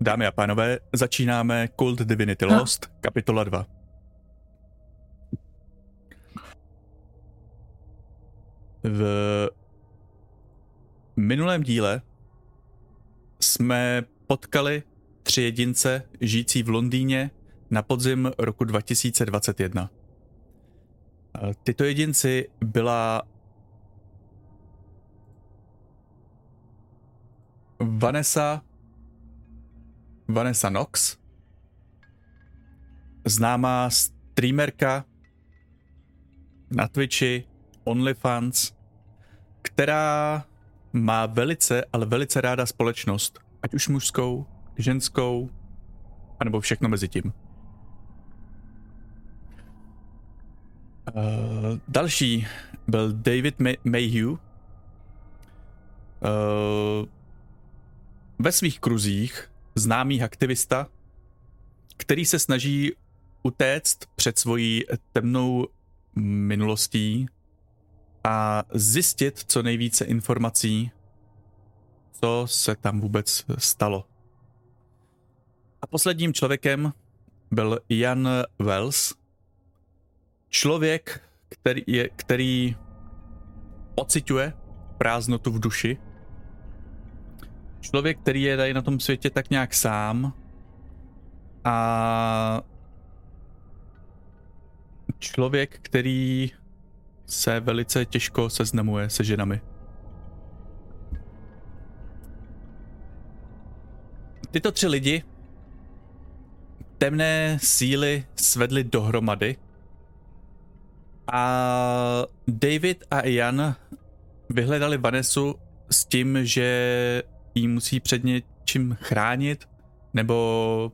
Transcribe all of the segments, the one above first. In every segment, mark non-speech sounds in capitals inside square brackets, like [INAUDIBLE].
Dámy a pánové, začínáme Cult Divinity Lost, no. kapitola 2. V minulém díle jsme potkali tři jedince žijící v Londýně na podzim roku 2021. Tyto jedinci byla Vanessa Vanessa Knox, známá streamerka na Twitchi, OnlyFans, která má velice, ale velice ráda společnost, ať už mužskou, ženskou, anebo všechno mezi tím. Uh, další byl David May- Mayhew. Uh, ve svých kruzích známý aktivista, který se snaží utéct před svojí temnou minulostí a zjistit co nejvíce informací, co se tam vůbec stalo. A posledním člověkem byl Jan Wells, člověk, který, je, který pociťuje prázdnotu v duši člověk, který je tady na tom světě tak nějak sám a člověk, který se velice těžko seznamuje se ženami. Tyto tři lidi temné síly svedly dohromady a David a Ian vyhledali Vanesu s tím, že jí musí před něčím chránit, nebo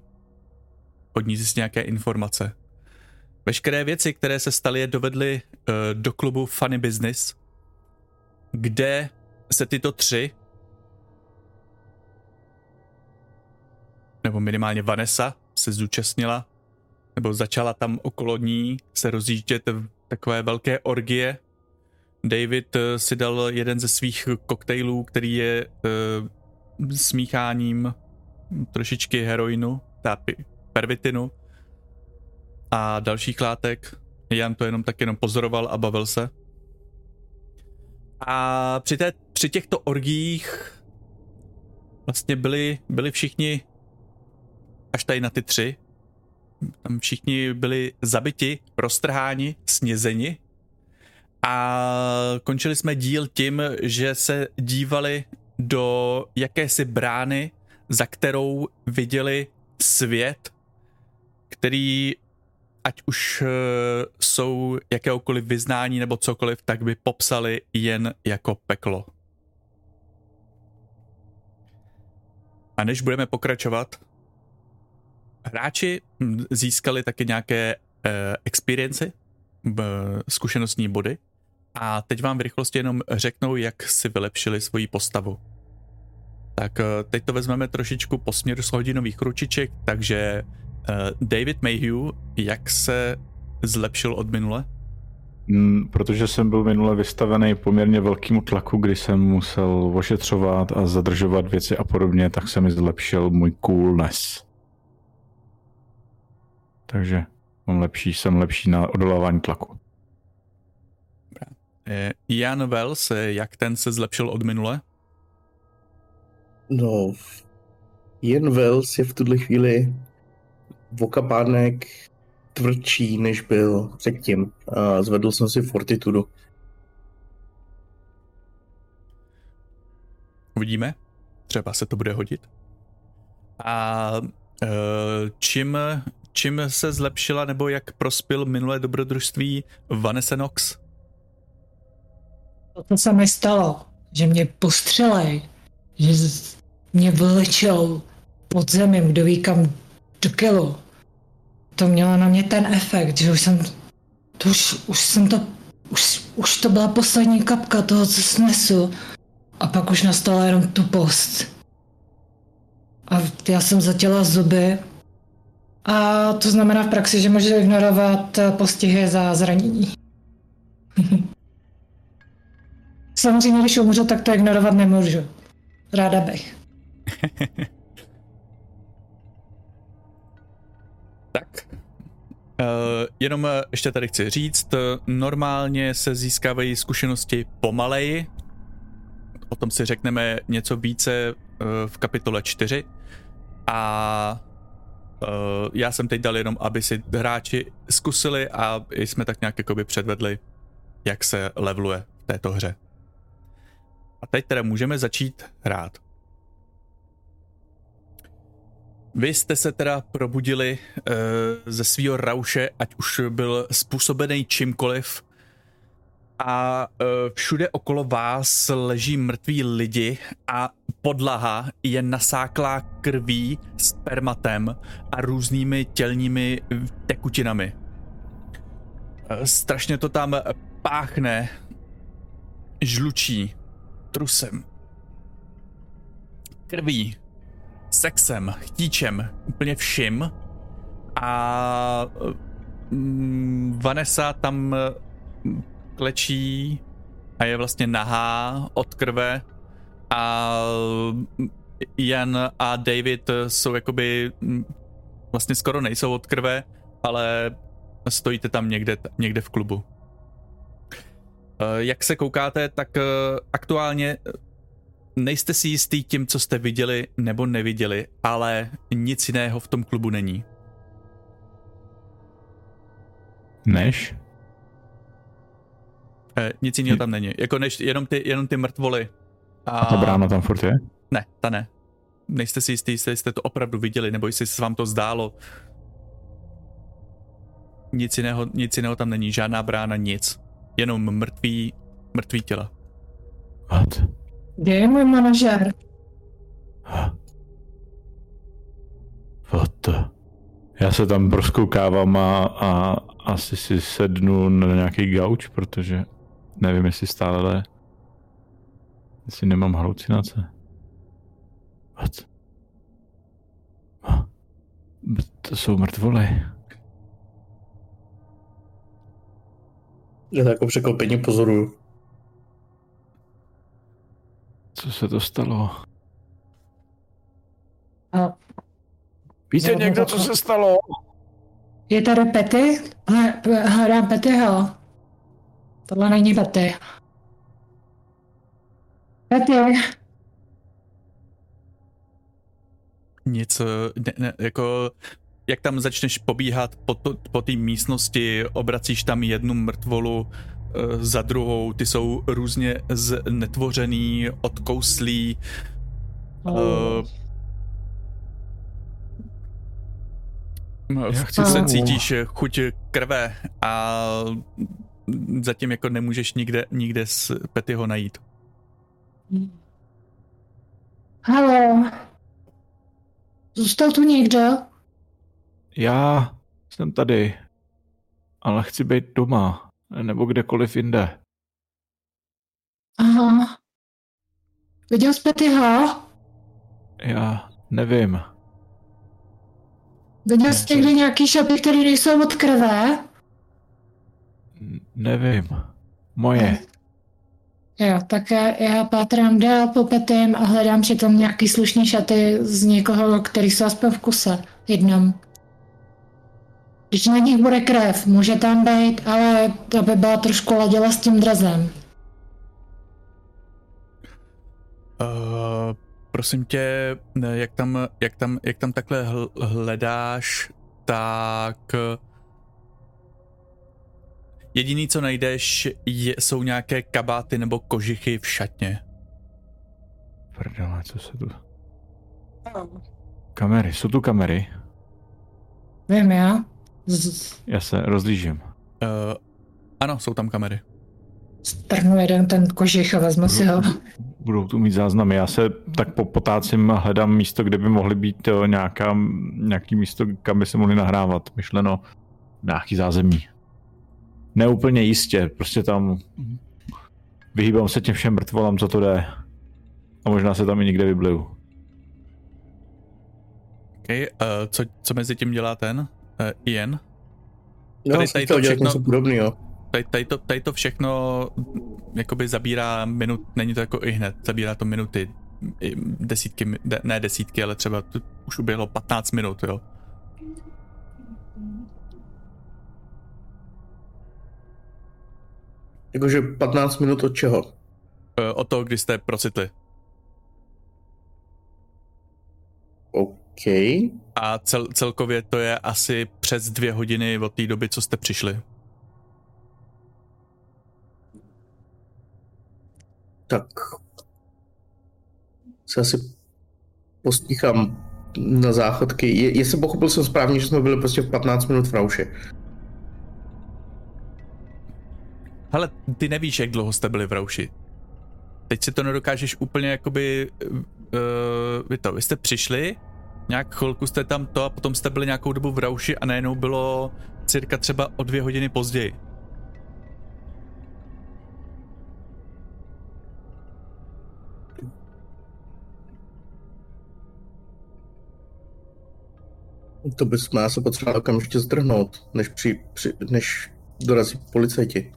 od ní zjistit nějaké informace. Veškeré věci, které se staly, je dovedly uh, do klubu Funny Business, kde se tyto tři, nebo minimálně Vanessa, se zúčastnila, nebo začala tam okolo ní se rozjíždět v takové velké orgie. David uh, si dal jeden ze svých koktejlů, který je uh, smícháním trošičky heroinu, tápy, pervitinu a dalších látek. Jan to jenom tak jenom pozoroval a bavil se. A při, té, při těchto orgiích vlastně byli, byli všichni až tady na ty tři. Tam všichni byli zabiti, roztrháni, snězeni. A končili jsme díl tím, že se dívali do jakési brány, za kterou viděli svět, který ať už uh, jsou jakéhokoliv vyznání nebo cokoliv, tak by popsali jen jako peklo. A než budeme pokračovat, hráči hm, získali taky nějaké uh, experience, zkušenostní body, a teď vám v rychlosti jenom řeknou, jak si vylepšili svoji postavu. Tak eh, teď to vezmeme trošičku po směru z hodinových ručiček, takže uh, David Mayhew, jak se zlepšil od minule? Mm, protože jsem byl minule vystavený poměrně velkému tlaku, kdy jsem musel ošetřovat a zadržovat věci a podobně, tak se mi zlepšil můj coolness. Takže mám lepší, jsem lepší na odolávání tlaku. Eh, Jan Wells, jak ten se zlepšil od minule? No, Jan Wells je v tuhle chvíli vokapádnek tvrdší, než byl předtím. A zvedl jsem si fortitudu. Uvidíme. Třeba se to bude hodit. A uh, čím, čím se zlepšila, nebo jak prospěl minulé dobrodružství Vanessa Knox? To, co se mi stalo, že mě postřelej, že mě vylečil pod zemím, kdo ví kam do kilu. To mělo na mě ten efekt, že už jsem, to už, už jsem to, už, už to byla poslední kapka toho, co snesu. A pak už nastala jenom tupost. A já jsem zatěla zuby. A to znamená v praxi, že můžu ignorovat postihy za zranění. [LAUGHS] Samozřejmě, když umřu, tak to ignorovat nemůžu. Ráda bych. [LAUGHS] Tak. Uh, jenom eh, ještě tady chci říct, eh, normálně se získávají zkušenosti pomaleji. O tom si řekneme něco více v kapitole 4. A já jsem teď dal jenom, aby si hráči zkusili a jsme tak nějak jakoby předvedli, jak se leveluje v této hře. A teď teda můžeme začít hrát. Vy jste se teda probudili uh, ze svého rauše, ať už byl způsobený čímkoliv. A uh, všude okolo vás leží mrtví lidi a podlaha je nasáklá krví, spermatem a různými tělními tekutinami. Uh, strašně to tam páchne žlučí, trusem, krví, sexem, chtíčem, úplně všim. A mm, Vanessa tam mm, klečí a je vlastně nahá od krve a Jan a David jsou jakoby mm, vlastně skoro nejsou od krve, ale stojíte tam někde, někde v klubu. Eh, jak se koukáte, tak eh, aktuálně nejste si jistý tím, co jste viděli nebo neviděli, ale nic jiného v tom klubu není. Než? Eh, nic jiného tam není. Jako než jenom ty, jenom ty mrtvoly. A... a ta brána tam furt je? Ne, ta ne. Nejste si jistý, jestli jste to opravdu viděli, nebo jestli se vám to zdálo. Nic jiného, nic jiného tam není, žádná brána, nic. Jenom mrtví, mrtví těla. What? Kde je můj manažer? What Já se tam proskoukávám a, a asi si sednu na nějaký gauč, protože nevím, jestli stále le. Jestli nemám halucinace. What? To jsou mrtvoly. Já to jako překvapení pozoruju. Co se to stalo? A Víte někdo, co se stalo? je tady Petty? Hle- Hledám Pettyho. Tohle není Petty. Petty, Nic, eh, ne, ne, jako jak tam začneš pobíhat po, to, po té místnosti, obracíš tam jednu mrtvolu eh, za druhou, ty jsou různě znetvořený, odkouslí. Oh. Uh, chci se cítíš chuť krve a zatím jako nemůžeš nikde, nikde z Petyho najít. Halo. Zůstal tu někdo? Já jsem tady, ale chci být doma, nebo kdekoliv jinde. Aha. Viděl jsi Pettyho? Já nevím. Viděl jsi někdy nějaký šapy, které nejsou od krve? Nevím. Moje. Jo, tak já, já pátrám dál po Petym a hledám přitom nějaký slušný šaty z někoho, který jsou aspoň v kuse. Jednom. Když na nich bude krev, může tam být, ale aby byla trošku ladila s tím drazem. Uh, prosím tě, jak tam, jak tam, jak tam takhle hl- hledáš, tak jediný, co najdeš, je, jsou nějaké kabáty nebo kožichy v šatně. Prdele, co se tu... Kamery, jsou tu kamery? Vím já. Já se rozlížím. Uh, ano, jsou tam kamery. Strhnu jeden ten kožich a vezmu si ho. Budou tu mít záznamy. Já se tak po- potácím a hledám místo, kde by mohly být eh, nějaká, nějaký místo, kam by se mohli nahrávat. Myšleno nějaký zázemí. Neúplně jistě, prostě tam vyhýbám se těm všem mrtvolám, co to jde. A možná se tam i někde vybliju. Okay, uh, co, co mezi tím dělá ten? uh, Ian. No, tady, tady to všechno, něco podobného. Tady, tady, to, tady to všechno jakoby zabírá minut, není to jako i hned, zabírá to minuty, desítky, de, ne desítky, ale třeba tu, už uběhlo 15 minut, jo. Jakože 15 minut od čeho? Eh, od toho, kdy jste procitli. OK. A cel, celkově to je asi přes dvě hodiny od té doby, co jste přišli. Tak se asi postichám na záchodky. Je, jestli pochopil jsem správně, že jsme byli prostě v 15 minut v Rauši. Hele, ty nevíš, jak dlouho jste byli v Rauši. Teď si to nedokážeš úplně jakoby... Uh, vy to, vy jste přišli, nějak chvilku jste tam to a potom jste byli nějakou dobu v Rauši a najednou bylo cirka třeba o dvě hodiny později. To bychom se potřebovali okamžitě zdrhnout, než, při, při, než dorazí policajti.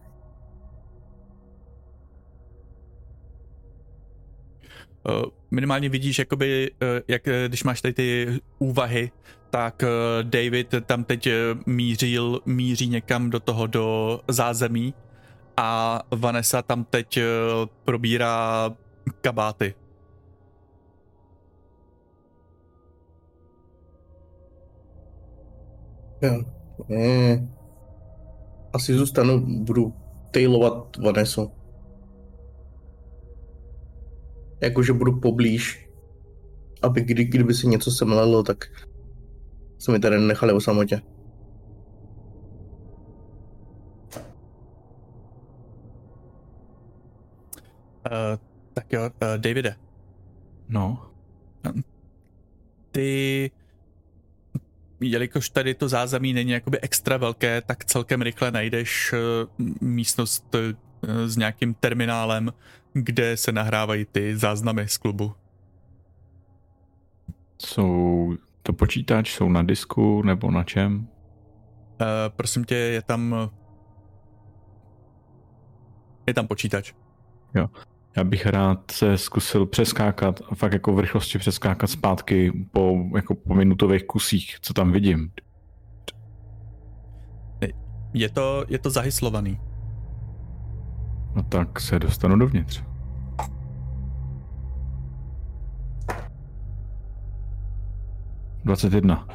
Uh, minimálně vidíš, jakoby, uh, jak eh, když máš tady ty úvahy, tak uh, David tam teď mířil, míří někam do toho, do zázemí a Vanessa tam teď probírá kabáty. Je. Asi zůstanu, budu tailovat Vanesu. Jakože budu poblíž, aby kdy, kdyby si něco semlelo, tak se mi tady nechali o samotě. Uh, tak jo, uh, Davide. No. Ty jelikož tady to zázemí není jakoby extra velké, tak celkem rychle najdeš eh, místnost eh, s nějakým terminálem, kde se nahrávají ty záznamy z klubu. Jsou to počítač, jsou na disku nebo na čem? Uh, prosím tě, je tam je tam počítač. Jo. Já bych rád se zkusil přeskákat, fakt jako v rychlosti přeskákat zpátky po, jako po minutových kusích, co tam vidím. Je to, je to zahyslovaný. No tak se dostanu dovnitř. Dvacet jedna.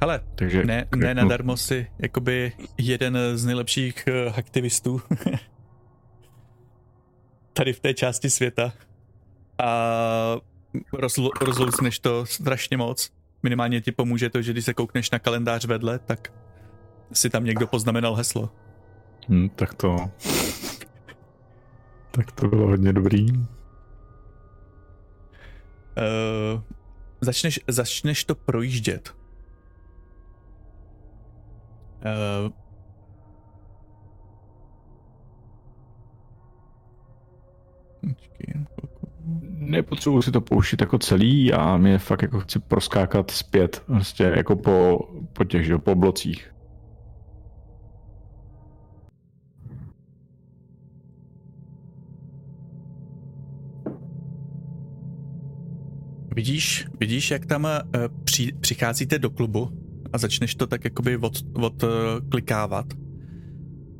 Hele, Takže ne, ne nadarmo si jakoby jeden z nejlepších uh, aktivistů [LAUGHS] tady v té části světa a rozlo, rozlousneš to strašně moc. Minimálně ti pomůže to, že když se koukneš na kalendář vedle, tak si tam někdo poznamenal heslo. Hmm, tak to... tak to bylo hodně dobrý. Uh, začneš, začneš to projíždět. Uh, Nepotřebuji si to pouštět jako celý a mě fakt jako chci proskákat zpět, prostě jako po, po těch, že, po blocích. Vidíš, vidíš, jak tam uh, při, přicházíte do klubu a začneš to tak jakoby od, od uh, klikávat.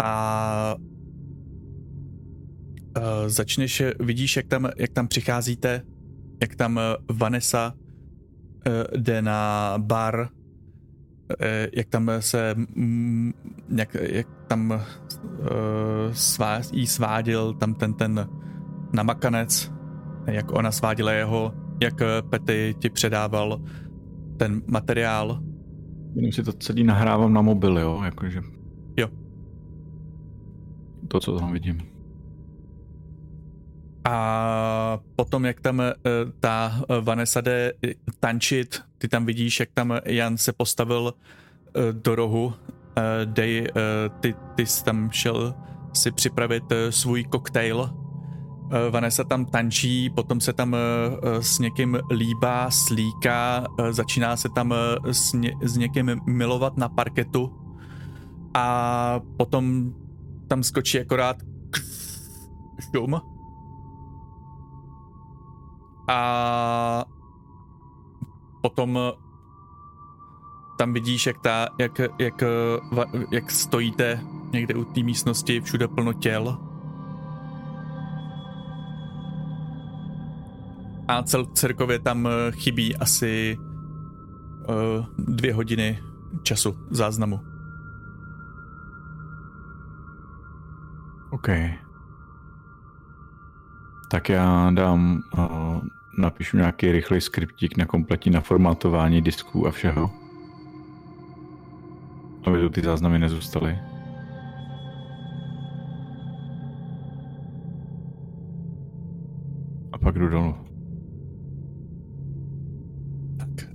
A uh, začneš, vidíš, jak tam, jak tam přicházíte, jak tam eh, Vanessa jde na bar, jak tam se, mm, jak, jak tam svá, jí sváděl tam ten ten namakanec, jak ona sváděla jeho, jak Petty ti předával ten materiál. Jenom si to celý nahrávám na mobil, jo, jakože. Jo. To, co tam vidím. A potom, jak tam eh, ta eh, Vanessa jde tančit, ty tam vidíš, jak tam Jan se postavil eh, do rohu, dej, ty, ty jsi tam šel si připravit svůj koktejl. Vanessa tam tančí, potom se tam s někým líbá, slíká, začíná se tam s, ně, s někým milovat na parketu a potom tam skočí akorát šum a potom tam vidíš, jak, ta, jak, jak, jak stojíte někde u té místnosti, všude plno těl. A cel, celkově tam eh, chybí asi uh, dvě hodiny času záznamu. OK. Tak já dám, uh, napíšu nějaký rychlý skriptík na kompletní naformátování disků a všeho. Aby tu ty záznamy nezůstaly. A pak jdu dolů.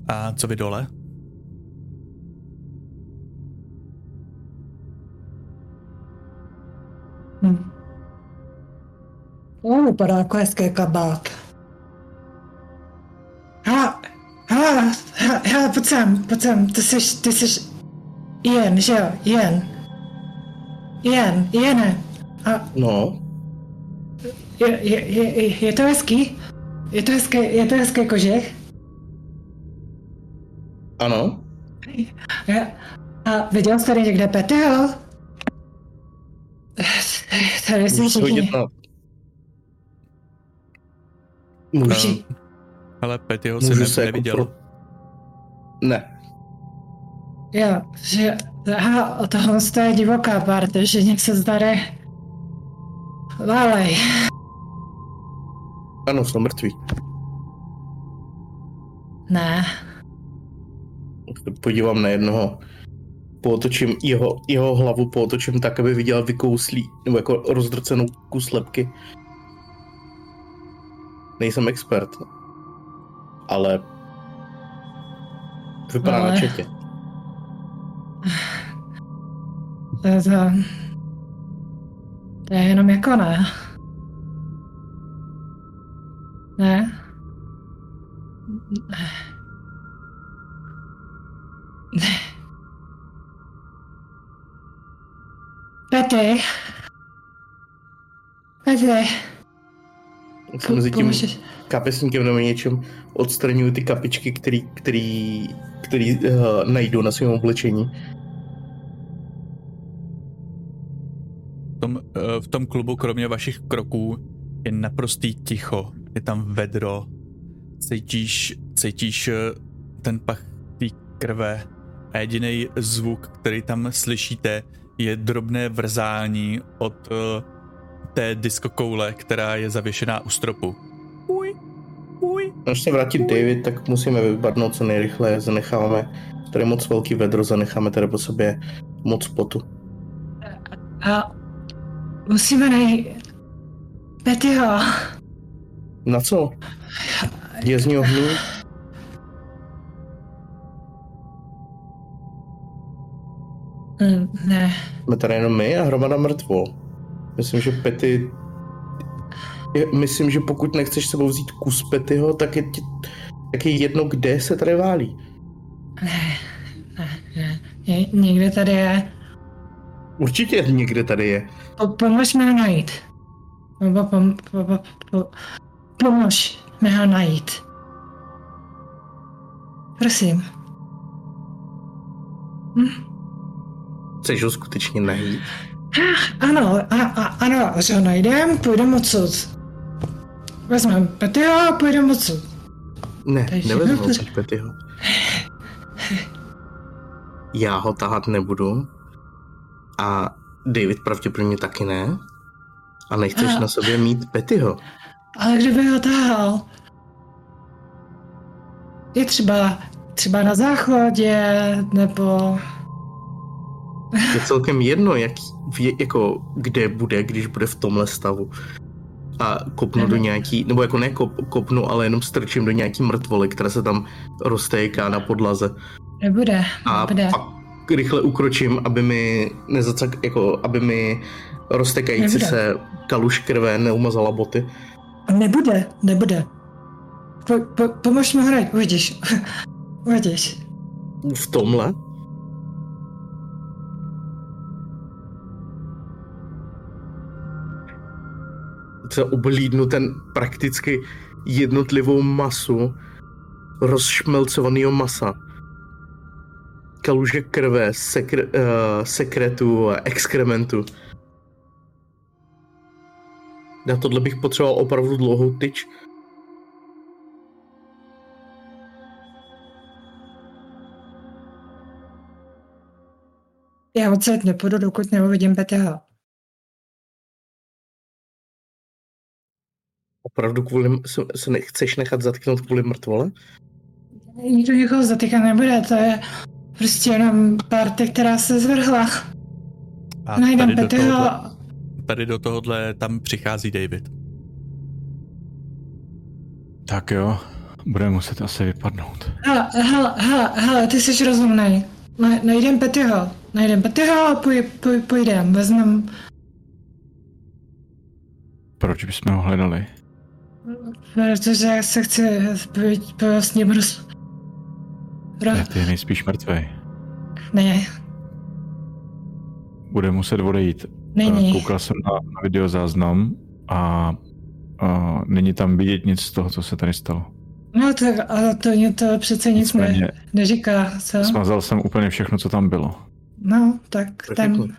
A co vy dole? Hm. To vypadá jako hezký kabát. Ha, ha, ha, ha, pojď sem, pojď sem, ty jsi, ty jsi Ian, že jo, Ian. Ian, Iane. A No, je, je, je, je to hezký? Je to hezký, je to hezký kožich? Ano. Já- A viděl jsi tady někde Petyho? Tady hodit všichni. na... Můžu, Ale Petyho si ne, se jako neviděl. pro... Ne, Jo, že aha, tohle je divoká party, že někdo se tady válej. ano, jsou mrtví. Ne, Podívám na jednoho. Pootočím jeho, jeho hlavu, pootočím tak, aby viděl vykouslí, nebo jako rozdrcenou kus lepky. Nejsem expert, ale vypadá Ale- na četě. [SIGHS] to je to... To je jenom jako ne. Ne? Ne. Ne. Pety. Pety. Jsem mezi tím Pomůžeš? kapesníkem nebo něčem odstraňuju ty kapičky, který, který, který uh, najdu na svém oblečení. V tom, eh, v tom klubu, kromě vašich kroků, je naprostý ticho. Je tam vedro. Cítíš, cítíš eh, ten pach té krve. A jediný zvuk, který tam slyšíte, je drobné vrzání od eh, té diskokoule, která je zavěšená u stropu. Uj, uj. Až se vrátí David, tak musíme vypadnout co nejrychleji. Zanecháme tady moc velký vedro, zanecháme tady po sobě moc potu. A musíme najít Petyho. Na co? Je z něho hnůj? Mm, Ne, Jsme tady jenom my a hromada mrtvol. Myslím, že Pety... Myslím, že pokud nechceš sebou vzít kus Petyho, tak je, ti, tak je jedno, kde se tady válí. ne, ne, ne. Je, někde tady je. Určitě někde tady je. Po, pomož mi ho najít. Nebo pom, po, po, po, pomož mi ho najít. Prosím. Hm? Chceš ho skutečně najít? Ano, a, a, ano, až ho najdem, půjdeme odsud. Vezmeme Petyho a půjdeme odsud. Ne, Takže nevezmu teď Petyho. Já ho tahat nebudu. A David pravděpodobně taky ne. A nechceš A- na sobě mít Petyho. Ale kdyby ho tahal? Je třeba, třeba na záchodě, nebo... Je celkem jedno, jak, jako, kde bude, když bude v tomhle stavu. A kopnu do Mhm. nějaký, nebo jako ne kop, kopnu, ale jenom strčím do nějaký mrtvoly, která se tam roztéká na podlaze. Nebude, A nebude. pak rychle ukročím, aby mi nezacak, jako, aby mi roztekající Nebude. se kaluš krve neumazala boty. Nebude, nebude. Po, po, pomož mi najít, uvidíš. [LAUGHS] uvidíš. V tomhle? Se oblídnu ten prakticky jednotlivou masu rozšmelcovaného masa. kaluže krve, sekre, uh, sekretu a exkrementu. Na tohle bych potřeboval opravdu dlouhou tyč. Já odsaď nepůjdu, dokud neuvidím Peteho. Opravdu kvůli, se, se nechceš nechat zatknout kvůli mrtvole? Nikdo někoho zatýkat nebude, to je prostě jenom party, která se zvrhla. A Najdem tady do, tohohle, tady do tohohle tam přichází David. Tak jo, budeme muset asi vypadnout. Hele, hele, hele, hele, ty jsi rozumnej. Na, najdem Petyho. Najdem Petyho a poj, poj, pojdem. Vezmem, Proč bychom ho hledali? Protože já se chci pojít po s ním roz... Ro, Ne, ty je nejspíš mrtvej. ne, Bude muset odejít. není. Eh, Koukal jsem na, na videozáznam a, a není tam vidět nic z toho, co se tady stalo. No tak, ale to, mě to přece nic ne, neříká, co? smazal jsem úplně všechno, co tam bylo. No, tak ten, Perfektně.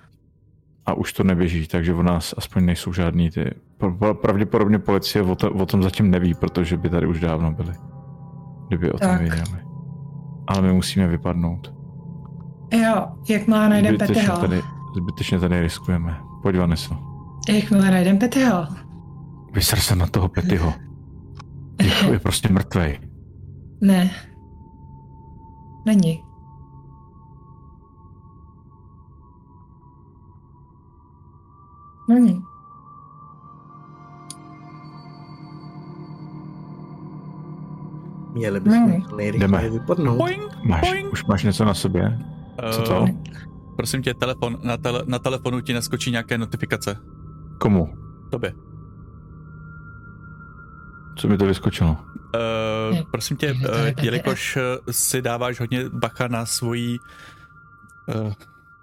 A už to neběží, takže u nás aspoň nejsou žádný ty... pra- pra- Pravděpodobně policie o, to, o tom zatím neví, protože by tady už dávno byli. Kdyby o tom Tak. věděli. Ale my musíme vypadnout. jo, jakmile najdem Zbytečně Petyho. tady, zbytečně tady riskujeme. Pojď, Vanessa. Jakmile najdem Petyho. Vysr se na toho Petyho. Je, [LAUGHS] je prostě mrtvej. Ne. Není. Není. Měli bychom Ne. co nejrychleji vypadnout. Boing, Máš, boing. už máš něco na sobě? Co to? Eh, prosím tě, telefon, na, tele, na telefonu ti naskočí nějaké notifikace. Komu? Tobě. Co mi to vyskočilo? Uh, prosím tě, uh, jelikož si dáváš hodně bacha na svoji uh,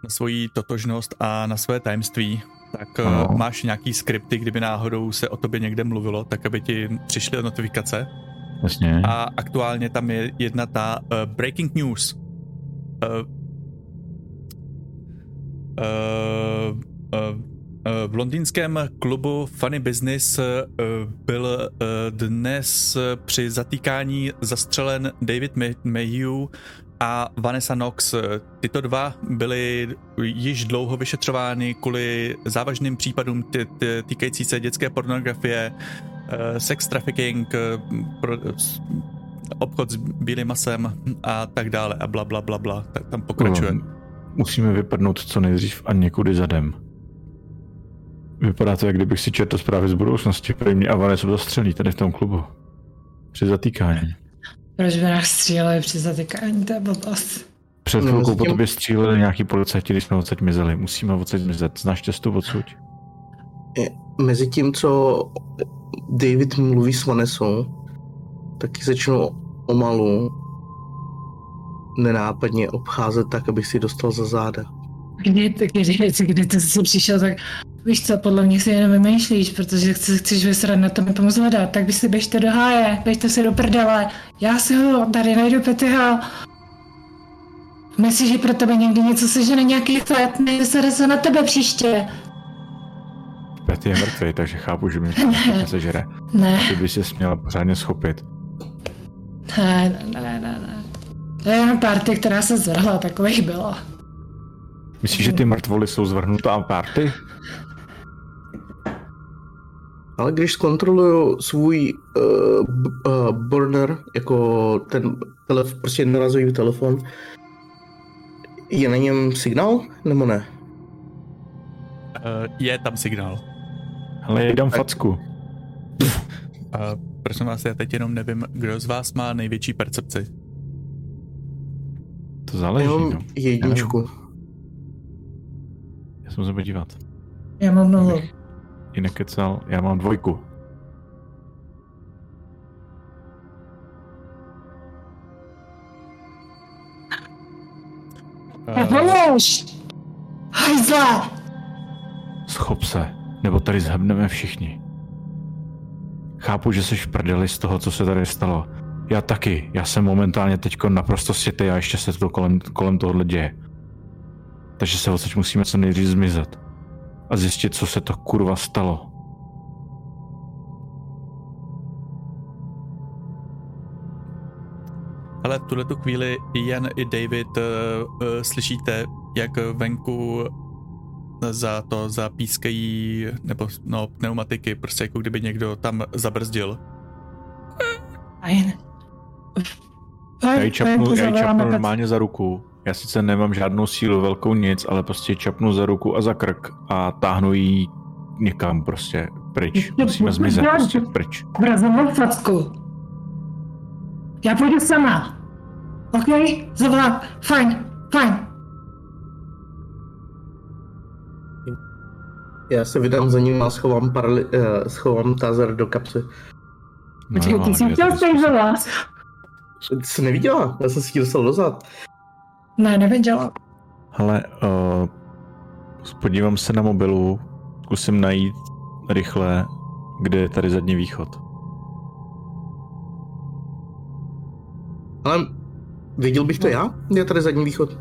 na svoji totožnost a na své tajemství, tak uh, Ano. máš nějaký skripty, kdyby náhodou se o tobě někde mluvilo, tak aby ti přišly notifikace. Jasně. A aktuálně tam je jedna ta uh, breaking news. Uh, uh, uh, v londýnském klubu Funny Business uh, byl uh, dnes při zatýkání zastřelen David May- Mayhew a Vanessa Knox. Tyto dva byly již dlouho vyšetřovány kvůli závažným případům týkající se dětské pornografie, eh, sex trafficking, eh, pro, obchod s bílým masem a tak dále a bla bla bla bla. Tak tam pokračuje. Um, Musíme vypadnout co nejdřív a někudy zadem. Vypadá to, jak kdybych si četl zprávy z budoucnosti. Prý mě Vanessa zastřelí tady v tom klubu. Při zatýkání. Proč by nás stříleli při zatykání, to je blbost. Před No, chvilkou po tobě stříleli nějaký policajti, když jsme odsaď mizeli. Musíme odsaď mizet. Znáš cestu odsud? Mezi tím, co David mluví s Vanessou, taky začnu omalu nenápadně obcházet tak, abych si dostal za záda. Kdy, kdy, kdy, ty jsi přišel, tak víš co, podle mě si jenom vymýšlíš, protože chceš, chceš vysrat na to mi pomoct hledat, tak vy si běžte do háje, běžte si do prdele, já si ho tady najdu Petyho. Myslíš, že pro tebe někdy něco sežene nějaký chlep, nejde se na tebe příště. Petty je mrtvý, takže chápu, že mě to sežere. [LAUGHS] Ne, Ty by se měla pořádně schopit. ne, ne, ne, ne, ne. To je jen party, která se zvrhla, takových bylo. Myslíš, že ty mrtvoly jsou zvrhnutá party? Ale když zkontroluju svůj uh, uh, burner, jako ten telef, prostě narazový telefon, je na něm signál, nebo ne? Uh, je tam signál. Ale já dám facku. Uh, prosím vás, já teď jenom nevím, kdo z vás má největší percepci. To záleží, Já no. jedničku. Já se musím podívat. Já mám nulu. I nekecal, já mám dvojku. Uh, Pomůž! Hajzle! Schop se, nebo tady zhebneme všichni. Chápu, že jsi v prdeli z toho, co se tady stalo. Já taky. Já jsem momentálně teď naprosto světý a ještě se to kolem, kolem tohohle děje. Takže se odsaď musíme co nejdřív zmizet. A zjistit, co se to kurva stalo. Ale v tuhle chvíli Ian i David uh, uh, slyšíte, jak venku za to zapískají, nebo no, pneumatiky, prostě jako kdyby někdo tam zabrzdil. Fajn. Já ji čapnu, já ji čapnu normálně za ruku. Já sice nemám žádnou sílu, velkou nic, ale prostě čapnu za ruku a za krk a táhnu ji někam prostě pryč. Musíme zmizet prostě pryč. Vrazím facku. Já půjdu sama. OK? Zavolám. Fajn, fajn. Já se vydám za ním a schovám, parali, uh, schovám tazer do kapsy. Počkej, ty jsi No, chtěl stejžovat. Ty jsi neviděla? Já jsem si ji dostal dozad. Ne, nevěděla. Hele, uh, podívám se na mobilu, zkusím najít rychle, kde je tady zadní východ. Ale věděl bych to já? Kde je tady zadní východ?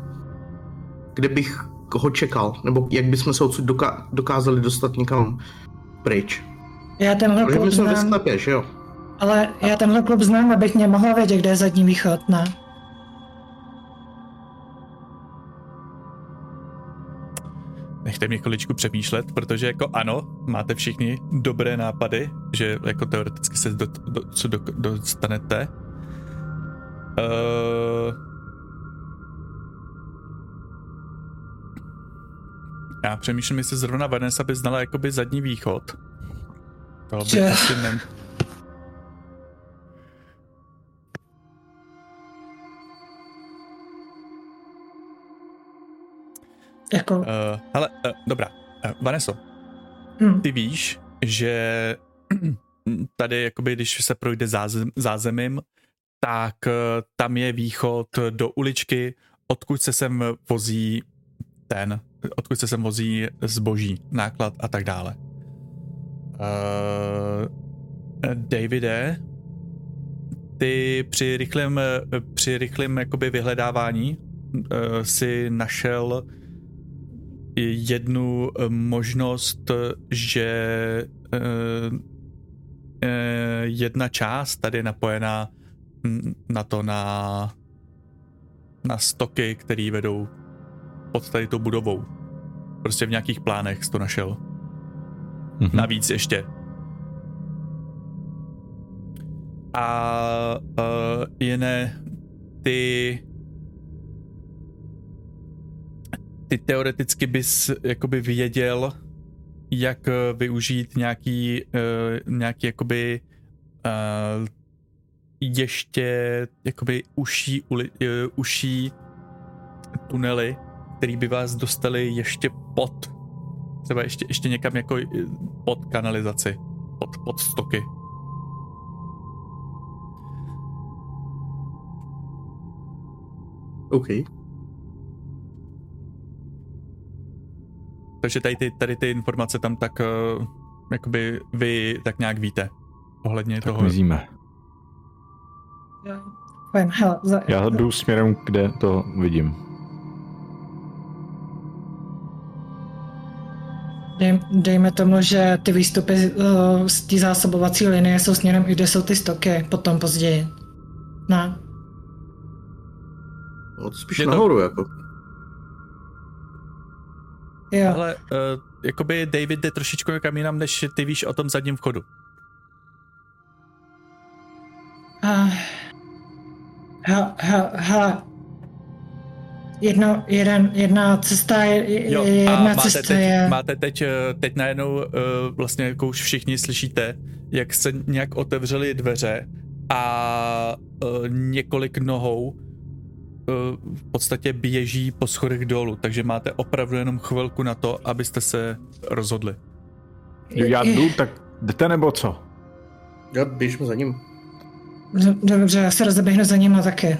Kde bych ho čekal? Nebo jak bychom se odsud doka- dokázali dostat někam pryč? Já tenhle Protože klub jsme ve znám, sklepě, že jo? ale já tenhle klub znám, abych mě mohla vědět, kde je zadní východ, ne? Nechte mě chviličku přemýšlet, protože jako ano, máte všichni dobré nápady, že jako teoreticky se do, do, co do, dostanete. Uh, já přemýšlím, jestli zrovna Vanessa by znala jakoby zadní východ. To by Že- asi ne... Jako, Uh, hele, uh, dobrá. Uh, Vaneso, hm. ty víš, že [CLEARS THROAT] tady, jakoby, když se projde zázem, zázemím, tak eh, tam je východ do uličky, odkud se sem vozí ten, odkud se sem vozí zboží, náklad a tak dále. Uh, Davide, ty při rychlém, při rychlém jakoby vyhledávání uh, si našel jednu možnost, že eh, jedna část tady je napojená mm, na to na na stoky, které vedou pod tady tou budovou. Prostě v nějakých plánech jsi to našel. Mhm. Navíc ještě. A uh, jiné ty ty teoreticky bys jakoby věděl, jak eh, využít nějaký, uh, nějaký jakoby uh, ještě jakoby uší, uli, uh, uší tunely, který by vás dostali ještě pod třeba ještě, ještě někam jako eh, pod kanalizaci, pod, pod stoky. OK. Takže tady ty, tady ty informace tam tak uh, jakoby vy tak nějak víte ohledně Tak toho. mizíme. Za, Já jdu směrem, kde to vidím. Dejme tomu, že ty výstupy uh, z té zásobovací linie jsou směrem, kde jsou ty stoky, potom později. No to spíš Je to- nahoru, jako. Jo, Ale uh, jakoby David jde trošičku někam jinam, než ty víš o tom zadním vchodu. Uh, ha, ha, ha. Jedno, jeden, jedna cesta je, Jo, je a jedna máte cesta teď, je... máte teď, eh, teď najednou uh, vlastně jako už všichni slyšíte, jak se nějak otevřely dveře a uh, několik nohou uh, v podstatě běží po schodech dolů, takže máte opravdu jenom chvilku na to, abyste se rozhodli. Já jdu, tak jdete nebo co? Já běžím za ním. Do- Dobře, já se rozeběhnu za nima taky.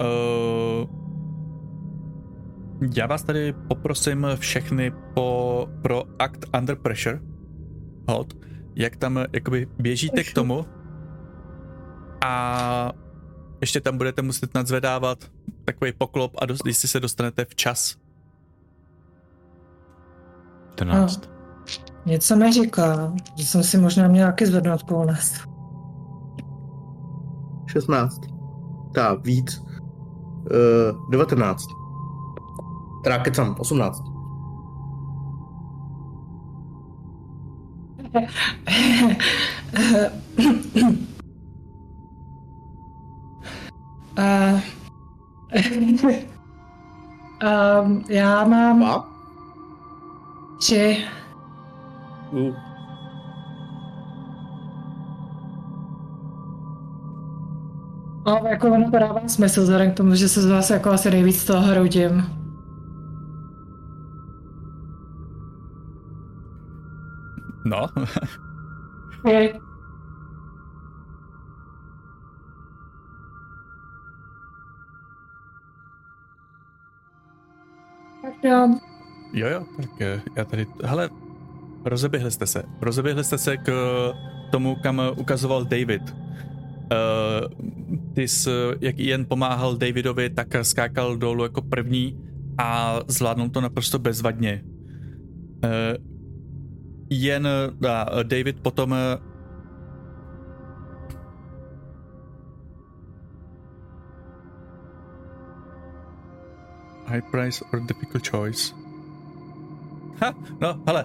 Uh, já vás tady poprosím všechny po, pro Act Under Pressure. Hod. jak tam jakoby běžíte k tomu a ještě tam budete muset nadzvedávat takový poklop a dost, jestli se dostanete včas. 14. Něco mi říká, že jsem si možná měl taky zvednout polnes. 16. Tak, víc. Uh, 19. Teda kecam, 18. Uh, um, já mám A? tři. Uh. No, jako ono to dává smysl, vzhledem k tomu, že se z vás jako asi nejvíc toho hroudím. No, Okay. Jo. jo jo, tak eh, já tady, hele, rozeběhli jste se, rozeběhli jste se k tomu, kam ukazoval David. Uh, ty jsi, jak jen pomáhal Davidovi, tak skákal dolů jako první a zvládnul to naprosto bezvadně. Uh, jen uh, David potom uh, High price or difficult choice. Ha, no, hele.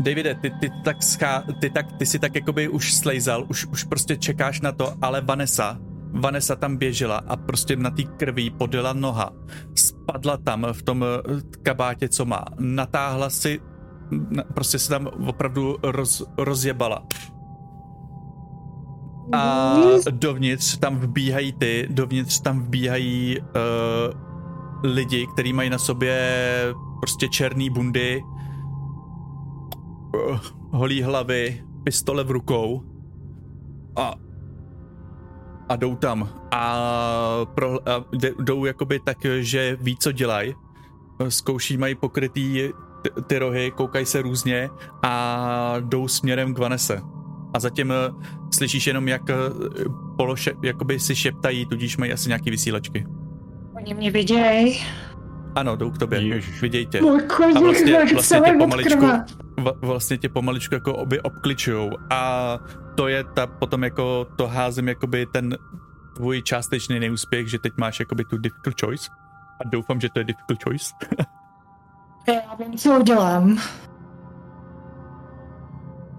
Davide, ty, ty, tak schá, ty, tak, ty si tak jakoby už slejzal, už, už prostě čekáš na to, ale Vanessa, Vanessa tam běžela a prostě na té krví podjela noha. Spadla tam v tom eh, kabátě, co má. Natáhla si, prostě se tam opravdu roz, rozjebala. A dovnitř tam vbíhají ty, dovnitř tam vbíhají uh, lidi, kteří mají na sobě prostě černý bundy, holí hlavy, pistole v rukou a a jdou tam a, pro, a jdou jakoby tak, že ví, co dělají. Zkouší, mají pokrytý ty, ty rohy, koukají se různě a jdou směrem k Vanese. A zatím eh, slyšíš jenom, jak eh, pološe, jakoby si šeptají, tudíž mají asi nějaký vysílačky. Oni mě viděj. Ano, jdou k tobě, Ježiš. viděj tě. Můj A koník vlastně, vlastně tě pomaličku. Vlastně tě pomaličku jako obě obkličujou a to je ta potom jako to házím jakoby ten tvůj částečný neúspěch, že teď máš jakoby tu difficult choice a doufám, že to je difficult choice. [LAUGHS] Já vím, co udělám.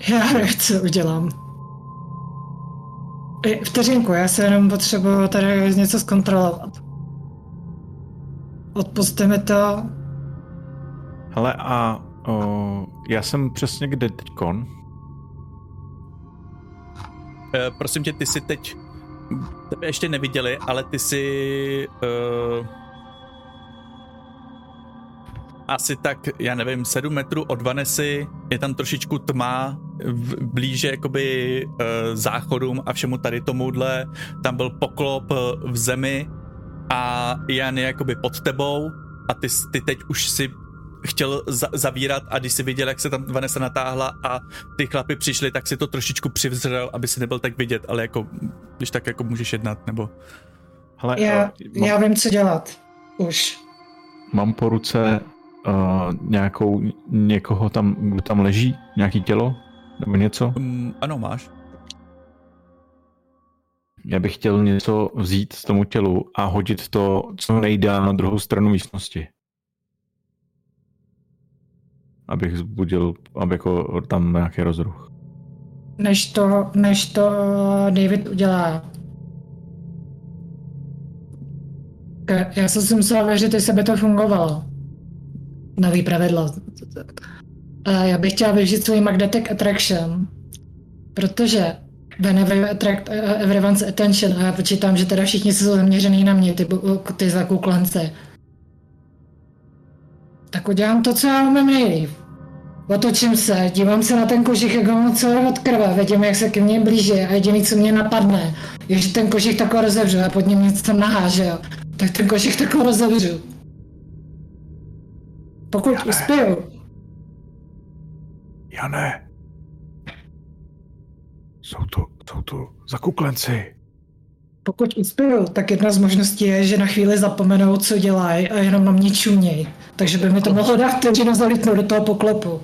Já vím, co udělám. Vteřinku, já se jenom potřebuju tady něco zkontrolovat. Odpuste mi to. Hele a o, já jsem přesně kde teďkon. Eh, prosím tě, ty si teď tebe ještě neviděli, ale ty si uh, asi tak, já nevím, 7 metrů od Vanesy, je tam trošičku tma, v, blíže jakoby uh, záchodům a všemu tady tomuhle, tam byl poklop v zemi a Jan je jakoby pod tebou a ty, ty teď už si chtěl za, zavírat a když si viděl, jak se tam Vanessa natáhla a ty chlapy přišli, tak si to trošičku přivzřel, aby si nebyl tak vidět, ale jako, když tak jako můžeš jednat, nebo... Hele, Já, mám, já vím, co dělat. Už. mám po ruce uh, nějakou, někoho tam, kdo tam leží, nějaký tělo, nebo něco. Um, ano, máš. Já bych chtěl něco vzít z tomu tělu a hodit to co nejdál na druhou stranu místnosti. Abych vzbudil, aby jako tam nějaký rozruch. Než to, než to David udělá. Já jsem si musela věřit, jestli by to fungovalo. Nový pravidlo. A já bych chtěla využít svůj Magnetic Attraction, protože whenever you attract uh, everyone's attention, a já počítám, že teda všichni jsou zaměřený na mě, ty, ty zakuklence, tak udělám to, co já umím nejlíp. Otočím se, dívám se na ten kožich, jak mám celé od krve, vidím, jak se ke mně blíží a jediný, co mě napadne, je, že ten kožich takhle rozevřu a pod ním něco tam naháže, jo. tak ten kožich takhle rozevřu. Pokud uspěju, Jane, Jsou to, jsou to zakuklenci. Pokud uspěju, tak jedna z možností je, že na chvíli zapomenou, co dělají a jenom na mě čuměj. Takže by mi to mohlo dát vteřinu zalitnout do toho poklepu.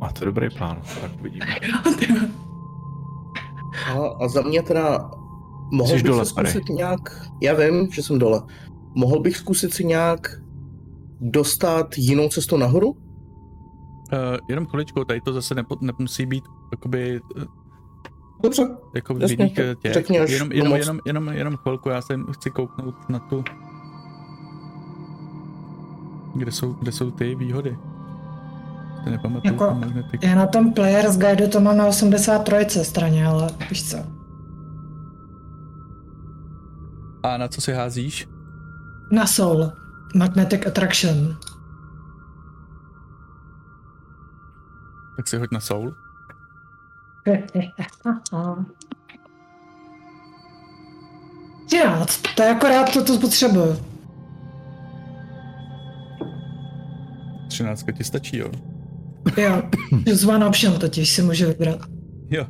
A to je dobrý plán, tak uvidíme. A, a za mě teda mohl Jsi bych dole, se zkusit nějak, já vím, že jsem dole, mohl bych zkusit si nějak dostat jinou cestu nahoru? Uh, jenom chviličku, tady to zase nepo, nemusí být jakoby, eh, Dobře, jako Jasně, eh, těch. řekni, až jenom, budu jenom, jenom, jenom, jenom chvilku, já se chci kouknout na tu, kde jsou, kde jsou ty výhody. To nepamatuju, Jako-. Já na tom Player's Guide to mám na 83 straně, ale víš co. A na co si házíš? Na Soul. Magnetic Attraction. Tak si hoď na soul. [LAUGHS] 13, to je akorát to, co potřebuju. 13 ti stačí, jo? Jo, choose one option totiž si můžu vybrat. Jo.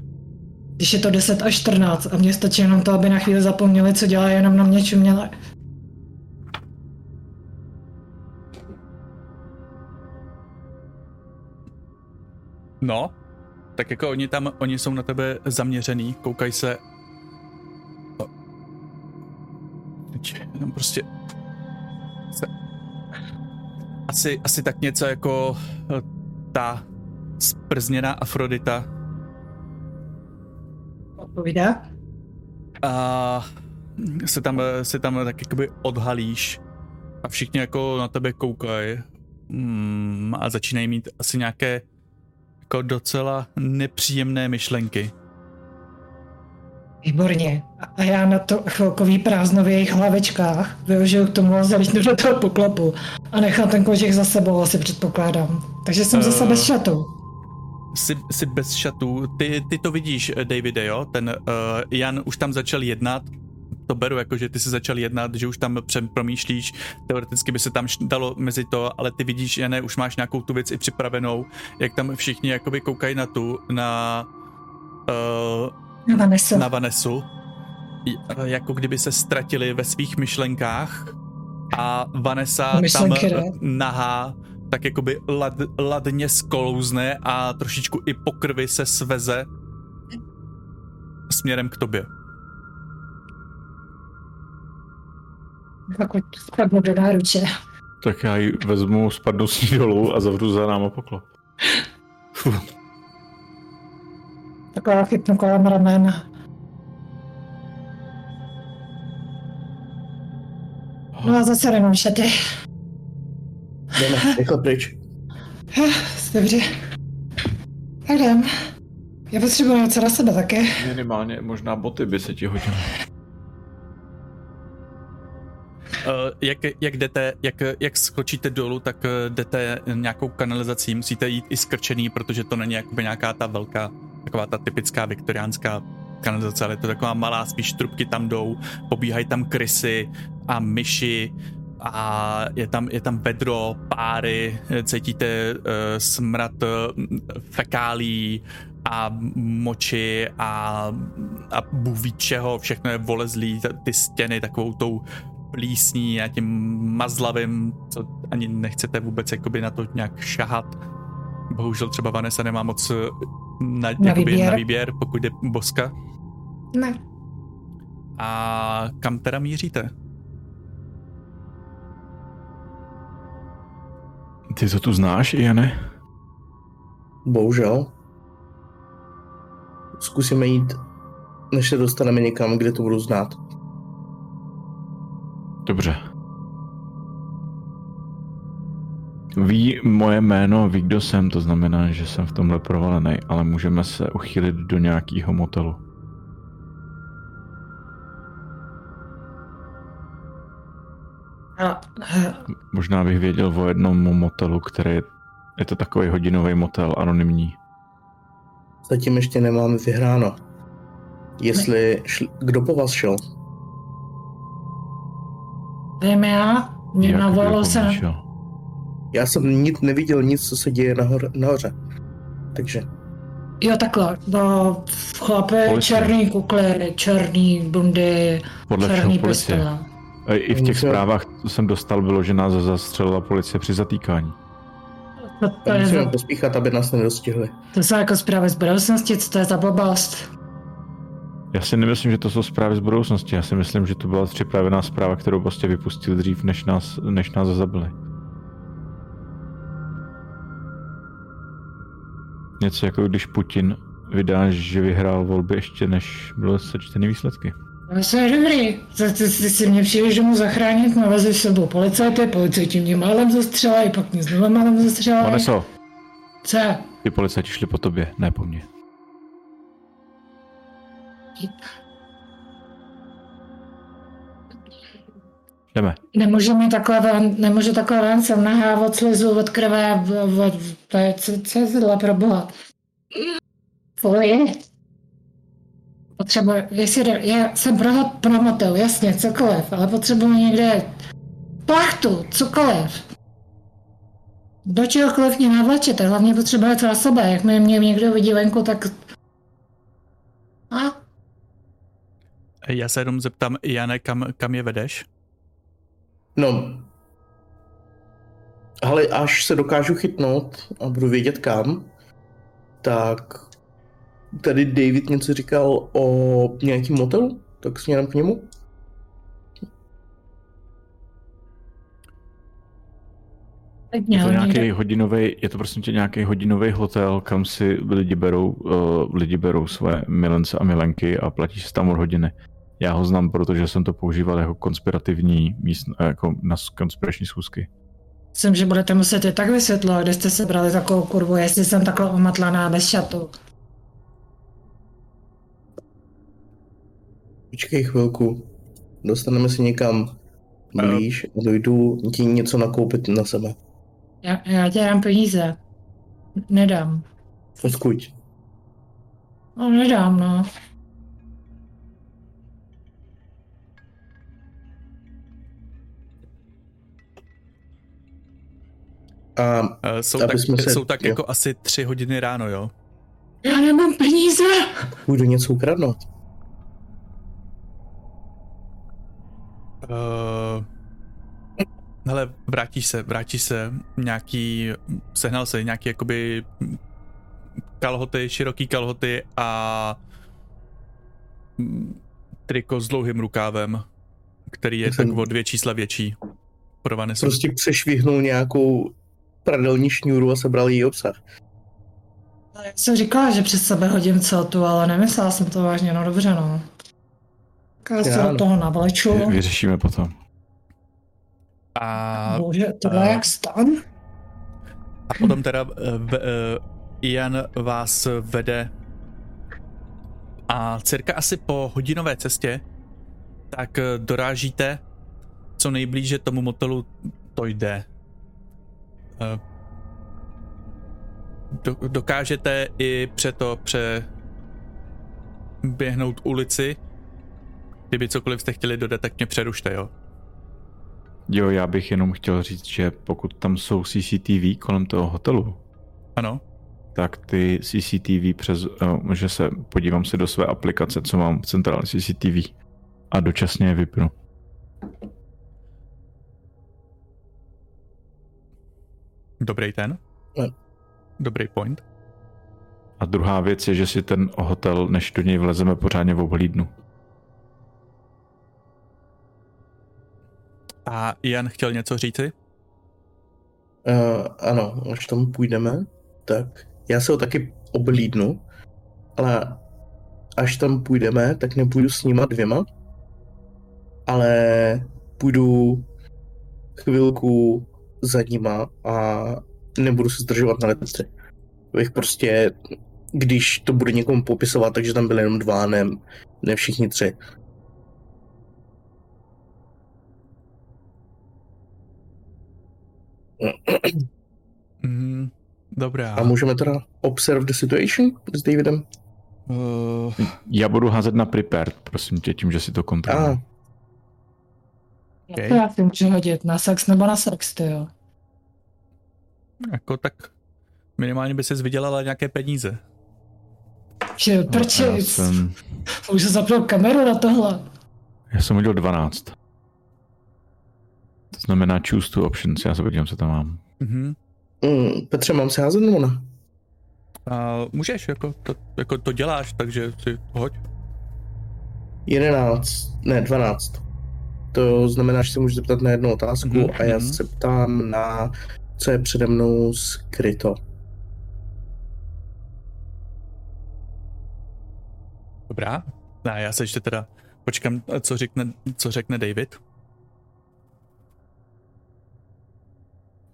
Když je to 10 až 14 a mně stačí jenom to, aby na chvíli zapomněli, co dělají, jenom na mě čuměli. No, tak jako oni tam, oni jsou na tebe zaměřený, koukají se. No. Teď Jenom prostě se... Asi, asi tak něco jako eh, ta sprzněná Afrodita Odpovídá? a se tam, se tam tak jakoby odhalíš a všichni jako na tebe koukají mm, a začínají mít asi nějaké jako docela nepříjemné myšlenky. Výborně. A já na to chvilkový prázdno v jejich hlavečkách využiju k tomu a zalítnu do toho poklepu a nechám ten kožich za sebou, asi předpokládám. Takže jsem zase Eh. bez šatu. Jsi, jsi bez šatů, ty, ty to vidíš, eh, Davide, jo? Ten uh, Jan už tam začal jednat, to beru jako, že ty jsi začal jednat, že už tam promýšlíš, teoreticky by se tam dalo mezi to, ale ty vidíš, Jane, už máš nějakou tu věc i připravenou, jak tam všichni jakoby koukají na tu, na, uh, Na Vanesu. na Vanesu, eh, jako kdyby se ztratili ve svých myšlenkách a Vanessa tam Myšlenky, eh, ne? nahá tak jakoby lad, ladně sklouzne a trošičku i po krvi se sveze směrem k tobě. Pokud spadnu do náruče. Tak já ji vezmu, spadnu s ní dolů a zavřu za náma poklop. [LAUGHS] Taková chytnu kolem ramen. No a zase jenom šaty. jdeme, rychle pryč. Dobře. Tak jdem. Já potřebuji něco na sebe také. Minimálně možná boty by se ti hodily. Uh, jak, jak jdete, jak, jak skočíte dolů, tak eh, jdete nějakou kanalizací, musíte jít i skrčený, protože to není jakoby nějaká ta velká, taková ta typická viktoriánská kanalizace, ale je to taková malá, spíš trubky tam jdou, pobíhají tam krysy a myši a je tam, je tam vedro, páry, cítíte uh, smrad uh, fekálí a moči a, a bůh ví čeho, všechno je volezlý, ty stěny takovou tou plísní a tím mazlavým, co ani nechcete vůbec jakoby na to nějak šahat. Bohužel třeba Vanessa nemá moc eh, na, na, jakoby, výběr. na výběr, pokud jde boska. Ne. A kam teda míříte? Ty to tu znáš, Jane? Bohužel. Zkusíme jít, než se dostaneme někam, kde to budu znát. Dobře. Ví moje jméno, ví, kdo jsem, to znamená, že jsem v tomhle provalený, ale můžeme se uchylit do nějakého motelu. A, a, Možná bych věděl o jednom motelu, který je, je to takový hodinový motel, anonymní. Zatím ještě nemáme vyhráno. Jestli, šl, kdo po vás šel? vím já, mě Jak navolilo kdo se. Já jsem nic neviděl, nic, co se děje nahor, nahoře. Takže Jo, takhle. No, chlape, Policie. černý kukly, černý bundy, Podle černý pistole. E, I v těch zprávách, co jsem dostal, bylo, že nás zastřelila policie při zatýkání. To, to, je, musíme za- pospíchat, aby nás nedostihli. to jsou jako zprávy z budoucnosti, co to je za blbost? Já si nemyslím, že to jsou zprávy z budoucnosti. Já si myslím, že to byla připravená zpráva, kterou prostě vypustili dřív, než nás, než nás zabili. Něco jako když Putin vydá, že vyhrál volby ještě než byly sečteny výsledky. To je dobrý. Ty, ty, ty si mě přijdeš domů zachránit, nalezeš s sebou policajty, policajti mě málem zastřelají, pak mě znovu málem zastřelají. Vaneso, Co? ty policajti šli po tobě, ne po mně. Jdeme. Nemůžu mi takhle ven, nemůžu takhle ven, jsem nahá od slizu, od krve, v, v, to je, co, co je tohle pro boha? Folie. Potřebuji, jestli jde, já jsem pro, promotel, jasně, cokoliv, ale potřebuji někde plachtu, cokoliv. Do čehokoliv mě navlačete, hlavně potřebuje celá sebe, jak mě, mě někdo vidí venku, tak... A? Já se jenom zeptám, Jane, kam, kam je vedeš? No, ale až se dokážu chytnout a budu vědět kam, tak tady David něco říkal o nějakým motelu, tak směrem k němu. Je to nějaký hodinový, je to prostě tě nějaký hodinový hotel, kam si lidi berou, uh, lidi berou své milence a milenky a platí se tam od hodiny. Já ho znám, protože jsem to používal jako konspirativní míst, jako na konspirační schůzky. Myslím, že budete muset i tak vysvětlovat, kde jste se brali takovou kurvu, jestli jsem takhle omatlaná bez šatu. Počkej chvilku, dostaneme se někam blíž a dojdu ti něco nakoupit na sebe. Já, já ti dám peníze. Nedám. Odkud? No, nedám, no. A Uh, jsou, tak, jsme se- jsou tak jo. jako asi tři hodiny ráno, jo? Já nemám peníze. půjdu něco ukradnout. Uh, hele, vrátíš se, vrátíš se, nějaký, sehnal se nějaký jakoby kalhoty, široký kalhoty a triko s dlouhým rukávem, který je jsem- tak o dvě čísla větší. Pro Vanesu. Prostě přešvihnul nějakou pradelní šňůru a sebral její obsah. Já jsem říkala, že přes sebe hodím celtu, ale nemyslela jsem to vážně, no dobře, no. Tak Já se do no. toho navleču. Vy- Vyřešíme potom. A, Bože, tohle a- jak stan? a potom teda v, uh, Ian vás vede a cirka asi po hodinové cestě tak eh, dorážíte co nejblíže tomu motelu to jde. Eh, Do, dokážete i přeto pře běhnout ulici. Kdyby cokoliv jste chtěli dodat, tak mě přerušte, jo? Jo, já bych jenom chtěl říct, že pokud tam jsou CCTV kolem toho hotelu, Ano? tak ty CCTV přes, uh, že se podívám si do své aplikace, co mám v centrální CCTV a dočasně je vypnu. Dobrý ten? Ne. Dobrý point. A druhá věc je, že si ten hotel, než do něj vlezeme, pořádně oblídnu. A Ian chtěl něco říci? Uh, ano, až tam půjdeme, tak já se ho taky oblídnu, ale až tam půjdeme, tak nepůjdu s nima dvěma, ale půjdu chvilku za nima a nebudu se zdržovat na letce. Bych prostě, když to bude někomu popisovat, takže tam byly jenom dva, ne, ne všichni tři. Mm, dobrá. A můžeme teda observe the situation s Davidem? Uh, Já budu házet na prepared, prosím tě, tím, že si to kontroluji. Okay. To já si můžu hodit na sex nebo na sex, ty jo. jako tak minimálně by se vydělala nějaké peníze. Že Já prčic. jsem, [LAUGHS] Už jsem zapnul kameru na tohle. já jsem hodil 12. To znamená choose two options, já se podívám, co tam mám. Mhm. Mm, Petře, mám se házet nebo ne? A můžeš, jako to, jako to děláš, takže si hoď. 11, ne 12. To znamená, že se můžu zeptat na jednu otázku Mhm, a já mhm. se ptám na, co je přede mnou skryto. Dobrá. A já se ještě teda počkám, co řekne, co řekne David.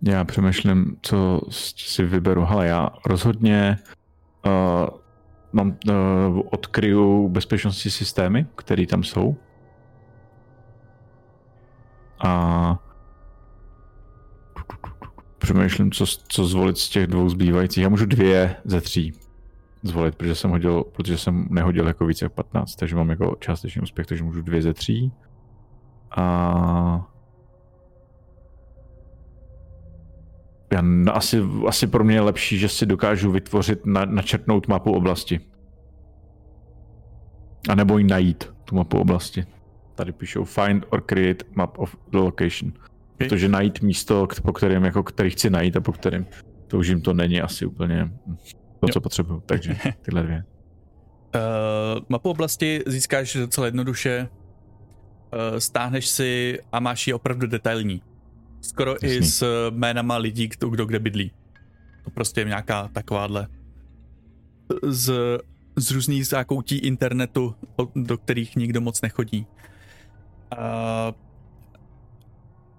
Já přemýšlím, co si vyberu. Hele, já rozhodně uh, mám, uh, odkryju bezpečnostní systémy, které tam jsou. A přemýšlím, co, co zvolit z těch dvou zbývajících. Já můžu dvě ze tří zvolit, protože jsem, hodil, protože jsem nehodil jako více jak 15, takže mám jako částečný úspěch, takže můžu dvě ze tří. A Já, asi, asi pro mě je lepší, že si dokážu vytvořit, na, načrtnout mapu oblasti. A nebo ji najít, tu mapu oblasti. Tady píšou find or create map of the location. Protože najít místo, po kterém, jako který chci najít a po kterém to už jim to není asi úplně to, co potřebuju. Takže [LAUGHS] tyhle dvě. Uh, mapu oblasti získáš docela jednoduše. Uh, stáhneš si a máš ji opravdu detailní. Skoro i Jasný. s jménama lidí, kdo, kdo kde bydlí. To prostě je nějaká takováhle z, z různých zákoutí internetu, do kterých nikdo moc nechodí. Uh,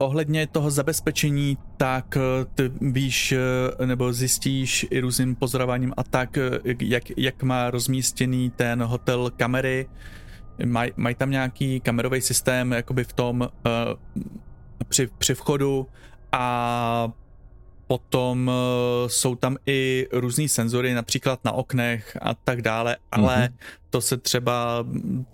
ohledně toho zabezpečení, tak eh, ty víš eh, nebo zjistíš i různým pozorováním a tak, jak, jak má rozmístěný ten hotel kamery. Mají maj tam nějaký kamerový systém jakoby v tom uh, při, při vchodu a potom uh, jsou tam i různý senzory, například na oknech a tak dále, ale Mhm. to se třeba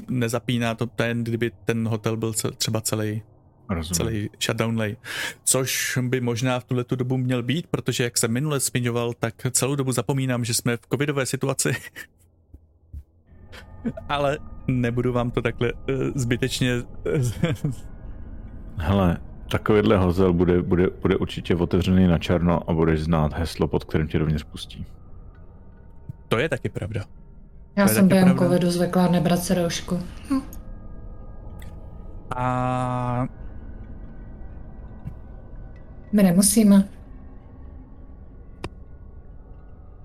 nezapíná, to ten, kdyby ten hotel byl cel, třeba celý Rozumím. celý shutdown lay. Což by možná v tuhle tu dobu měl být, protože jak jsem minule zmiňoval, tak celou dobu zapomínám, že jsme v covidové situaci. [LAUGHS] Ale nebudu vám to takhle uh, zbytečně... [LAUGHS] Hele, takovýhle hotel bude, bude, bude určitě otevřený na černo a budeš znát heslo, pod kterým tě dovnitř pustí. to je taky pravda. Já To jsem během pravda. covidu zvyklá nebrat se roušku. A My nemusíme.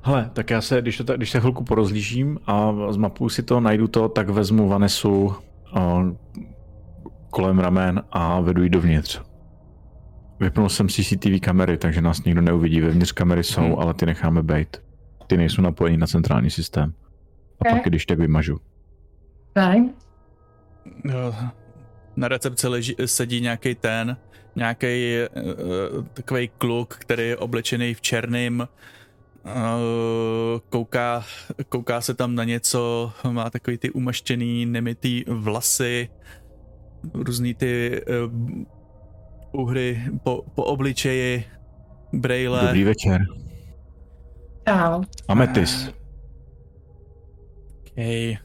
Hele, tak já se, když, to, když se chvilku porozlížím a zmapuju si to, najdu to, tak vezmu Vanesu o, kolem ramen a vedu ji dovnitř. Vypnul jsem CCTV kamery, takže nás nikdo neuvidí. Vevnitř kamery jsou, Mhm. ale ty necháme být. Ty nejsou napojení na centrální systém. A Ok. pak, když tak vymažu. Fajn. Na recepci leží, sedí nějaký ten, nějaký uh, takový kluk, který je oblečený v černým, uh, kouká, kouká se tam na něco, má takový ty umaštěný, nemitý vlasy, různý ty uh, uhry po, po obličeji, brejle. Dobrý večer. Čau. Ametis. Okay.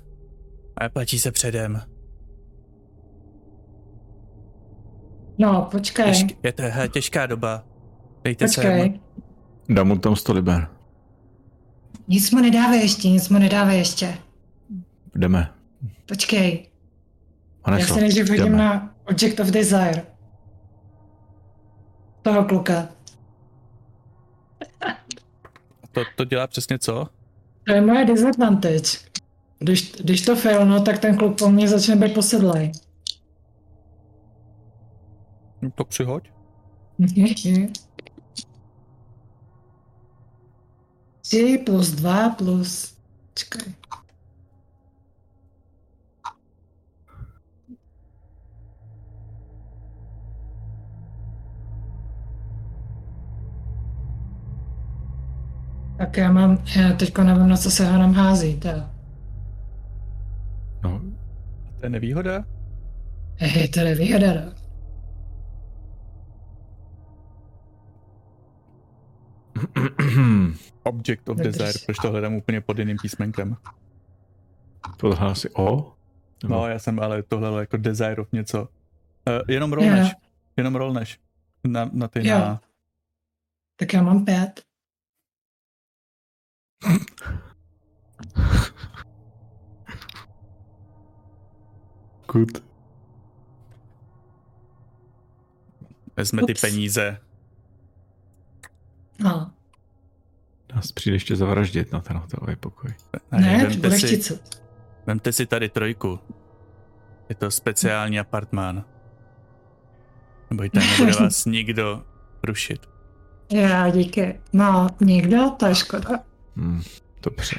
A platí se předem. No, počkej. Těžk, je to he, těžká doba. Dejte se. Počkej. Dám mu tam 100 liber. Nic mu nedávej ještě, nic mu nedávej ještě. Jdeme. Počkej. Já se nejdřív hodím na Object of Desire. Toho kluka. To, to dělá přesně co? To je moje disadvantage. Když, když to failnu, tak ten kluk po mně začne být posedlej. No, To přihoď. [LAUGHS] Tři plus dva plus... Čekaj. Tak já mám, já teďko nevím, na co se ho nám hází, teda. No, To je nevýhoda? Hej, to je výhoda, no. [CLEARS THROAT] Object of. Desire, proč to hledám úplně pod jiným písmenkem. Tohle asi O? Nebo- No, já jsem ale tohle jako Desire of něco. Uh, jenom rolneš. Jo. Jenom rolneš. Na, na ty Jo. na... Tak já mám pět. Good. Vezme ty Ups. peníze. No. Nás přijde ještě zavraždit na ten hotelový pokoj. Ne, to vemte, si, vemte si tady trojku. Je to speciální apartmán. Nebojte, nebude [LAUGHS] vás nikdo rušit. Já, díky. No, nikdo? To je škoda. Hmm, dobře.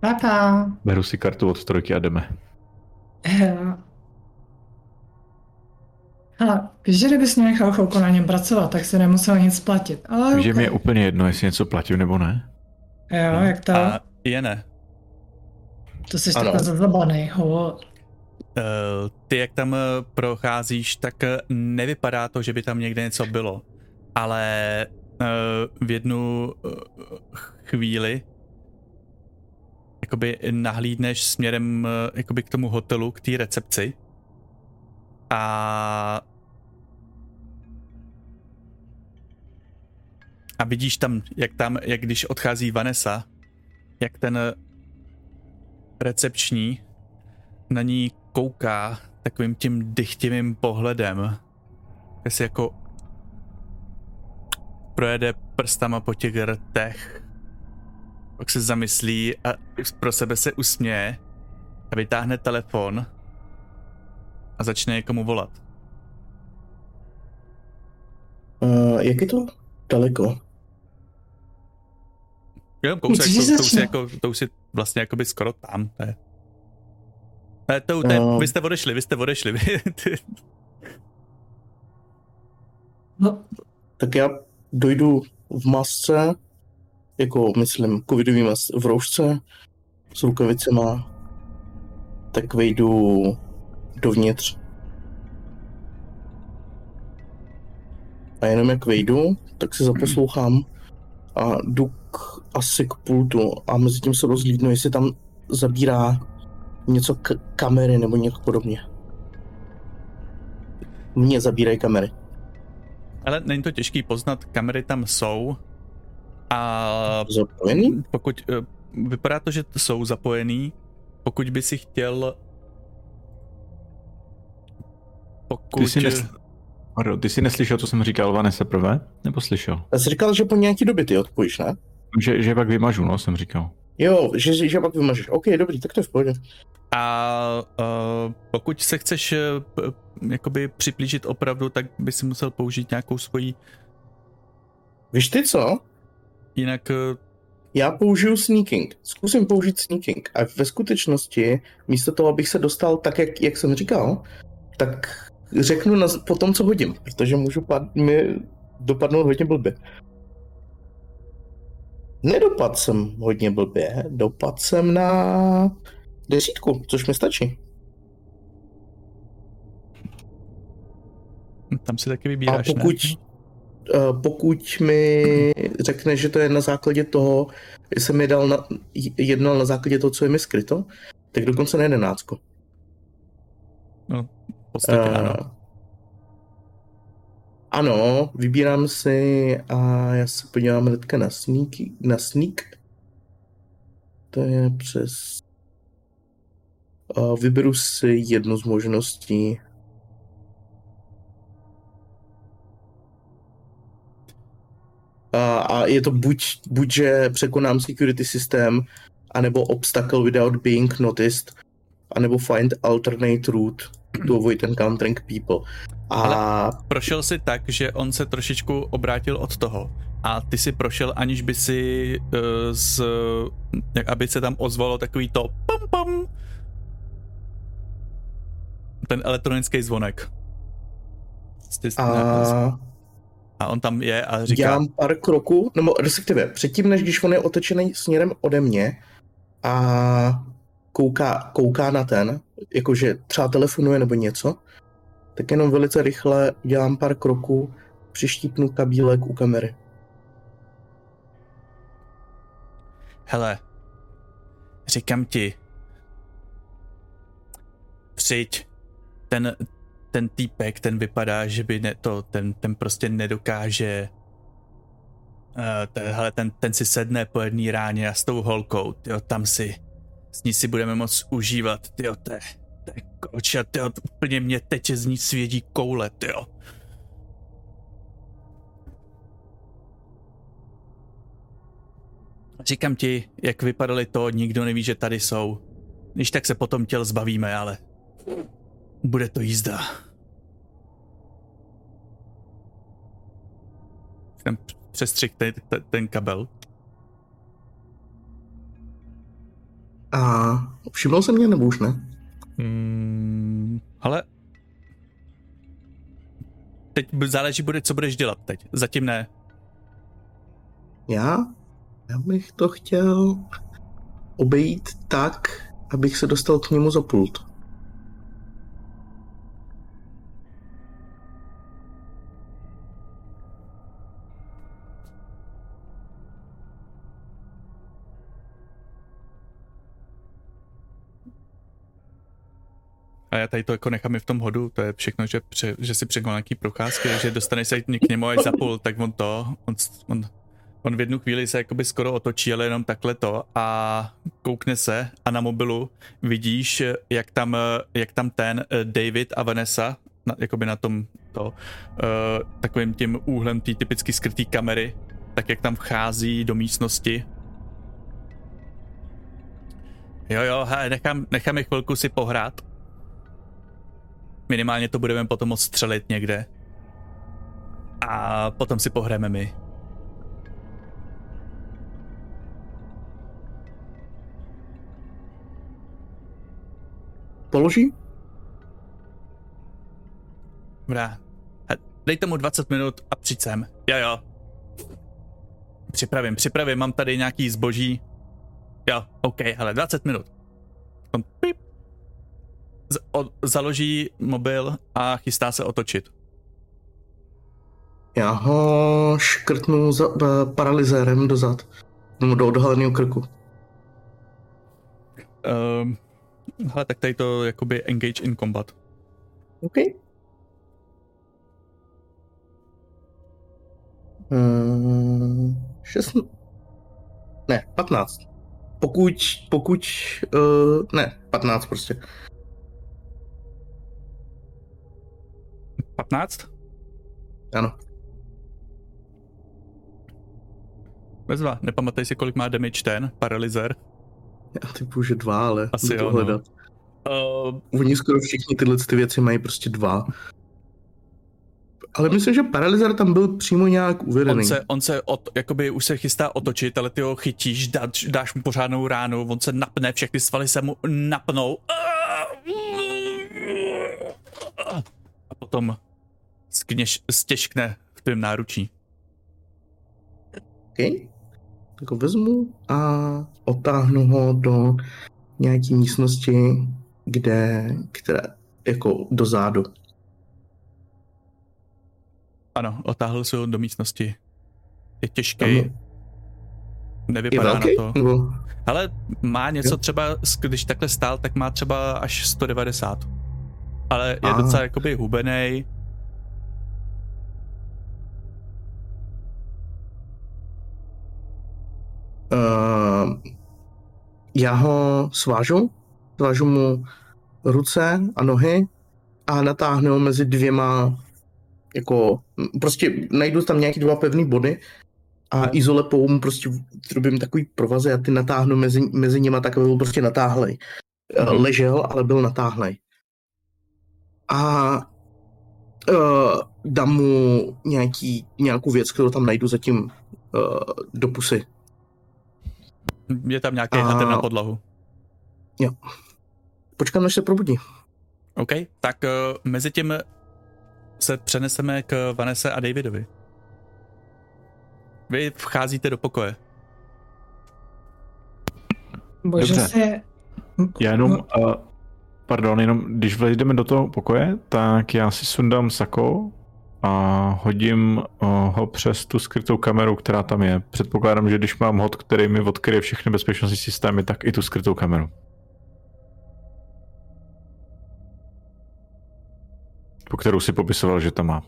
Papa. Beru si kartu od trojky a jdeme. Hele, víš, že kdybys mě nechal chvilku na něm pracovat, tak si nemusel nic platit. Ale Takže mi je okay. úplně jedno, jestli něco platím nebo ne. Jo, jak to? A je ne. To jsi Ano. takový zazabaný, ho. Eh, Ty, jak tam eh, procházíš, tak eh, nevypadá to, že by tam někde něco bylo. Ale v jednu eh, chvíli jakoby nahlídneš směrem eh, jakoby k tomu hotelu, k té recepci a a vidíš tam, jak tam, jak když odchází Vanessa, jak ten eh, recepční na ní kouká takovým tím dychtivým pohledem. Si jako projede prstama po těch rtech. Pak se zamyslí a pro sebe se usměje a vytáhne telefon a začne někomu volat. Uh, jak je to daleko? Jo, kousek, to, to, už začne. je jako, to už je vlastně jakoby skoro tam. To je. Ne, to, to je, No. vy jste odešli, vy jste odešli. vy- [LAUGHS] ty- No, Tak já dojdu v masce, jako myslím covidový mas v roušce, s rukavicema, tak vejdu dovnitř. A jenom jak vejdu, tak se zaposlouchám a jdu k, asi k pultu a mezi tím se rozhlídnu, jestli tam zabírá něco k kamery nebo něco podobně. Mě zabírají kamery. Ale není to těžký poznat, kamery tam jsou a Zapojený? pokud, eh, vypadá to, že jsou zapojený, pokud by si chtěl pokud, Ty jsi, nes... Pardon, ty jsi neslyšel, co jsem říkal Vanessa prvé? Nebo slyšel? Já jsi říkal, že po nějaký době ty odpojíš, ne? Že, že pak vymažu, no, jsem říkal. Jo, že, že pak vymažeš. OK, dobrý, tak to je v pohodě. a uh, pokud se chceš p- jakoby připlížit opravdu, tak by si musel použít nějakou svoji, Víš ty co? jinak eh, Já použiju sneaking. Zkusím použít sneaking. A ve skutečnosti, místo toho, abych se dostal tak, jak, jak jsem říkal, tak řeknu na, po tom, co hodím, protože můžu pad, mi dopadnout hodně blbě. Nedopad jsem hodně blbě, dopad jsem na desítku, což mi stačí. tam si taky A vybíráš, pokud, ne? uh, pokud mi řekne, že to je na základě toho, že jsem je dal na, jednal na základě toho, co je mi skryto, tak dokonce na jedenáctku. V podstatě ano. Ano, vybírám si a já se podívám hnedka na sneak, na sneak. To je přes... Uh, vyberu si jednu z možností. A, a je to buď, buď, že překonám security systém, anebo obstacle without being noticed, anebo find alternate route to avoid encountering people. A Prošel si tak, že on se trošičku obrátil od toho a ty si prošel, aniž by si uh, z, jak aby se tam ozvalo takový to pam pam ten elektronický zvonek. Jste- a a on tam je a říká, dělám pár kroků, nebo respektive předtím, než když on je otočený směrem ode mě a kouká, kouká na ten, jakože třeba telefonuje nebo něco, tak jenom velice rychle dělám pár kroků, přištípnu kabílek u kamery. hele, říkám ti, přijď, ten, ten týpek, ten vypadá, že by ne, to, ten, ten prostě nedokáže uh, ten, hele, ten, ten si sedne po jedné ráně a s tou holkou, tyjo, tam si, s ní si budeme moc užívat, tyjo, to je, to je koča, tyjo, úplně mě teče z ní svědí koule, tyjo. Říkám ti, jak vypadaly to, nikdo neví, že tady jsou. Když tak se potom těl zbavíme, ale bude to jízda. Tam přestřih ten, ten kabel. A všiml jsem mě nebo už ne? Hmm, ale teď záleží bude, co budeš dělat teď. Zatím ne. Já? Já bych to chtěl obejít tak, abych se dostal k němu za pult. A já tady to jako nechám i v tom hodu, to je všechno, že, pře, že si překonal nějaký procházky, že dostaneš se k němu až za půl, tak on to, on, on, on v jednu chvíli se jakoby skoro otočí, ale jenom takhle to a koukne se a na mobilu vidíš, jak tam, jak tam ten eh, David a Vanessa, na, jakoby na tom to, uh, takovým tím úhlem té typicky skrytý kamery, tak jak tam vchází do místnosti. Jo, jo, he, nechám, nechám je chvilku si pohrát Minimálně to budeme potom moct střelit někde. A potom si pohráme my. Položí? Dobrá. Dej tomu 20 minut a přijď sem. Jo, jo. Připravím, připravím, mám tady nějaký zboží. Jo, OK, hele, 20 minut. Pip, z- o- založí mobil a chystá se otočit. Já ho škrtnu za, uh, paralyzérem dozad. Nebo do odhaleného krku. Um, hele, tak tady to jakoby engage in combat. OK. Uh, šest... Ne, 15. Pokud, pokud, uh, ne, 15 prostě. 15? Ano. Bezva, nepamatej si, kolik má damage ten, paralyzer. Já typu, že dva, ale Asi jo, no. hledat. Uh, Oni skoro všichni tyhle ty věci mají prostě dva. Ale myslím, že paralyzer tam byl přímo nějak uvedený. on se, on se od, jakoby už se chystá otočit, ale ty ho chytíš, dáš, dáš mu pořádnou ránu, on se napne, všechny svaly se mu napnou. A potom skněš, stěžkne v tvém náručí. OK. Tak ho vezmu a otáhnu ho do nějaký místnosti, kde, které, jako do zádu. Ano, otáhl se ho do místnosti. Je těžký, Tam je nevypadá velký? na to. Nebo, Ale má něco Jo. třeba, když takhle stál, tak má třeba až 190. Ale je Aha. docela jakoby hubenej. Uh, já ho svážu, svážu mu ruce a nohy a natáhnu ho mezi dvěma jako, prostě najdu tam nějaký dva pevný body a izolepou mu prostě zrobím takový provazy a ty natáhnu mezi, mezi nima tak, aby byl prostě natáhlej. Mhm. Ležel, ale byl natáhlej. A uh, dám mu nějaký, nějakou věc, kterou tam najdu zatím uh, do pusy. Je tam nějaký A- hadr na podlahu. Počkám, než se probudí. OK, tak uh, mezi tím se přeneseme k Vanese a Davidovi. Vy vcházíte do pokoje. Bože Dobře. se... Já jenom, No. uh, pardon, jenom když vlejdeme do toho pokoje, tak já si sundám sako a hodím uh, ho přes tu skrytou kameru, která tam je. Předpokládám, že když mám hod, který mi odkryje všechny bezpečnostní systémy, tak i tu skrytou kameru. Po kterou si popisoval, že to má.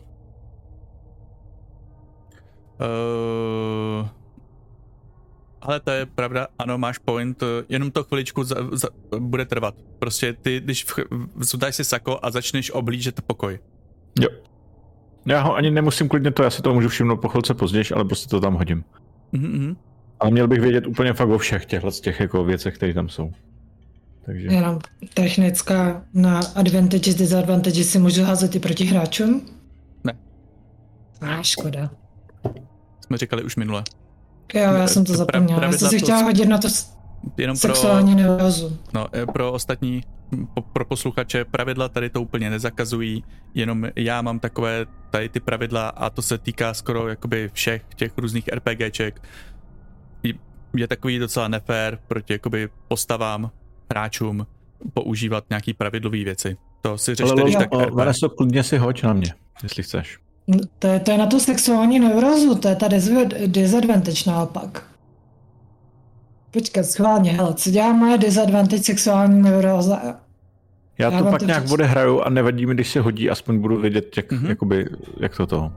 Uh, ale to je pravda, ano, máš point, jenom to chviličku za, za, bude trvat. Prostě ty, když vzdáš si sako a začneš oblížet pokoj. Jo. Já ho ani nemusím klidně to, já si to můžu všimnout po chvilce později, ale prostě to tam hodím. Mm-hmm. Ale měl bych vědět úplně fakt o všech těchhle těch jako věcech, které tam jsou. Takže... Jenom technická na advantage, disadvantage si můžu házet i proti hráčům? Ne. A škoda. Jsme říkali už minule. Jo, já jsem to zapomněla. Já jsem si chtěla hodit na to jenom sexuální pro, neurozu. No, e, pro ostatní, pro posluchače, pravidla tady to úplně nezakazují, jenom já mám takové tady ty pravidla a to se týká skoro jakoby všech těch různých RPGček. Je takový docela nefér proti jakoby postavám, hráčům používat nějaký pravidlové věci. To si řešte, když tak RP. Vaneso, klidně si hoď na mě, jestli chceš. To je, to je na tu sexuální neurozu, to je ta disadvantage naopak. Počkat, schválně, hele, co dělá moje disadvantage sexuální neuroza? Já, Já to pak to nějak přes... hraju a nevadí mi, když se hodí, aspoň budu vědět, jak, mm-hmm. jakoby, jak to toho.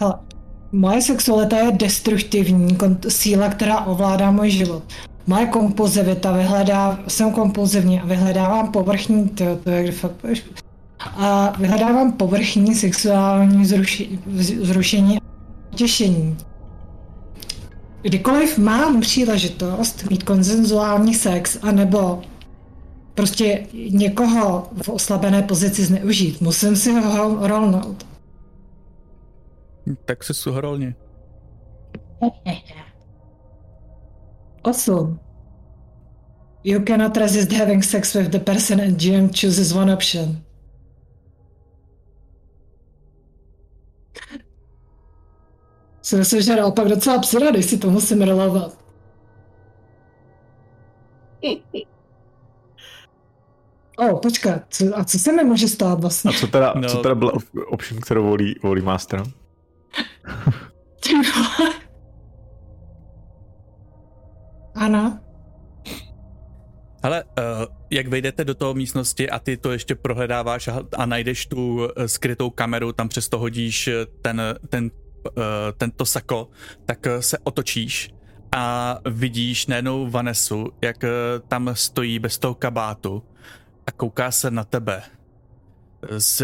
Hele, moje sexualita je destruktivní síla, která ovládá můj život. Moje kompulzivita vyhledá, jsem kompulzivní a vyhledávám povrchní, to, to je fakt, a vyhledávám povrchní sexuální zruši, zrušení a těšení. Kdykoliv mám příležitost mít konsenzuální sex, anebo prostě někoho v oslabené pozici zneužít, musím si ho rolnout. Tak se suhrolně. [LAUGHS] Osm. You cannot resist having sex with the person and GM chooses one option. Si myslím, že naopak docela psira, když si to musím relovat. O, oh, počkat, co, a co se mi může stát vlastně? A co teda, no. co teda byla option, kterou volí, volí Master? Ano. Ale uh, jak vejdete do toho místnosti a ty to ještě prohledáváš a, a najdeš tu uh, skrytou kameru, tam přesto hodíš ten, ten uh, tento sako, tak uh, se otočíš a vidíš najednou Vanesu, jak uh, tam stojí bez toho kabátu a kouká se na tebe. Z,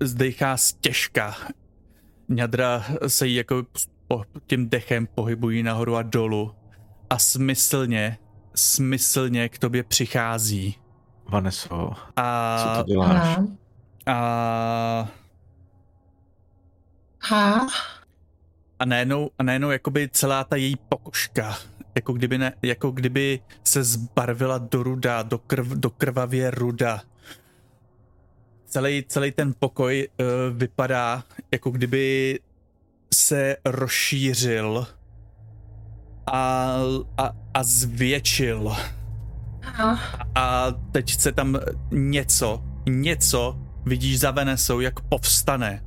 zdechá stěžka. Ňadra se jí jako po, tím dechem pohybují nahoru a dolů a smyslně, smyslně k tobě přichází. Vaneso, a, co to děláš? A... Ha? A najednou, a najednou jakoby celá ta její pokožka, jako kdyby, ne, jako kdyby se zbarvila do ruda, do, krv, do krvavě ruda. Celý, celý ten pokoj uh, vypadá, jako kdyby se rozšířil a, a, a zvětšil. A, a teď se tam něco, něco vidíš za Venesou, jak povstane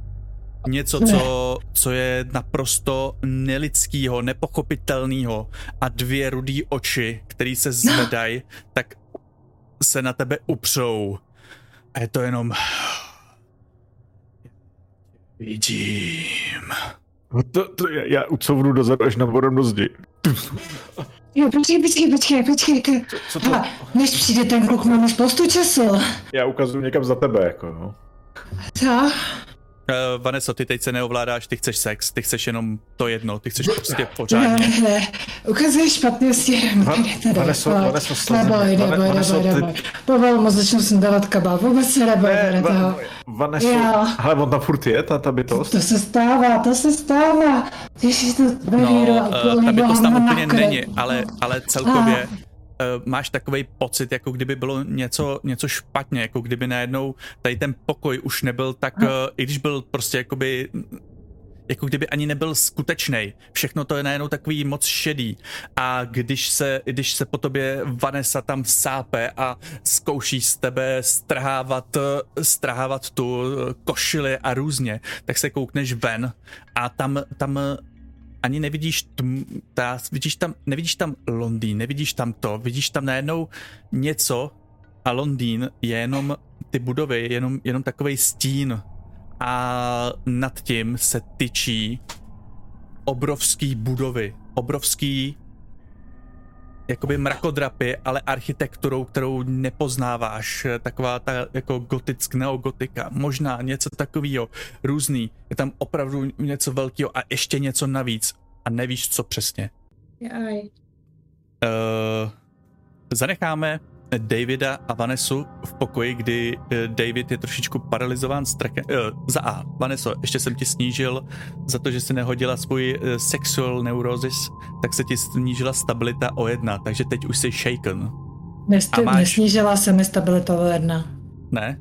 něco, co, co je naprosto nelidského, nepochopitelného a dvě rudý oči, které se [GASPS] zvedají, tak se na tebe upřou. A je to jenom... Vidím. No to, to já, já ucouvnu dozadu až na bodem do zdi. Jo, počkej, počkej, počkej, počkej. Co, co to? než přijde ten kluk, máme spoustu času. Já ukazuju někam za tebe, jako jo. Co? Uh, Vanessa, ty teď se neovládáš, ty chceš sex, ty chceš jenom to jedno, ty chceš prostě pořádně. Ne, ne, ukazuješ špatný stěrem. Vanessa, Vanessa, neboj, neboj, neboj, neboj. Poval mu začnu jsem dávat kabát, vůbec se neboj ne, toho. Vanessa, ale on tam furt je, ta, ta bytost. To se stává, to se stává. Ježiš, to no, uh, ta bytost tam úplně není, ale, ale celkově, ah máš takový pocit, jako kdyby bylo něco, něco špatně, jako kdyby najednou tady ten pokoj už nebyl tak, uh, i když byl prostě jakoby jako kdyby ani nebyl skutečný. Všechno to je najednou takový moc šedý. A když se, když se po tobě Vanessa tam sápe a zkouší z tebe strhávat, strhávat tu košili a různě, tak se koukneš ven a tam, tam ani nevidíš, tm, ta, vidíš tam, nevidíš tam Londýn, nevidíš tam to, vidíš tam najednou něco a Londýn je jenom ty budovy, jenom, jenom takový stín a nad tím se tyčí obrovský budovy, obrovský jakoby mrakodrapy, ale architekturou, kterou nepoznáváš, taková ta jako gotick, neogotika, možná něco takového, různý, je tam opravdu něco velkého a ještě něco navíc a nevíš, co přesně. Jaj. Uh, zanecháme Davida a Vanesu v pokoji, kdy eh, David je trošičku paralizován strachem. Uh, za A. Vaneso, ještě jsem ti snížil za to, že si nehodila svůj uh, sexual neurosis, tak se ti snížila stabilita o jedna, takže teď už jsi shaken. A máš- Nesnížila se mi stabilita o jedna. Ne?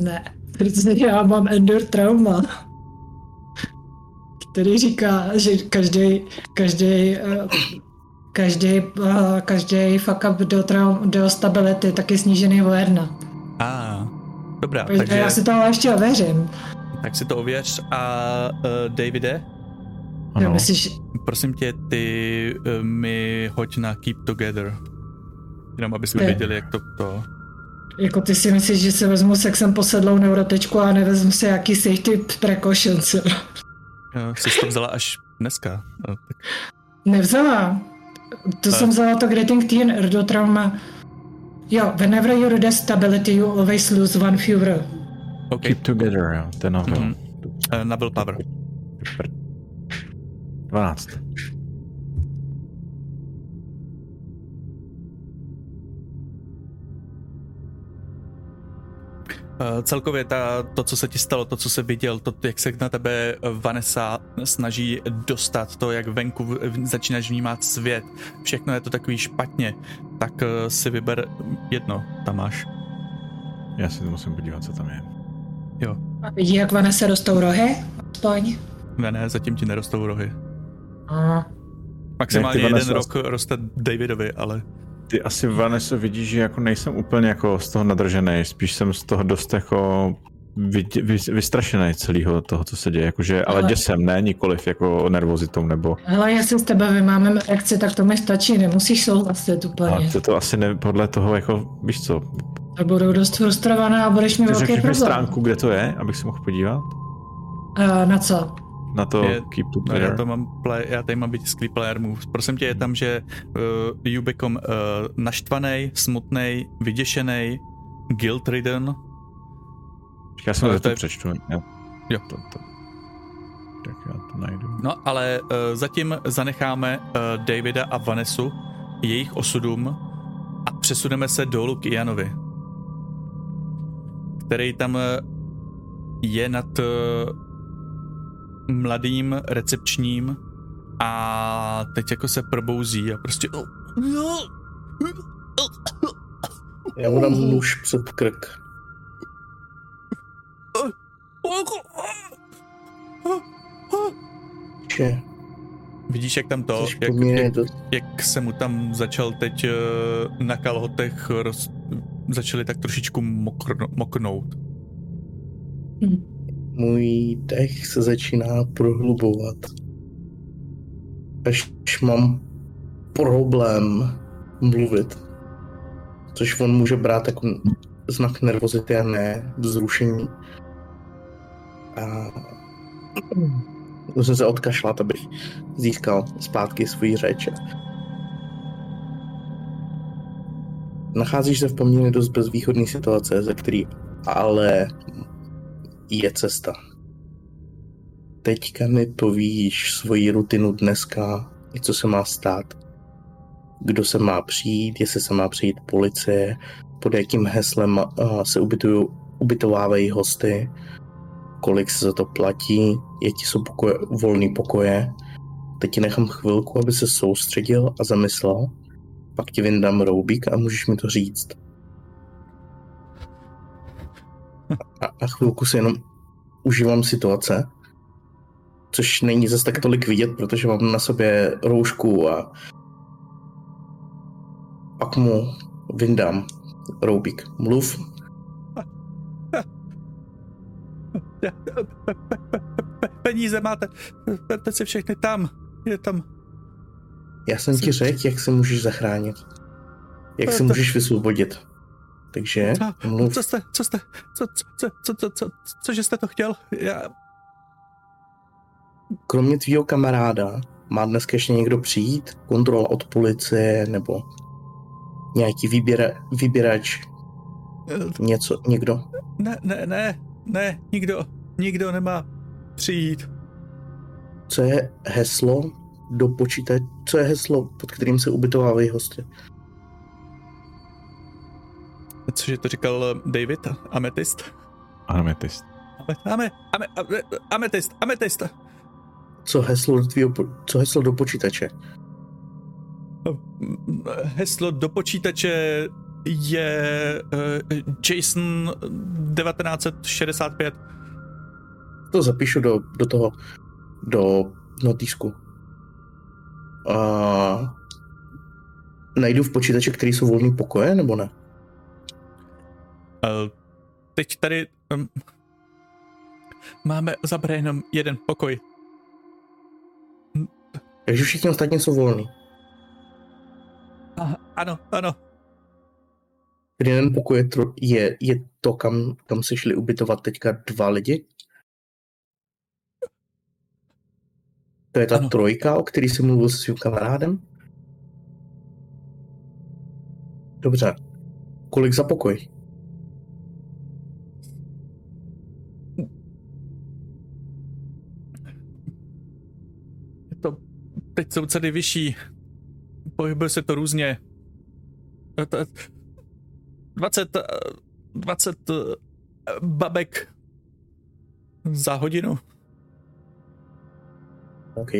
Ne, protože já mám endor trauma. Který říká, že každý, každý, každý, každý fuck up do, traum, do stability tak je snížený o jedna. A, ah, dobrá, Takže takže já si to ale ještě ověřím. tak si to ověř a uh, Davide, Ano. myslíš, prosím tě, ty uh, mi hoď na Keep Together. Jenom aby jsme věděli, jak to, to jako ty si myslíš, že si vezmu sexem posedlou neurotečku a nevezmu si jaký safety precautions. jsi to vzala až dneska. Tak Nevzala. To jsem vzala to Getting Teen Erdotrauma. Jo, whenever you reduce stability, you always lose one fewer. OK, Keep together, jo, ten novel. Uh, na willpower. 12. celkově ta, to, co se ti stalo, to, co se viděl, to, jak se na tebe eh, Vanessa snaží dostat, to, jak venku začínáš vnímat svět, všechno je to takový špatně, tak uh, si vyber jedno, tam máš. Já si musím podívat, co tam je. Jo, A vidí, jak Vanessa rostou rohy? Aspoň. ne, ne, zatím ti nerostou rohy. A Maximálně jeden Vanessa- rok roste Davidovi, ale Ty asi, Vanessa, vidíš, že jako nejsem úplně jako z toho nadržený, spíš jsem z toho dost jako vy, vy, vystrašený celého toho, co se děje, jakože, ale Ale- děsem, ne nikoliv jako nervozitou nebo, hele, jestli s tebe vymámeme reakci, tak to mi stačí, nemusíš souhlasit ale úplně. to, to asi ne, podle toho, jako, víš co, To budou dost frustrovaná a budeš ty velký mi problém. stránku, kde to je, abych se mohl podívat A na co? Na to Je- Keep No, Together. já to mám play, já tady mám být skvělý player move. Prosím tě, je tam, že uh, you become uh, naštvaný, smutný, vyděšený, guilt ridden. Já jsem ale to, to to je- přečtu. Jo. Jo. To, to. Tak já to najdu. No, ale uh, zatím zanecháme uh, Davida a Vanessu jejich osudům a přesuneme se dolů k Ianovi, který tam je nad uh, mladým recepčním a teď jako se probouzí a prostě Já mu dám nůž před krk. Že Vidíš, jak tam to, jak, jak, jak se mu tam začal teď eh, na kalhotech roz, začali tak trošičku mokr, moknout. Můj dech se začíná prohlubovat. Až mám problém mluvit. Což on může brát jako znak nervozity a ne vzrušení. A [CLEARS THROAT] musím se odkašlat, abych získal zpátky svůj řeč. Nacházíš se v poměrně dost bezvýchodné situace, ze který ale je cesta. Teďka mi povíš svoji rutinu dneska, i co se má stát. Kdo se má přijít, jestli se má přijít policie, pod jakým heslem uh, se ubytují, ubytovávají hosty, kolik se za to platí, jaký jsou pokoje, volný pokoje. Teď ti nechám chvilku, aby se soustředil a zamyslel, pak ti vyndám roubík a můžeš mi to říct. A, a chvilku si jenom užívám situace, což není zase tak tolik vidět, protože mám na sobě roušku a pak mu vyndám roubík. Mluv. Peníze máte, vemte si všechny tam, je tam. Já jsem ti řekl, jak se můžeš zachránit. Jak se můžeš vysvobodit. Takže mluv. Co jste, co jste, co, co, co, co, co, co, cože jste to chtěl? Já... Kromě tvýho kamaráda má dneska ještě někdo přijít? Kontrola od policie nebo nějaký výběra, vybírač? Něco, někdo? Ne, ne, ne, ne, nikdo, nikdo nemá přijít. Co je heslo do počítače? Co je heslo, pod kterým se ubytovávají hosty? Cože to říkal David? Ametist? Ametist. Ame, ame, ame, ametist, ametist. Co heslo, do tvýho, co heslo do počítače? Heslo do počítače je uh, Jason 1965. To zapíšu do, do toho, do notýsku. A najdu v počítači, který jsou volný pokoje, nebo ne? Uh, teď tady um, máme zabrat jenom jeden pokoj. Takže všichni ostatní jsou volní. Uh, ano, ano. Ten jeden pokoj je, tro, je, je to, kam, kam se šli ubytovat teďka dva lidi? To je ta ano. trojka, o který jsem mluvil se svým kamarádem? Dobře. Kolik za pokoj? Teď jsou ceny vyšší. Pohybuje se to různě. 20, 20 babek za hodinu. OK.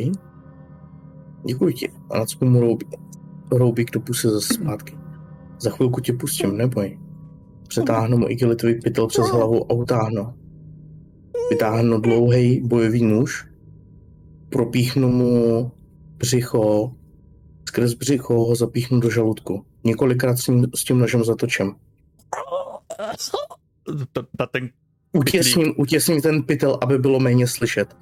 Děkuji ti. A na co mu roubík, roubík do pusy zase zpátky. Za chvilku tě pustím, neboj. Přetáhnu mu igelitový pytel přes hlavu a utáhnu. Vytáhnu dlouhý bojový nůž propíchnu mu břicho, skrz břicho ho zapíchnu do žaludku. Několikrát s tím, s tím nožem zatočím. ten... Utěsním, utěsním ten pytel, aby bylo méně slyšet.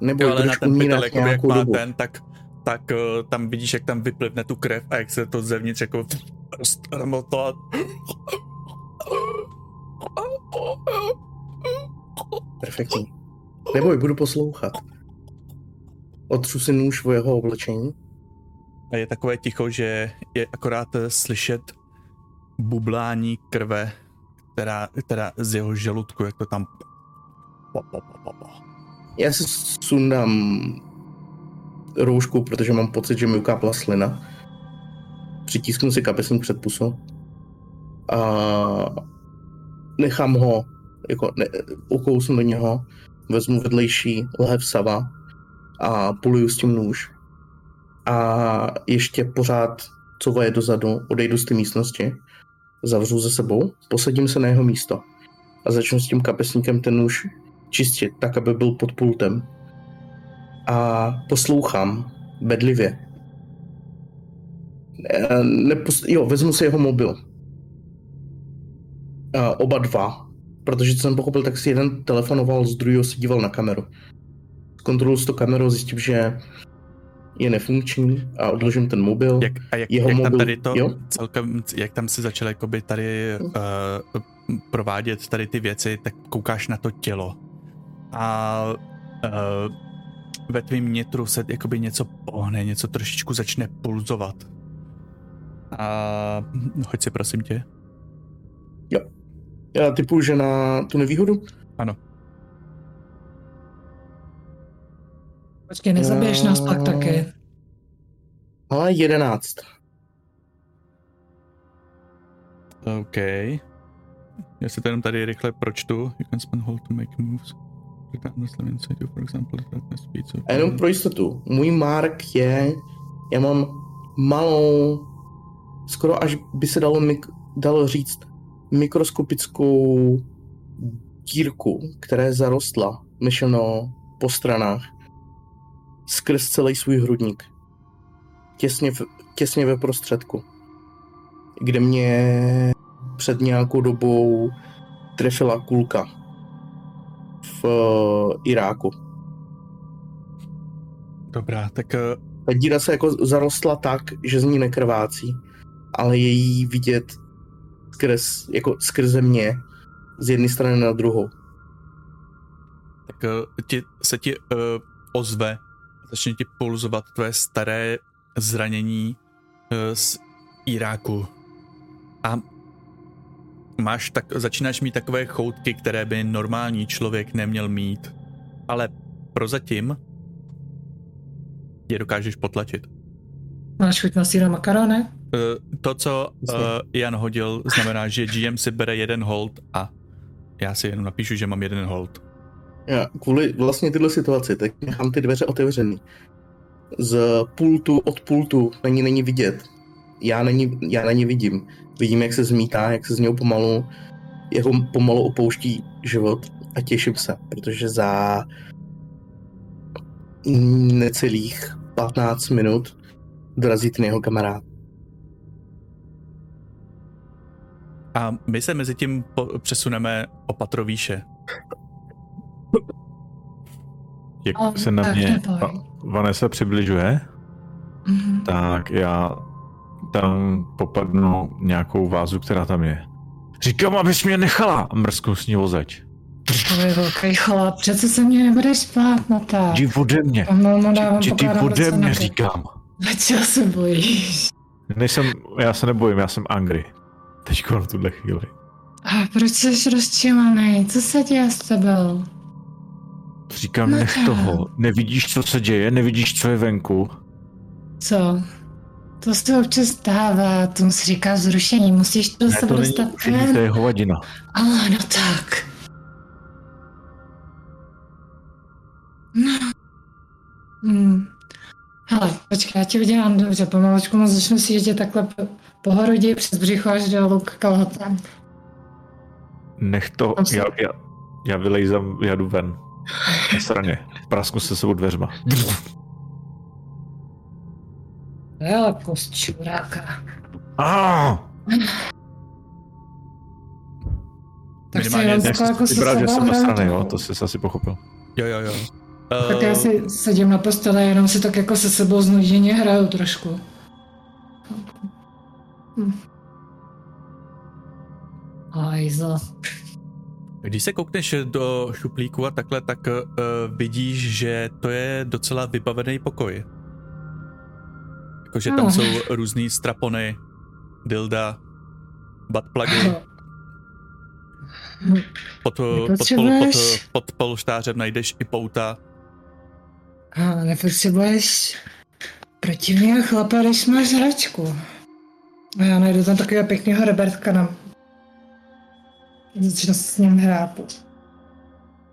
Nebo jo, ale na ten pytel, jako jak má dobu. ten, tak, tak uh, tam vidíš, jak tam vyplivne tu krev a jak se to zevnitř jako roztrmotá. Perfektní. Neboj, budu poslouchat. Otřu si nůž o jeho oblečení. A je takové ticho, že je akorát slyšet bublání krve, která, která z jeho žaludku, jak to tam... Já si sundám roušku, protože mám pocit, že mi ukápla slina. Přitisknu si kapesník před pusu a nechám ho, jako ne, ukousnu do něho, vezmu vedlejší lehev sava a puluju s tím nůž. A ještě pořád, co je dozadu, odejdu z té místnosti, zavřu ze sebou, posadím se na jeho místo a začnu s tím kapesníkem ten nůž čistit, tak, aby byl pod pultem. A poslouchám bedlivě. Nepos- jo, vezmu si jeho mobil. A oba dva. Protože co jsem pochopil, tak si jeden telefonoval, z druhého si díval na kameru zkontroluji s to kamerou, zjistím, že je nefunkční a odložím ten mobil. Jak, a jak, Jeho jak mobil, tam tady to jo? celkem, jak tam si začal jakoby tady uh, provádět tady ty věci, tak koukáš na to tělo. A uh, ve tvým nitru se jakoby něco pohne, něco trošičku začne pulzovat. A hoď si prosím tě. Jo. Já typu, že na tu nevýhodu? Ano. Počkej, nezabiješ nás pak taky. Ale jedenáct. OK. Já si jenom tady rychle pročtu. You can spend hold to make moves. For example, A jenom pro jistotu. Můj mark je, já mám malou, skoro až by se dalo, mik, dalo říct, mikroskopickou dírku, která je zarostla, myšleno po stranách skrz celý svůj hrudník. Těsně, v, těsně ve prostředku. Kde mě před nějakou dobou trefila kulka v uh, Iráku. Dobrá, tak uh, Ta díra se jako zarostla tak, že z ní nekrvácí, ale je jí vidět skrz, jako skrze mě z jedné strany na druhou. tak uh, ti, se ti uh, ozve, začne ti pulzovat tvoje staré zranění uh, z Iráku. A máš tak, začínáš mít takové choutky, které by normální člověk neměl mít. Ale prozatím je dokážeš potlačit. Máš chuť na síra makarone? Uh, to, co uh, Jan hodil, znamená, že GM si bere jeden hold a já si jenom napíšu, že mám jeden hold. Já kvůli vlastně tyhle situaci, tak nechám ty dveře otevřený. Z pultu, od pultu není, není vidět. Já není, já není vidím. Vidím, jak se zmítá, jak se z něho pomalu, jak ho pomalu opouští život a těším se, protože za necelých 15 minut dorazí ten jeho kamarád. A my se mezi tím po- přesuneme o patro výše. Jak O, se na tak mě. Va- Vanessa přibližuje, Mhm. tak já tam popadnu nějakou vázu, která tam je. Říkám, abys mě nechala! A mrsknu s ní vozeč. To je velký chlap, přece se mě nebudeš spát na tak. Jdi ode mě! Jdi ode mě, na- říkám. A čeho se bojíš? Nejsem, já se nebojím, já jsem angry. Teďko v tuhle chvíli. A proč jsi rozčilený? Co se děje s tebou? Říkám, No nech toho. Nevidíš, co se děje, nevidíš, co je venku. Co? To se občas stává, tomu se říká zrušení, musíš to se to není dostat učení, to je hovadina. Ale no tak. No. Hmm. Hele, počkej, já ti udělám dobře, pomaličku mu začnu si jezdit takhle po, po horodě přes břicho až do luk kalhotem. Nech to, já, já, já vylejzám, já jdu ven. Na straně. Prasknu se sebou dveřma. Velkost čuráka. Ah! Tak se jenom takhle jako se Vybral, že jsem na straně, jo, to jsi asi pochopil. Jo, jo, jo. Tak já Uh, si sedím na posteli, jenom si tak jako se sebou znuděně hraju trošku. Hm. Hajzl. Když se koukneš do šuplíku a takhle, tak uh, vidíš, že to je docela vybavený pokoj. Jakože tam Ah. jsou různý strapony, dilda, buttplugy, pod, pod, pol, pod, Nepotřebuješ? pod polštářem najdeš i pouta. A nepotřebuješ protivného chlapa, když máš hračku. A já najdu tam takového pěkného Robertka na... Začnu s ním hrát.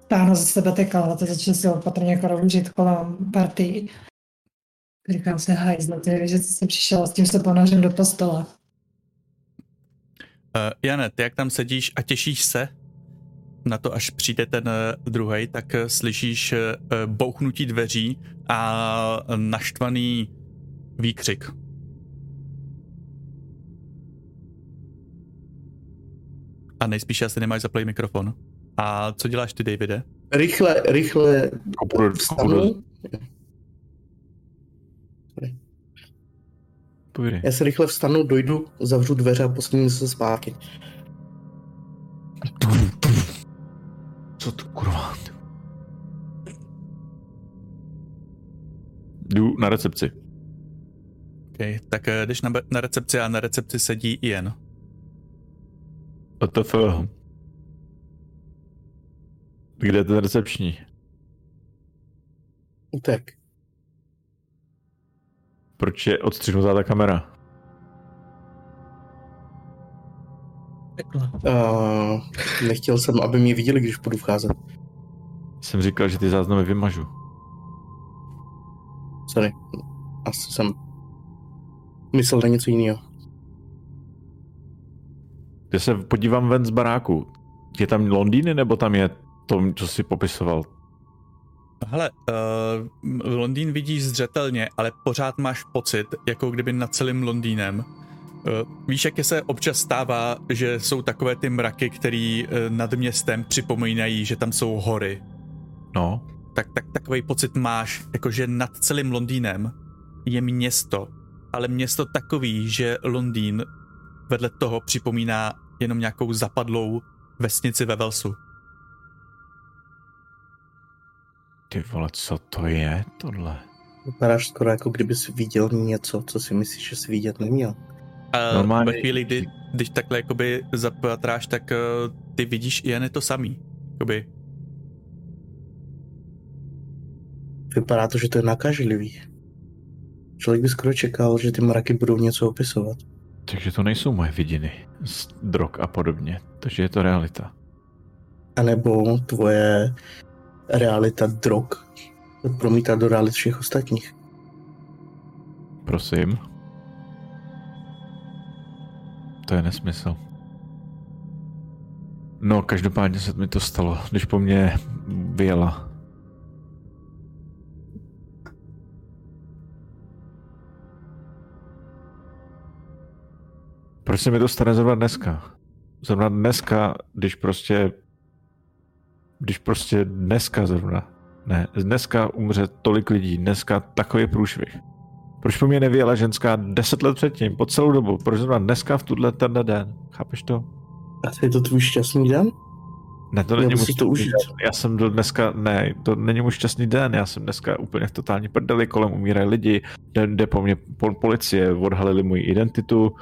Táhnu ze sebe ty kalhoty, začnu si opatrně jako roužit kolem partii. Říkám si, hajzle, ty že jsi přišel s tím se ponořím do postele. Uh, Jane, ty jak tam sedíš a těšíš se na to, až přijde ten uh, druhý, tak uh, slyšíš bouchnutí dveří a naštvaný výkřik. A nejspíš asi nemáš zaplý mikrofon. A co děláš ty, Davide? Rychle, rychle vstanu. povídej. Já se rychle vstanu, dojdu, zavřu dveře a posuním se zpátky. Co to kurva? Jdu na recepci. Okay, tak uh, jdeš na, na recepci a na recepci sedí Ian. WTF. Kde je ten recepční? Utek. Proč je odstřihnutá ta kamera? Uh, nechtěl jsem, aby mě viděli, když budu vcházet. Jsem říkal, že ty záznamy vymažu. Sorry. Asi jsem myslel na něco jiného. Já se podívám ven z baráku. Je tam Londýny, nebo tam je to, co jsi popisoval? Hele, uh, Londýn vidíš zřetelně, ale pořád máš pocit, jako kdyby nad celým Londýnem. Uh, víš, jak se občas stává, že jsou takové ty mraky, které uh, nad městem připomínají, že tam jsou hory. No. Tak, tak takový pocit máš, jakože nad celým Londýnem je město, ale město takový, že Londýn vedle toho připomíná jenom nějakou zapadlou vesnici ve Velsu. Ty vole, co to je tohle? Vypadáš skoro jako kdyby jsi viděl něco, co si myslíš, že jsi vidět neměl. A Normálně... ve chvíli, kdy, když takhle jakoby zapatráš, tak uh, ty vidíš i jen to samý. Jakoby. Vypadá to, že to je nakažlivý. Člověk by skoro čekal, že ty mraky budou něco opisovat. Takže to nejsou moje vidiny z drog a podobně, takže je to realita. A nebo tvoje realita drog promítá do realit všech ostatních. Prosím. To je nesmysl. No, každopádně se mi to stalo, když po mně vyjela. Proč se mi to stane zrovna dneska? Zrovna dneska, když prostě když prostě dneska zrovna, ne, dneska umře tolik lidí, dneska takový průšvih. Proč po mě nevěla ženská deset let předtím, po celou dobu? Proč zrovna dneska v tuhle tenhle den? Chápeš to? A je to tvůj šťastný den? Ne, to není můj to užít. Den. Já jsem do dneska, ne, to není můj šťastný den, já jsem dneska úplně v totální prdeli, kolem umírají lidi, jde po mně policie, odhalili moji identitu,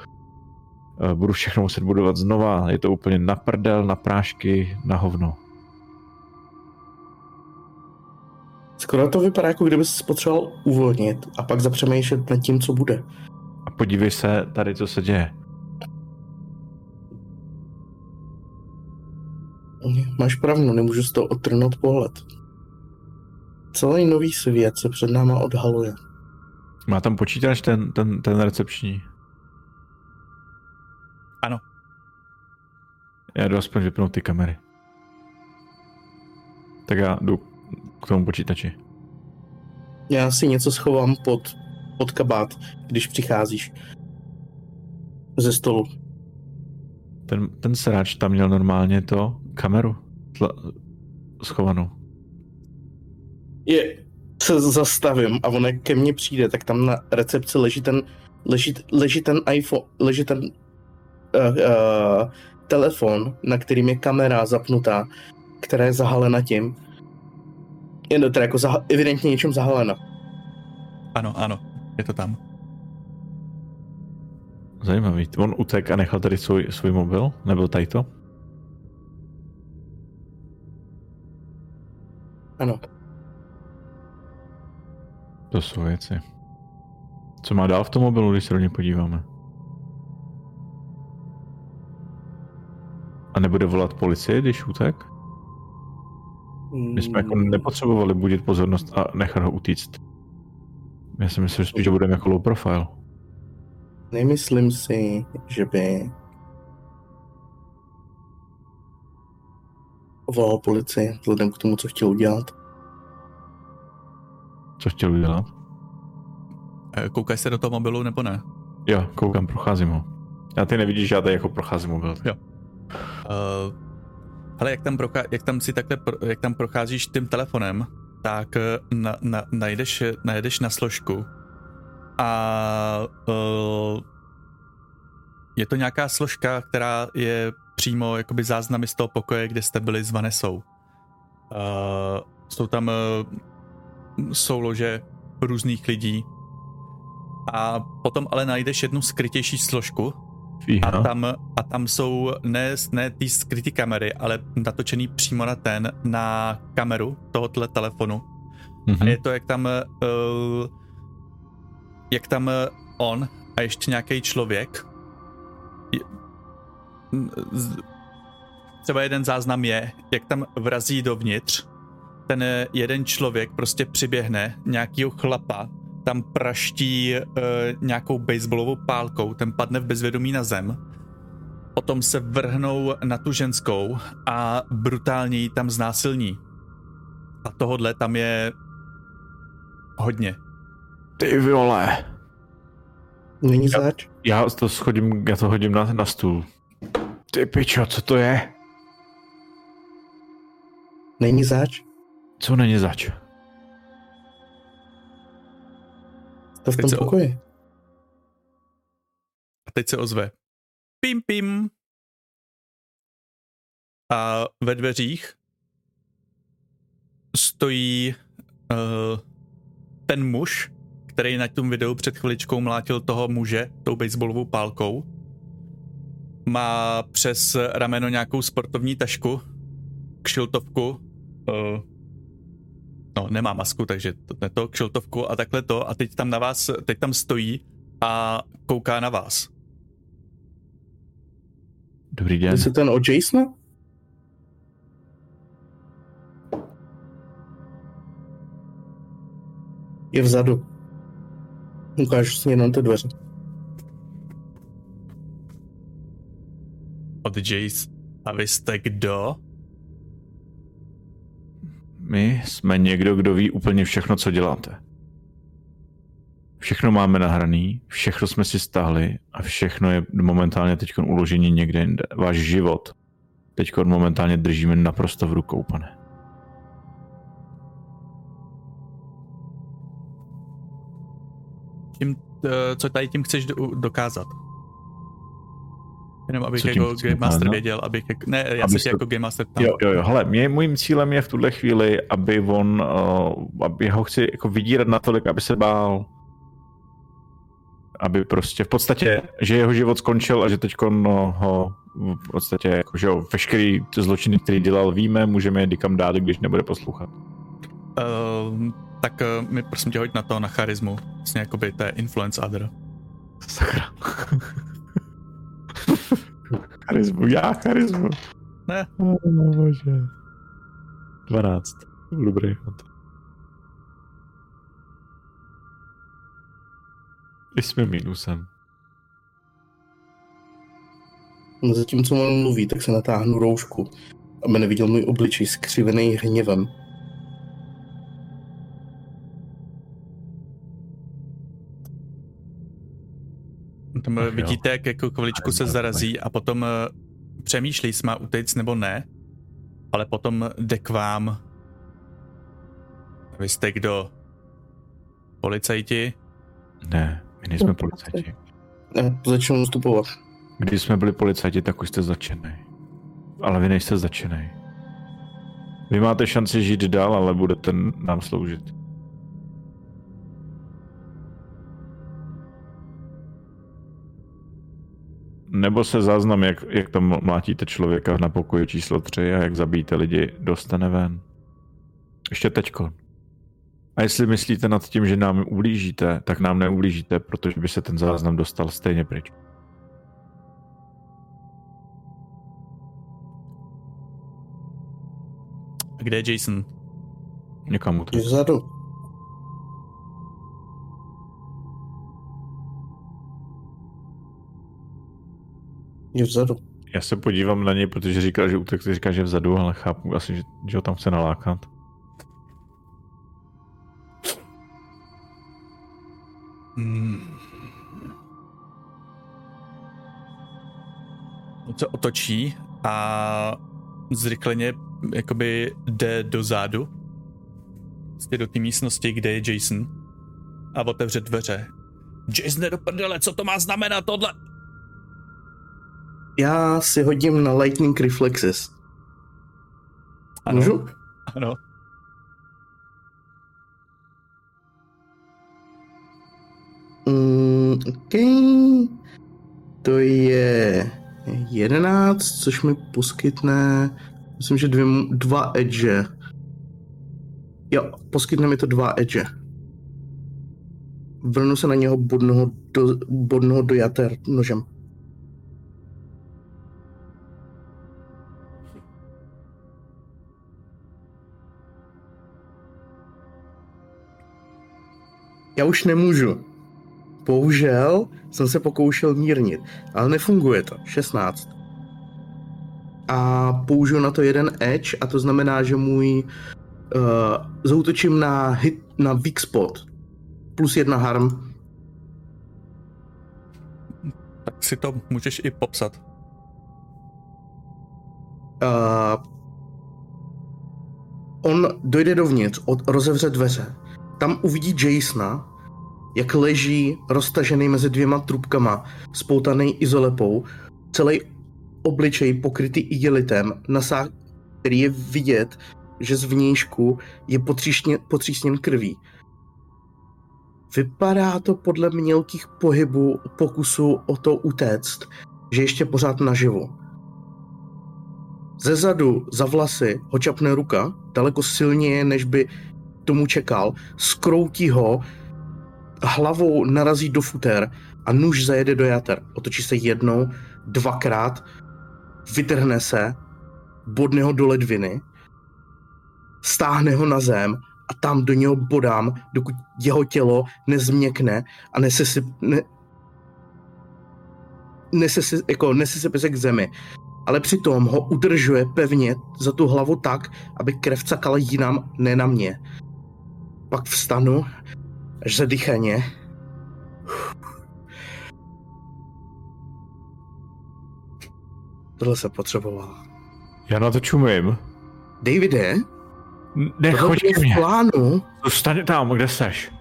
budu všechno muset budovat znova, je to úplně na prdel, na prášky, na hovno. Skoro to vypadá, jako kdyby se potřeboval uvolnit a pak zapřemýšlet nad tím, co bude. A podívej se tady, co se děje. Máš pravdu, nemůžu z toho otrhnout pohled. Celý nový svět se před náma odhaluje. Má tam počítač ten, ten, ten recepční? Ano. Já jdu aspoň vypnout ty kamery. Tak já jdu k tomu počítači. Já si něco schovám pod, pod kabát, když přicházíš ze stolu. Ten, ten sráč tam měl normálně to, kameru tla, schovanou. Je, se zastavím a on ke mně přijde, tak tam na recepci leží ten, leží, leží ten iPhone, leží ten uh, uh, telefon, na kterým je kamera zapnutá, která je zahalena tím, je to teda jako zaha- evidentně něčem zahalena. Ano, ano, je to tam. Zajímavý. On utek a nechal tady svůj, svůj mobil? Nebyl tady to? Ano. To jsou věci. Co má dál v tom mobilu, když se do něj podíváme? A nebude volat policie, když utek? My jsme jako nepotřebovali budit pozornost a nechat ho utíct. Já si myslím, že spíš, že budeme jako low profile. Nemyslím si, že by volal policii vzhledem k tomu, co chtěl udělat. Co chtěl udělat? Eh, koukáš se do toho mobilu nebo ne? Jo, koukám, procházím ho. Já ty nevidíš, že já tady jako procházím mobil. Jo. Uh, ale jak tam, jak tam si takhle, jak tam procházíš tím telefonem, tak eh, na, na, najdeš, najdeš na složku a uh, je to nějaká složka, která je přímo jakoby záznamy z toho pokoje, kde jste byli s Vanesou. Uh, jsou tam uh, soulože různých lidí a potom ale najdeš jednu skrytější složku, a tam, a tam jsou ne, ne ty skrytý kamery, ale natočený přímo na ten, na kameru tohohle telefonu. Mm-hmm. A je to, jak tam uh, jak tam on a ještě nějaký člověk třeba jeden záznam je, jak tam vrazí dovnitř, ten jeden člověk prostě přiběhne nějakýho chlapa tam praští uh, nějakou baseballovou pálkou, ten padne v bezvědomí na zem. Potom se vrhnou na tu ženskou a brutálně ji tam znásilní. A tohodle tam je hodně. Ty vole. Není zač? Já to schodím, já to hodím na, na stůl. Ty pičo, co to je? Není zač? Co není zač? To v Teď tom o- pokoji. A teď se ozve. Pim, pim. A ve dveřích stojí uh, ten muž, který na tom videu před chviličkou mlátil toho muže tou baseballovou pálkou. Má přes rameno nějakou sportovní tašku, kšiltovku, uh, no nemá masku, takže to, ne to, kšiltovku a takhle to a teď tam na vás, teď tam stojí a kouká na vás. Dobrý den. Jestli ten od Jasona? Je vzadu. Ukážu si jenom ty dveře. Od Jace. A vy jste kdo? My jsme někdo, kdo ví úplně všechno, co děláte. Všechno máme nahraný, všechno jsme si stáhli a všechno je momentálně teď uložení někde jinde. Váš život teď momentálně držíme naprosto v rukou, pane. Tím, eh, co tady tím chceš do, dokázat? Jenom abych jako Game Master věděl, abych jak, ne, já se se- jako Game Master tam. Jo, jo, jo. Hele, mě, mým cílem je v tuhle chvíli, aby on, uh, aby ho chci jako vydírat natolik, aby se bál. Aby prostě v podstatě, že jeho život skončil a že teď no, ho v podstatě, jako, že jo, veškerý zločiny, který dělal, víme, můžeme je někam dát, když nebude poslouchat. Uh, tak uh, mi prosím tě hoď na to, na charismu. Vlastně jakoby to je influence other. Sakra. Charizmu, já charizmu. Ne. Oh, bože. 12. Dobrý chod. Jsme minusem. Zatímco on mluví, tak se natáhnu roušku, aby neviděl můj obličej skřivený hněvem. Tam Ach Ach jo. vidíte, jak jako chviličku se zarazí a potom eh, přemýšlí, jestli má utéct nebo ne, ale potom jde k vám. Vy jste kdo? Policajti? Ne, my nejsme policajti. Ne, začnu vstupovat. Když jsme byli policajti, tak už jste začený. Ale vy nejste začený. Vy máte šanci žít dál, ale budete nám sloužit. Nebo se záznam, jak, jak tam mlátíte člověka na pokoji číslo 3 a jak zabíjíte lidi, dostane ven. Ještě teďko. A jestli myslíte nad tím, že nám ublížíte, tak nám neublížíte, protože by se ten záznam dostal stejně pryč. A kde je Jason? Někam. Je vzadu. Je vzadu. Já se podívám na něj, protože říkal, že utek, říká, že je vzadu, ale chápu asi, že, že ho tam chce nalákat. Hmm. On se otočí a zrychleně jakoby jde dozadu. Prostě do té místnosti, kde je Jason. A otevře dveře. Jason, do prdele, co to má znamenat tohle? Já si hodím na Lightning Reflexes. Ano, Můžu? ano. Mm, OK. To je 11, což mi poskytne, myslím, že dvě, dva edge. Jo, poskytne mi to dva edge. Vrnu se na něho bodnoho do, bodnoho do jater nožem. Já už nemůžu. Bohužel jsem se pokoušel mírnit, ale nefunguje to. 16. A použiju na to jeden edge a to znamená, že můj zautočím na hit na weak spot. Plus jedna harm. Tak si to můžeš i popsat. Uh, on dojde dovnitř, od, rozevře dveře. Tam uvidí Jasona, jak leží roztažený mezi dvěma trubkama, spoutaný izolepou, celý obličej pokrytý igelitem, nasá, který je vidět, že z vnějšku je potřísněn krví. Vypadá to podle mělkých pohybů pokusu o to utéct, že ještě pořád naživu. Ze zadu za vlasy ho čapne ruka, daleko silněji, než by tomu čekal, skroutí ho, hlavou narazí do futer a nůž zajede do jater. Otočí se jednou, dvakrát, vytrhne se, bodne ho do ledviny, stáhne ho na zem a tam do něho bodám, dokud jeho tělo nezměkne a nese si, ne, nese si, jako, nese si k zemi. Ale přitom ho udržuje pevně za tu hlavu tak, aby krev cakala jinam, ne na mě. Pak vstanu, až zadýchaně. Tohle se potřeboval. Já na to čumím. Davide, Nechoď ke mně. v plánu Zůstaň tam, kde seš.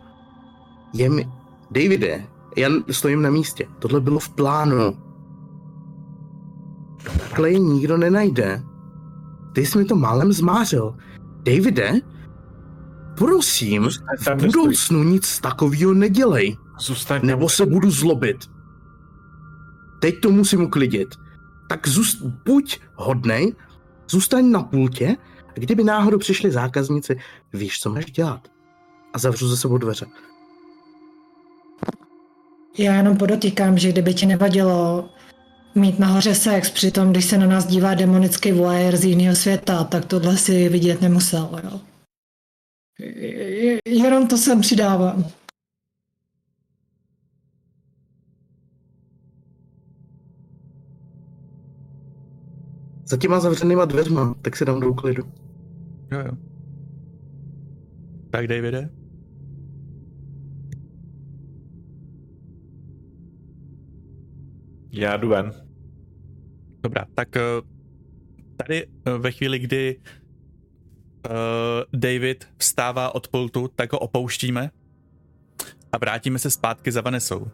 je mi... Davide, já stojím na místě. Tohle bylo v plánu. Takhle je nikdo nenajde. Ty jsi mi to málem zmářil. Davide, prosím, v tam, kde budoucnu nic takového nedělej, Zůstaň nebo se budu zlobit. Teď to musím uklidit. Tak zůst, buď hodnej, zůstaň na pultě a kdyby náhodou přišli zákazníci, víš, co máš dělat. A zavřu ze sebou dveře. Já jenom podotýkám, že kdyby ti nevadilo mít nahoře sex, přitom když se na nás dívá demonický voyeur z jiného světa, tak tohle si vidět nemusel, jo. Je- Jenom to sem přidávám. Za těma zavřenýma dveřma, tak se dám do uklidu. Jo, jo. Tak Davide? Já jdu ven. Dobrá, tak eh, tady eh, ve chvíli, kdy David vstává od pultu, tak ho opouštíme a vrátíme se zpátky za Vanesou.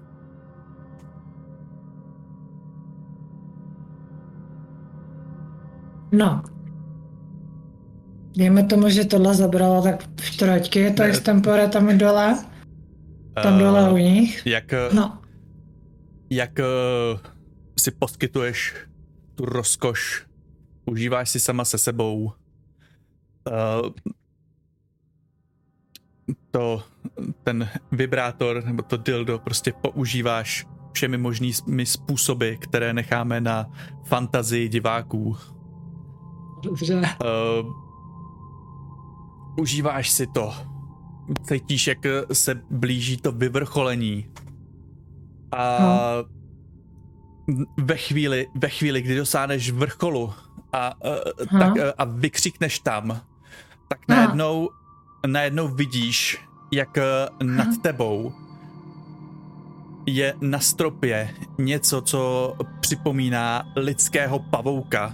No. Dejme tomu, že tohle zabralo tak čtvrtky, to Ne. je tempore tam dole, tam Eh, dole u nich. Jak, eh, No, jak eh, si poskytuješ tu rozkoš, užíváš si sama se sebou. Eh, to, ten vibrátor nebo to dildo prostě používáš všemi možnými způsoby, které necháme na fantazii diváků. dobře. Uh, užíváš si to. Cítíš, jak se blíží to vyvrcholení. A ve chvíli, ve chvíli, kdy dosáhneš vrcholu a, uh, tak, uh, a vykřikneš tam, tak najednou, najednou vidíš, jak uh, nad tebou je na stropě něco, co připomíná lidského pavouka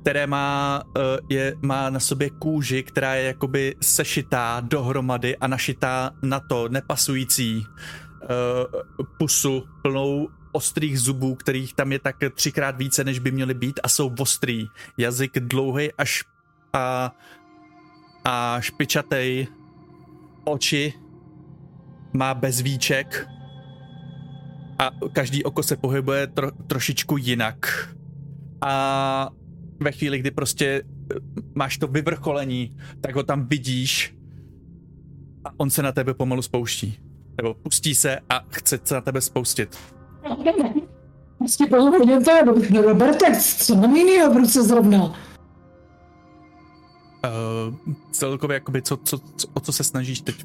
které má, eh, je, má na sobě kůži, která je jakoby sešitá dohromady a našitá na to nepasující uh, pusu plnou ostrých zubů, kterých tam je tak třikrát více, než by měly být a jsou ostrý. Jazyk dlouhý až a, a špičatej, oči má bezvíček a každý oko se pohybuje tro, trošičku jinak. A ve chvíli, kdy prostě eh, máš to vyvrcholení, tak ho tam vidíš a on se na tebe pomalu spouští. Nebo pustí se a chce se na tebe spoustit. Prostě to je, Roberte, co mám jinýho v ruce zrovna? Uh, celkově, jakoby, co, co, co, o co se snažíš teď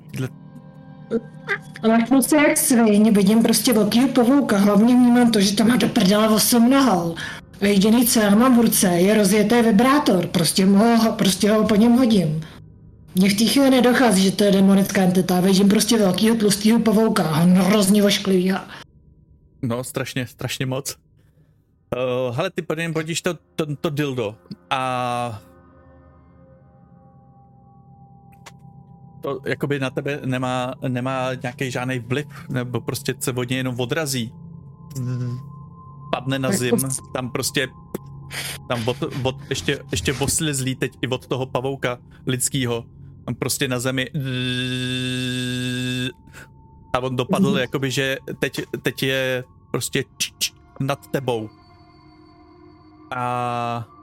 Ale prostě jak sviň, vidím prostě velkýho pavouka, hlavně vnímám to, že tam má do prdele 8 nohou. A jediný, co já mám v ruce, je rozjetý vibrátor, prostě, mu ho, prostě ho po něm hodím. Mně v té chvíli nedochází, že to je demonická entita. Vidím prostě velkýho tlustýho pavouka, hrozně vošklivýho. No, strašně, strašně moc. Uh, hele, ty podím bodíš to, to, to dildo a to jakoby na tebe nemá, nemá nějaký žádný vliv, nebo prostě se od něj jenom odrazí. Padne na zim, tam prostě tam od, od, ještě, ještě oslizlý teď i od toho pavouka lidskýho. Tam prostě na zemi a on dopadl, mm. jakoby, že teď, teď je prostě č, č, nad tebou. A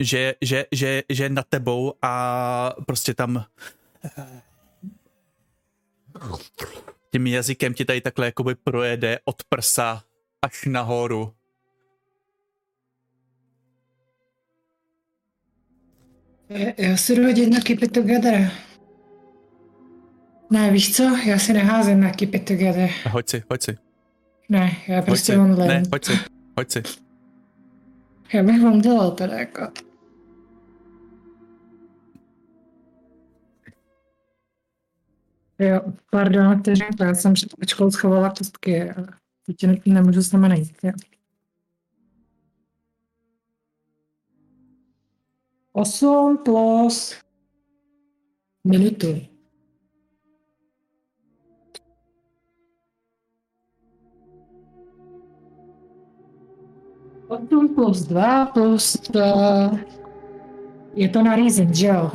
že, že, že, že je nad tebou a prostě tam tím jazykem ti tady takhle jakoby projede od prsa až nahoru. Já si jdu hodit na Keep It Together. Ne, víš co? Já si neházím na Keep It Together. Hoď si, hoď si. Ne, já prostě mám Ne, hoď si, hoď si. Já bych vám dělal teda jako. Jo, pardon, vteřinka, já jsem před počkou schovala kostky. Teď nemůžu s nimi najít. Jo. 8 plus minutu. Osm plus dva plus dva. Je to na reason, že jo?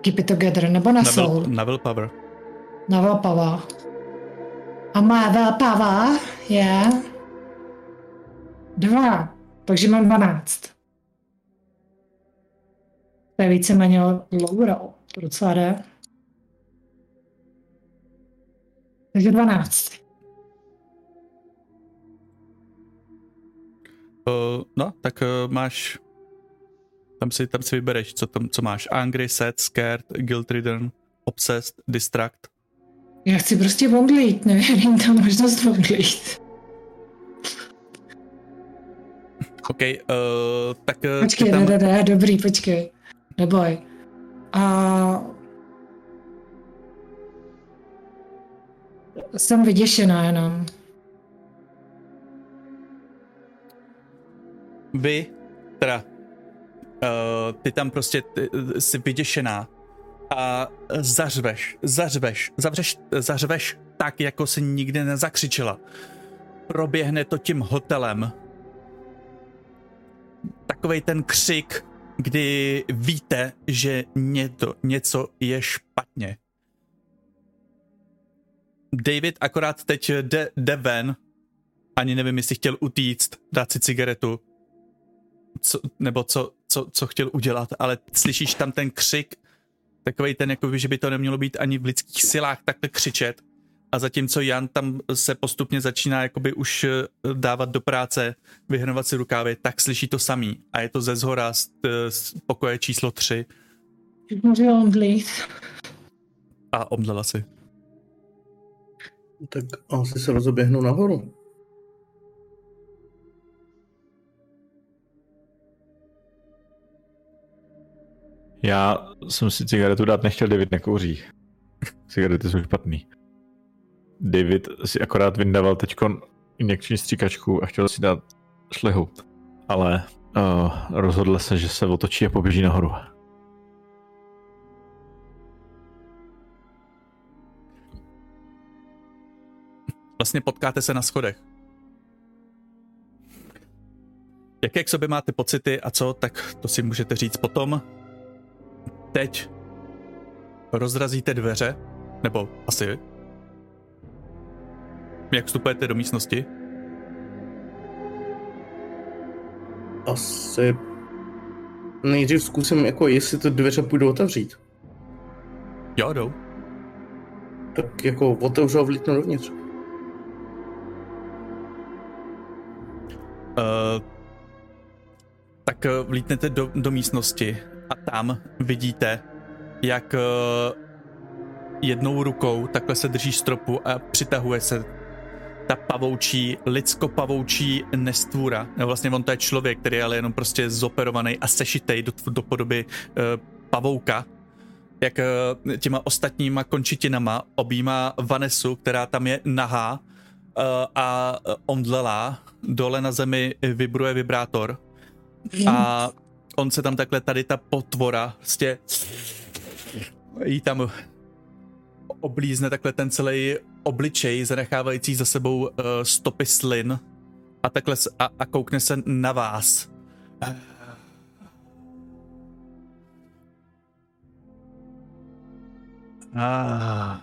Keep it together, nebo na, na soul? Will, na willpower. Na willpower. A má willpower je... Dva. Takže mám dvanáct. To je víceméně low roll. To docela jde. Takže 12. Uh, no, tak uh, máš tam si, tam si vybereš, co, tam, co máš. Angry, Sad, Scared, Guilt Ridden, Obsessed, Distract. Já chci prostě vonglit, nevím, tam možnost vonglit. OK, uh, tak... Uh, počkej, tam... ne, ne, ne, dobrý, počkej. Neboj. A jsem vyděšená jenom. Vy, teda, uh, ty tam prostě ty, jsi vyděšená a zařveš, zařveš, zavřeš, zařveš tak, jako si nikdy nezakřičela. Proběhne to tím hotelem. Takovej ten křik, kdy víte, že něco, něco je špatně. David akorát teď jde, jde ven, ani nevím, jestli chtěl utíct, dát si cigaretu, co, nebo co, co, co chtěl udělat, ale slyšíš tam ten křik, takový ten, jako že by to nemělo být ani v lidských silách takhle křičet. A zatímco Jan tam se postupně začíná jakoby už eh, dávat do práce, vyhrnovat si rukávy, tak slyší to samý. A je to ze zhora z, eh, z pokoje číslo 3. Může omdlít. A omdlela si. Tak asi se rozoběhnu nahoru. Já jsem si cigaretu dát nechtěl, David nekouří. Cigarety jsou špatný. David si akorát vyndával teď injekční stříkačku a chtěl si dát šlehu. Ale uh, rozhodl se, že se otočí a poběží nahoru. Vlastně potkáte se na schodech. Jaké k sobě máte pocity a co, tak to si můžete říct potom. Teď rozrazíte dveře, nebo asi jak vstupujete do místnosti? Asi nejdřív zkusím, jako jestli ty dveře půjdou otevřít. Jo, jdou. Tak jako otevřu a vlítnu dovnitř. Uh, tak uh, vlítnete do, do místnosti a tam vidíte, jak uh, jednou rukou takhle se drží stropu a přitahuje se ta pavoučí, lidsko-pavoučí nestvůra. No vlastně on to je člověk, který je ale jenom prostě zoperovaný a sešitej do, do podoby uh, pavouka. Jak uh, těma ostatníma končitinama objímá Vanesu, která tam je nahá uh, a omdlelá. Dole na zemi vibruje vibrátor. A on se tam takhle, tady ta potvora, prostě jí tam oblízne takhle ten celý obličej, zanechávající za sebou uh, stopy slin a takhle s, a, a koukne se na vás. Ah,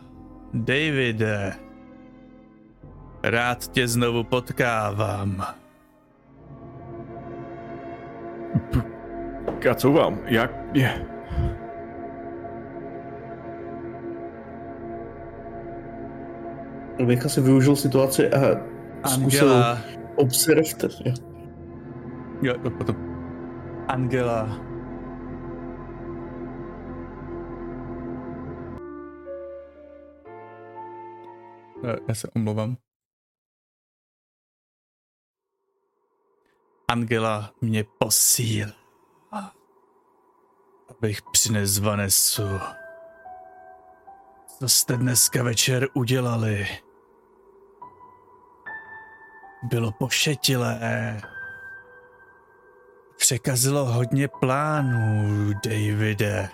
Davide, rád tě znovu potkávám. A co vám? Jak je? Bych asi využil situaci a zkusil Angela, observovat. Jo. jo, jo, potom. Angela. Eh, Já se omlouvám. Angela mě posíl. Abych přines Vanesu. Co jste dneska večer udělali? Bylo pošetilé. Překazilo hodně plánů, Davide.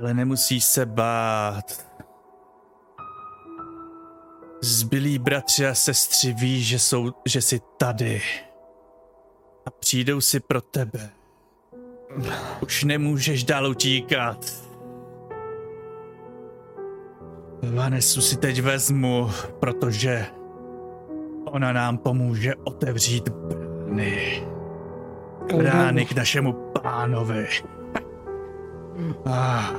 Ale nemusí se bát. Zbylí bratři a sestři ví, že, jsou, že jsi tady. A přijdou si pro tebe. Už nemůžeš dál utíkat. Vanesu si teď vezmu, protože ona nám pomůže otevřít brány. Brány k našemu pánovi. Ah.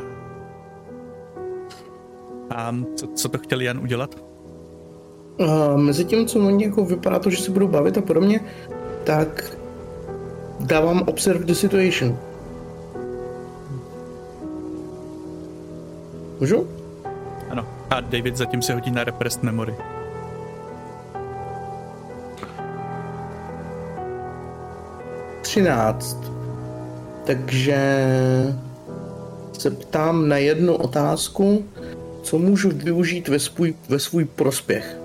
A co, co to chtěl Jan udělat? A mezi tím, co oni jako vypadá to, že se budou bavit a podobně, tak dávám observe the situation. Můžu? Ano. A David zatím se hodí na repressed memory. Třináct. Takže se ptám na jednu otázku, co můžu využít ve svůj, ve svůj prospěch.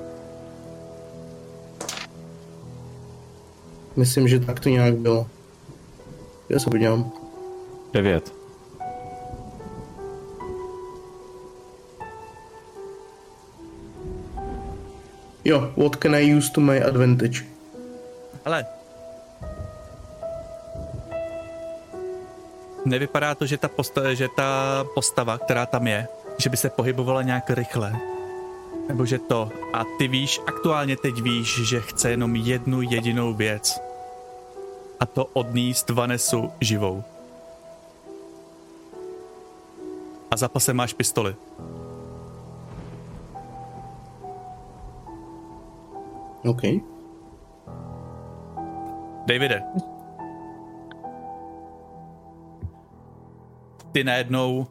Myslím, že tak to nějak bylo. Já se podívám. Devět. Jo, what can I use to my advantage? Ale nevypadá to, že ta, postava, že ta postava, která tam je, že by se pohybovala nějak rychle. Nebo že to. A ty víš, aktuálně teď víš, že chce jenom jednu jedinou věc. A to odníst Vanesu živou. A za pasem máš pistoli. OK. Davide. Ty najednou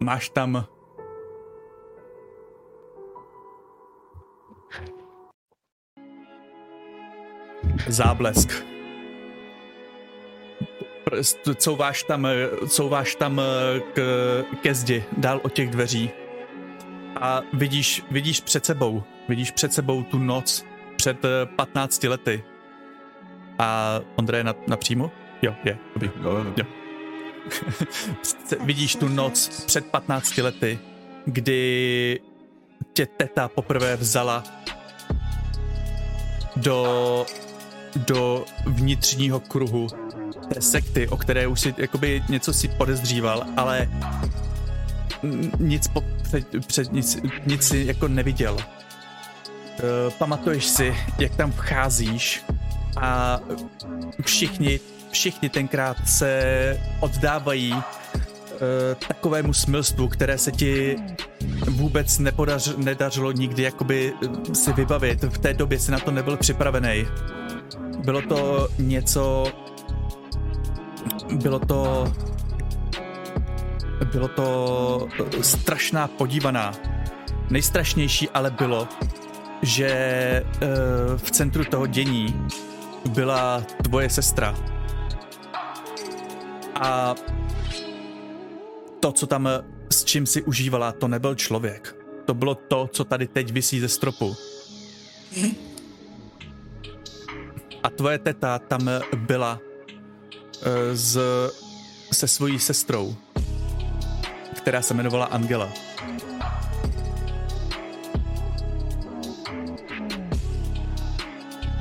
máš tam záblesk. Couváš tam, eh, couváš tam eh, k, ke zdi, dál od těch dveří. A vidíš, vidíš před sebou, vidíš před sebou tu noc před eh, 15 lety. A Ondra je na, napřímo? Jo, je, dobrý. Jo. [LAUGHS] vidíš tu noc před 15 lety, kdy tě teta poprvé vzala do, do vnitřního kruhu té sekty, o které už si jakoby něco si podezříval, ale nic po, před, před nic, nic si jako neviděl. Uh, pamatuješ si, jak tam vcházíš a všichni, všichni tenkrát se oddávají uh, takovému smilstvu, které se ti vůbec nepodař, nedařilo nikdy jakoby si vybavit. V té době si na to nebyl připravený. Bylo to něco... Bylo to bylo to strašná podívaná. Nejstrašnější ale bylo, že eh, v centru toho dění byla tvoje sestra. A to, co tam s čím si užívala, to nebyl člověk. To bylo to, co tady teď visí ze stropu. A tvoje teta tam byla eh, z, se svojí sestrou, která se jmenovala Angela.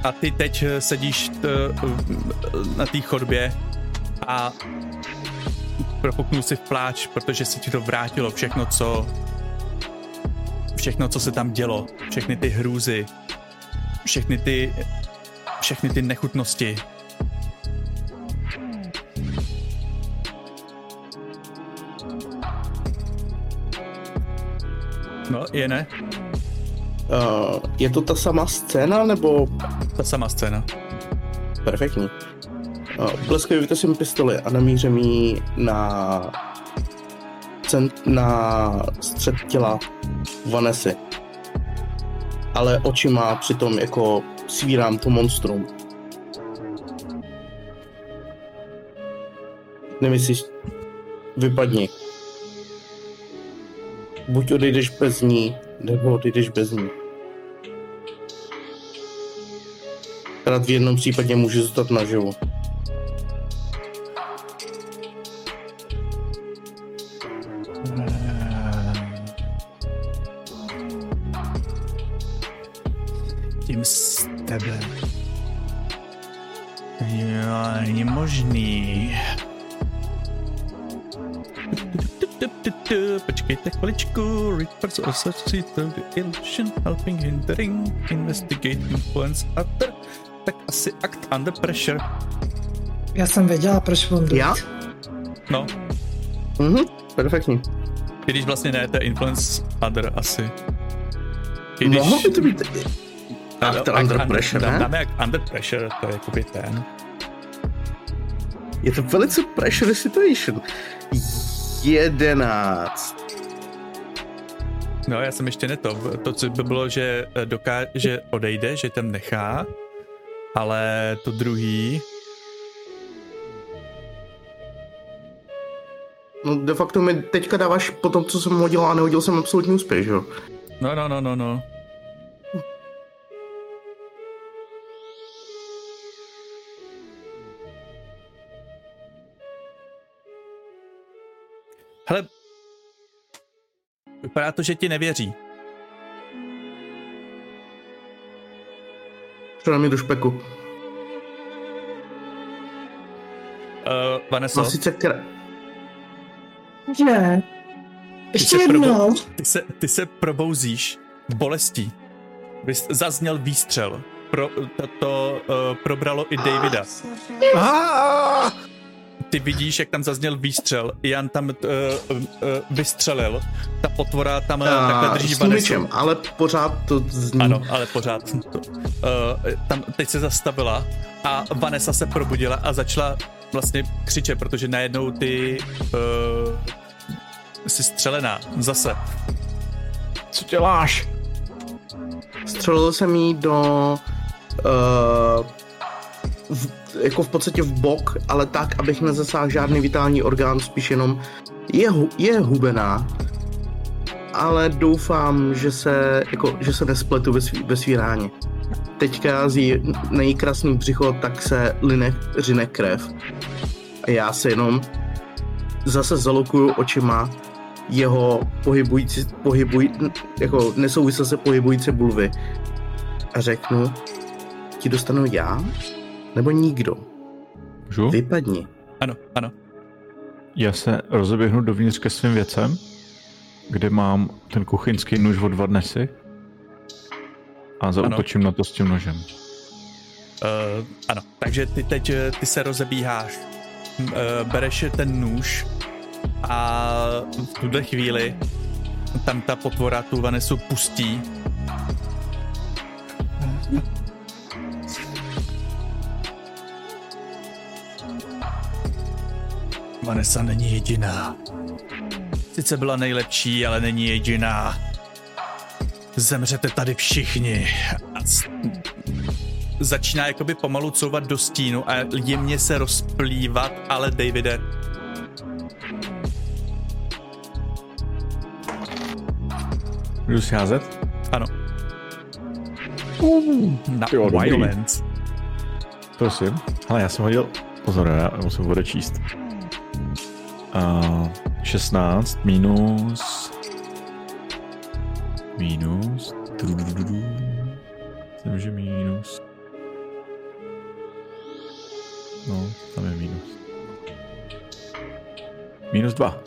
A ty teď sedíš t, na té chodbě a propuknul si v pláč, protože se ti to vrátilo všechno, co všechno, co se tam dělo, všechny ty hrůzy, všechny ty všechny ty nechutnosti. No, je ne? Uh, je to ta sama scéna, nebo... Ta sama scéna. Perfektní. Uh, Bleskově vytasím pistoli a namířím ji na... Cent, na střed těla Vanessy. Ale očima přitom jako svírám to monstrum. Nemyslíš, vypadni. Buď odejdeš bez ní, nebo odejdeš bez ní. Rád v jednom případě může zůstat naživu. Tím tebe. Jo, není možný. Počkejte chviličku, Reapers Associate the Illusion Helping Hindering Investigate Influence Other Tak asi Act Under Pressure Já jsem věděla, proč mám. Já? No, Mhm, perfektní. i když vlastně ne, to je Influence Other asi I když, Mohlo by to být Ano, Act Under Pressure, ne? Dáme Act Under Pressure, to je jakoby ten Je to velice pressure situation. Jedenáct. No, já jsem ještě neto. To, co by bylo, že, eh, doká- že odejde, že tam nechá, ale to druhý, No de facto mi teďka dáváš po tom, co jsem hodil a nehodil jsem absolutní úspěch, jo? no, no, no, no, no. Hele, vypadá to, že ti nevěří. Na mě do špeku. Uh, Vanessa, No sice kra... Že? Ještě se probu- jednou. ty se, ty se probouzíš v bolesti. Vys- Zazněl výstřel. Pro, to, to uh, probralo i Davida. Ty vidíš, jak tam zazněl výstřel. Jan tam uh, uh, vystřelil. Ta potvora tam uh, takhle drží s ale pořád to zní. Ano, ale pořád. To, uh, tam teď se zastavila a Vanessa se probudila a začala vlastně křičet, protože najednou ty uh, jsi střelená zase. Co děláš? Střelil jsem jí do... Uh, v, jako v podstatě v bok, ale tak, abych nezasáhl žádný vitální orgán, spíš jenom je, je hubená, ale doufám, že se, jako, že se nespletu ve, svý, ve svý ráně. Teďka z její krásný břicho tak se line, řine krev. A já se jenom zase zalokuju očima jeho pohybující, pohybují, jako nesouvisle se pohybující bulvy a řeknu, ti dostanu já, nebo nikdo. Můžu? Vypadni. Ano, ano. Já se rozeběhnu dovnitř ke svým věcem, kde mám ten kuchyňský nůž od Varnesy a zautočím na to s tím nožem. Uh, ano, takže ty teď eh, ty se rozebíháš, uh, bereš ten nůž a v tuhle chvíli tam ta potvora tu Vanesu pustí. Vanessa není jediná. Sice byla nejlepší, ale není jediná. Zemřete tady všichni. A začíná jakoby pomalu couvat do stínu a jemně se rozplývat, ale Davide, Můžu si házet? ano. Na Jo, dobrý. violence. Prosím. Ale já jsem hodil... Pozor, já musím odečíst. Uh, 16 minus... Minus... Myslím, že minus... No, tam je minus. Minus 2.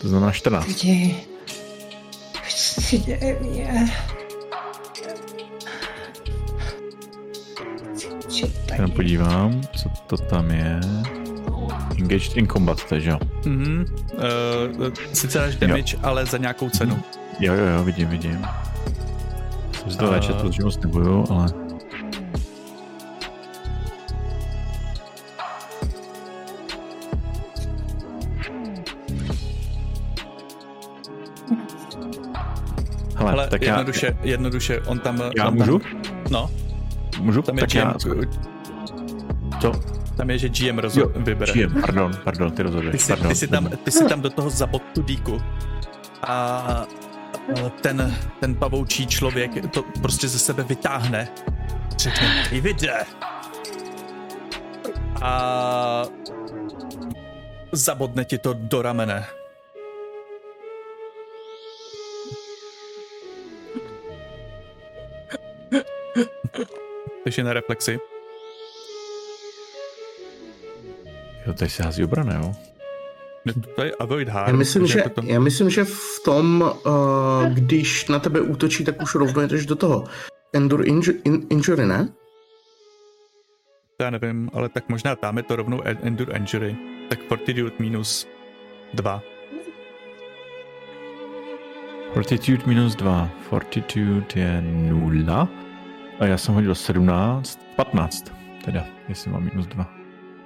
To znamená 14. Lidi, co se tady? Jenom podívám, co to tam je. Engaged in combat, takže jo. Mhm. Uh, sice dáš damage, ale za nějakou cenu. Jo, jo, jo, vidím, vidím. Jsem si to nečetl, že moc nebudu, ale... Hele, Ale tak já, jednoduše, jednoduše, on tam... já on můžu? Tam, no, Můžu? tam je tak já, GM, to, tam je, že GM roz, jo, vybere. GM, pardon, pardon, ty rozhoduješ, Ty pardon. ty, si tam, ty si tam do toho zabod tu díku. A ten, ten pavoučí člověk to prostě ze sebe vytáhne. Řekne, Davide. A zabodne ti to do ramene. Takže na reflexi. Jo, tady se hází obrana, jo? To je avoid harm. Já myslím, že, jako to- já myslím, že v tom, uh, když na tebe útočí, tak už rovnou jdeš do toho. Endure inju- in, injury, ne? Já nevím, ale tak možná tam je to rovnou en- Endure Injury. Tak Fortitude minus 2. Fortitude minus 2. Fortitude je 0. A já jsem hodil 17. 15. Teda, jestli mám minus 2.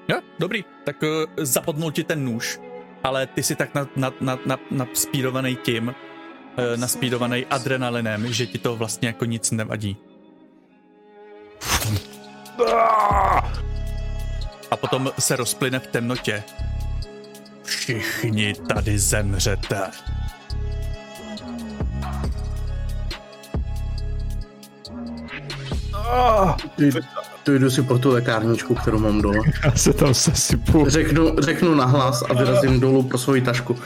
Jo, dobrý. Tak uh, zapodnul ti ten nůž, ale ty si tak na, na, na, na, naspídovaný tím, uh, naspídovaný adrenalinem, že ti to vlastně jako nic nevadí. A potom se rozplyne v temnotě. Všichni tady zemřete. Ty, tu jdu si pro tu lékárničku, kterou mám dole. [LAUGHS] Já se tam sesypu. Řeknu, řeknu nahlas a vyrazím dolů pro svoji tašku.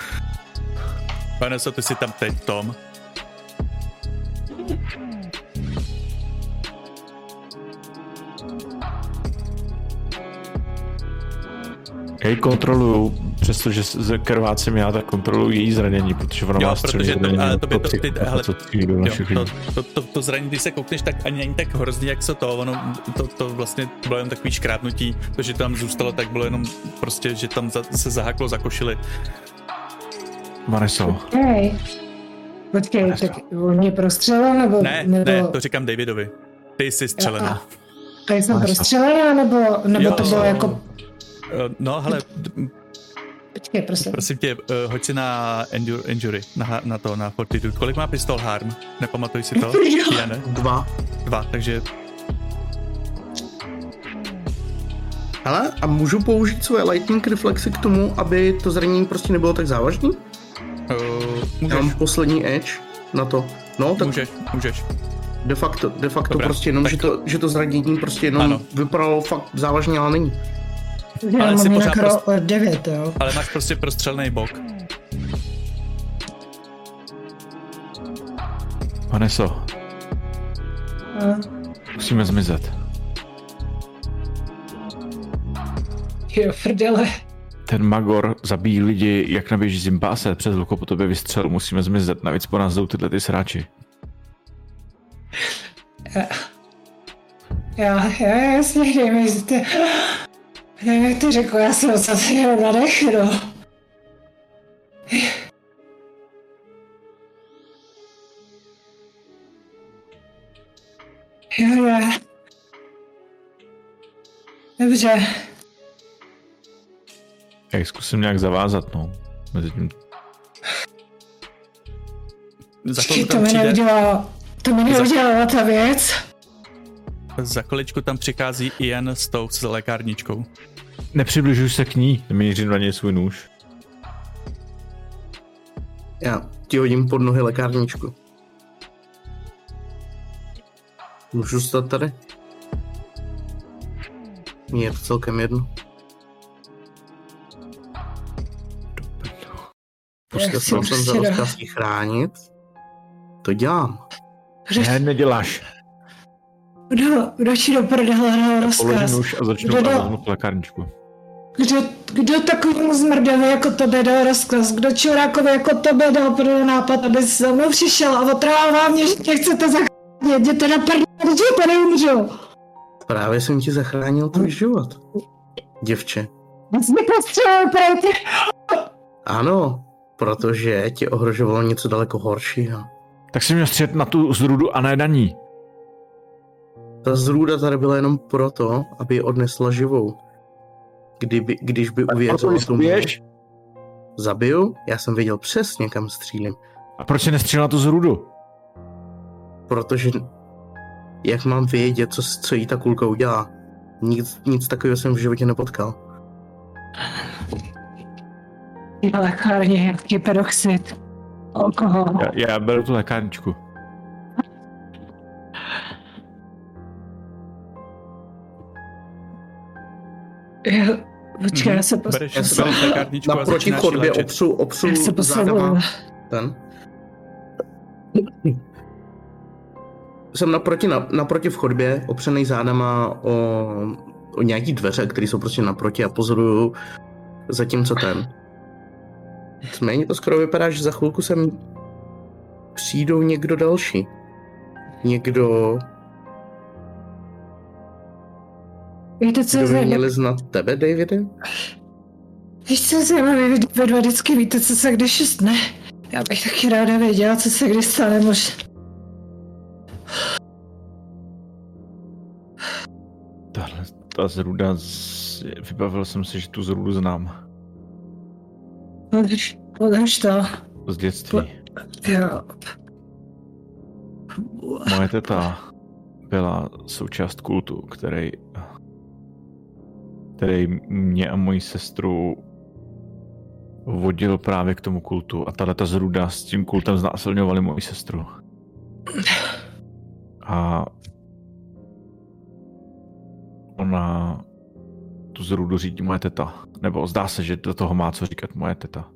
Pane, co ty si tam teď, Tom? Ji kontroluju, přestože s- krvácím já, tak kontroluju její zranění, protože ona Jo, má protože to- zranění. ale to by to- ty- hele, to, to, to, to zranění, když se koukneš, tak ani není tak hrozný, jak se to, ono, to, to vlastně bylo jen takový škrábnutí, to, že tam zůstalo, tak bylo jenom prostě, že tam za, se zahaklo za košili. Vaneso, Hej. Počkej, tak on mě prostřelil, nebo... Ne, nebo... ne, to říkám Davidovi. Ty jsi střelená. A- Tak jsem Ale- prostřelená, nebo, nebo Jo, to bylo jako... Eh, No, hele, Počkej, prosím. prosím tě, eh, hoď si na endure, injury, na, na to, na fortitude. Kolik má pistol harm? Nepamatuj si to? [LAUGHS] Já ne? Dva. Dva, takže Hele, a můžu použít svoje lightning reflexy k tomu, aby to zranění prostě nebylo tak závažný? uh, Já mám můžeš, poslední edge na to. No, tak můžeš, můžeš. de facto, de facto Dobrá, prostě jenom, tak- že to, že to zranění prostě jenom Ano. vypadalo fakt závažně, ale není. Já ale mám jinak prost- ro- devět, jo. Ale máš prostě prostřelný bok. Vaneso, A- musíme zmizet. Jo, prdele. Ten Magor zabíjí lidi, jak na běží zimbáse, přes luko po tobě vystřel, musíme zmizet, navíc po nás jdou tyhle ty sráči. Já, já, jasně, dej mi si ty... Nevím, jak to řekl, já jsem zase jenom na dech, no. Jo, jo. Dobře. Já ji zkusím nějak zavázat, no. Mezi tím Za chvilku to tam mi přijde, neudělala, to mi neudělala ta věc. za chviličku tam přichází Ian s tou s lékárničkou. Nepřibližuj se k ní, mířím na něj svůj nůž. Já ti hodím pod nohy lékárničku. Můžu stát tady? Mně je to celkem jedno. Prostě Já chci jsem jsem za prostě do- rozkaz chránit. To dělám. Ne, neděláš. Kdo, kdo ti do prdele dal Položím rozkaz? nůž a začnu Kdo lékárničku. Kdo, kdo takovému zmrdovi jako tebe dal rozkaz? Kdo čurákovi jako tebe dal pro nápad, aby si za mnou přišel a otrával mě, že mě chcete zachránit? Jděte na prdele, když tady umřu. Právě jsem ti zachránil tvůj život. Děvče. Mi postřelil, prejte. Ano, protože tě ohrožovalo něco daleko horšího. Tak si měl střet na tu zrudu a ne na ní. Ta zrůda tady byla jenom proto, aby ji odnesla živou. Kdyby, když by uvěřila tomu, Běž. zabiju, já jsem věděl přesně, kam střílím. A proč si nestřelil na tu zrudu? Protože jak mám vědět, co, co jí ta kulka udělá? Nic, nic takového jsem v životě nepotkal. Je lékárně, jaký peroxid. Alkohol. Já, já beru tu lékárničku. Já, počkej, já se pos... Bereš Já se bereš lékárničku a Naproti začínáš ji chodbě opřu, opřu Já se ten. Jsem naproti, na, naproti v chodbě, opřený zádama o, o nějaký dveře, které jsou prostě naproti a pozoruju zatímco ten. Nicméně to skoro vypadá, že za chvilku sem přijdou někdo další. Někdo, Víte, co kdo by zajímavé? měli znát tebe, Davide? Víš, co je zajímavé? Vy, vy dva vždycky víte, co se kdy stane. Já bych taky ráda věděla, co se kdy stane, možná. Tahle, ta zruda, z... vybavil jsem si, že tu zrudu znám. Podrž, podrž to. Z dětství. Jo. Moje teta byla součást kultu, který, který mě a moji sestru vodil právě k tomu kultu a tahle ta zruda s tím kultem znásilňovali moji sestru. A ona tu zrudu řídí moje teta. Nebo zdá se, že do toho má co říkat moje teta.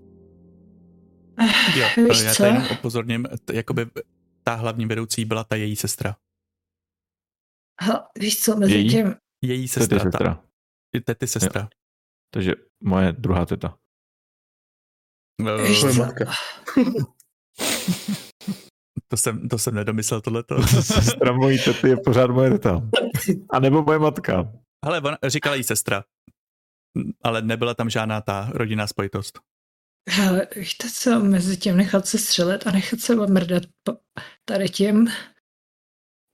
Jo, Víš já co? tady jenom upozorním, t- jakoby ta hlavní vedoucí byla ta její sestra. Ha, víš co, mezi Její? tím... Její sestra, sestra. Ta, tety sestra. Takže moje druhá teta. Co? matka. [LAUGHS] To jsem, to jsem nedomyslel tohleto. [LAUGHS] Sestra mojí tety je pořád moje teta. A nebo moje matka. Ale ona říkala jí sestra. Ale nebyla tam žádná ta rodinná spojitost. Hele, víte co, mezi tím nechat se střelet a nechat se mrdat po tady tím.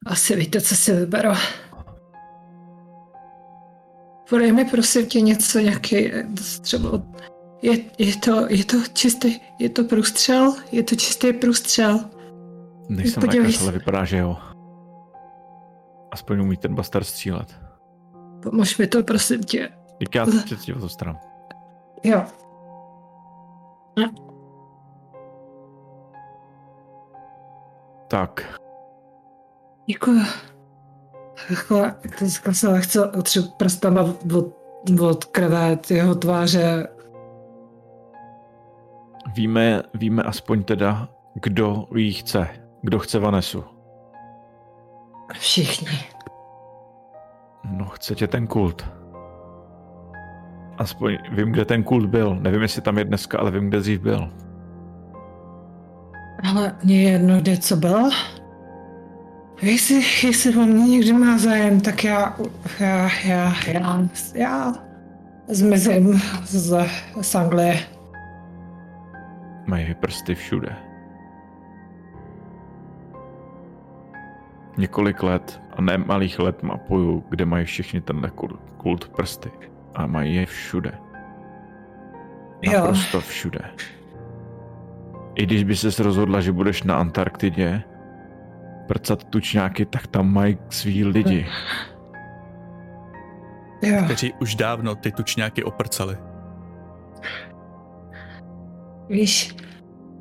Asi víte, co si vyberu. Podej mi prosím tě něco, nějaký eh, třeba... Je, je, to, je to čistý, je to průstřel? Je to čistý průstřel? Nejsem Podívej lékař, se. ale vypadá, že jo. Aspoň umí ten bastard střílet. Pomož mi to, prosím tě. Jak já ti o to. Jo. Tak, Děkuji. Takhle, teďka se lehce otřu prstama od, od krve jeho tváře. víme, víme aspoň teda, kdo jí chce. Kdo chce Vanesu. Všichni. No, chce tě ten kult. Aspoň vím, kde ten kult byl. Nevím, jestli tam je dneska, ale vím, kde dřív byl. Ale mě je jedno, kde co bylo. Jestli, jestli o mě někdy má zájem, tak já, já, já, já, já zmizím z, z Anglie. Mají prsty všude. Několik let, a ne malých let mapuju, kde mají všichni tenhle kult, kult prsty. A mají je všude. Jo. Naprosto všude. I když by ses rozhodla, že budeš na Antarktidě prcat tučňáky, tak tam mají svý lidi. Jo. kteří už dávno ty tučňáky oprcali. Víš,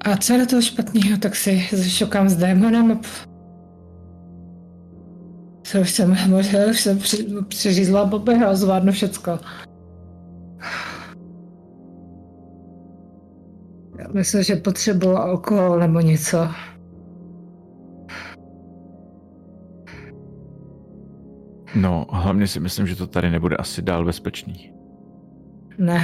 a co je na toho špatného, tak si zašokám s démonem a co už jsem, možná už jsem při, přiřízla boby a zvládnu všecko. Já myslím, že potřebuji alkohol nebo něco. No, hlavně si myslím, že to tady nebude asi dál bezpečný. Ne,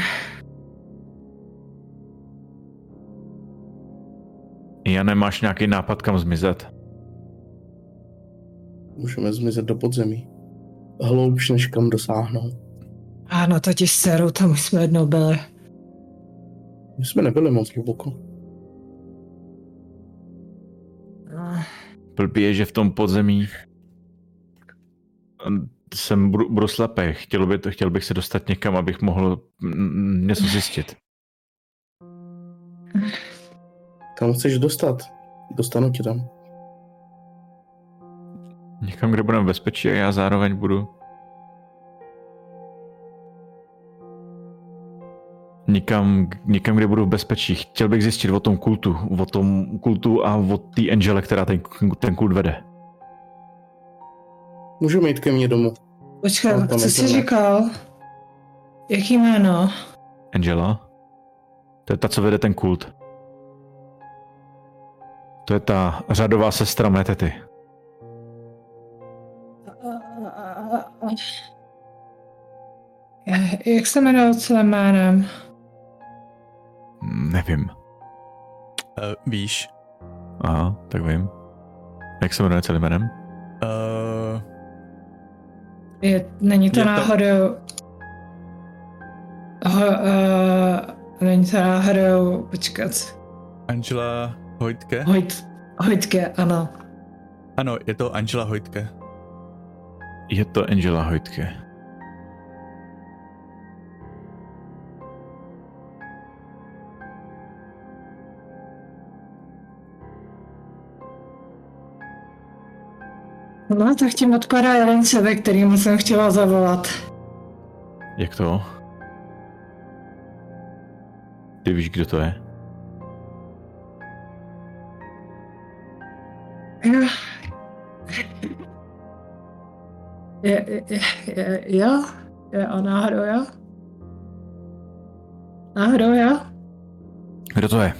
Já nemáš nějaký nápad, kam zmizet? Můžeme zmizet do podzemí. Hloubš, než kam dosáhnout. ano, totiž s dcerou tam už jsme jednou byli. My jsme nebyli moc hluboko. No, Blbý je, že v tom podzemí jsem budu, budu slepý. Chtěl, by, chtěl bych se dostat někam, abych mohl něco zjistit. Kam chceš dostat? Dostanu tě tam. Někam, kde budeme v bezpečí a já zároveň budu Nikam, nikam, kde budu v bezpečí. Chtěl bych zjistit o tom kultu, o tom kultu a o té Angele, která ten, ten kult vede. Můžeme jít ke mně domů. Počkej, No, co jsi říkal? Jaký jméno? Angela? To je ta, co vede ten kult. To je ta řadová sestra mé tety. Ja- Jak se jmenuje celým jménem? Nevím. Uh, víš, Aha, tak vím. Jak se jmenuje celým jménem? uh, Je, není to Je to- náhodou... Ho, uh, není to náhodou... Počkat. Angela Hojtke? Hojt, Hojtke, ano. Ano, je to Angela Hojtke. Je to Angela Hojtke. No, tak tím odpadá jeden člověk, kterýmu jsem chtěla zavolat. Jak to? Ty víš, kdo to je? Jo. Je, je, je, jo? Je, a náhodou jo? Náhodou jo? Kdo to je?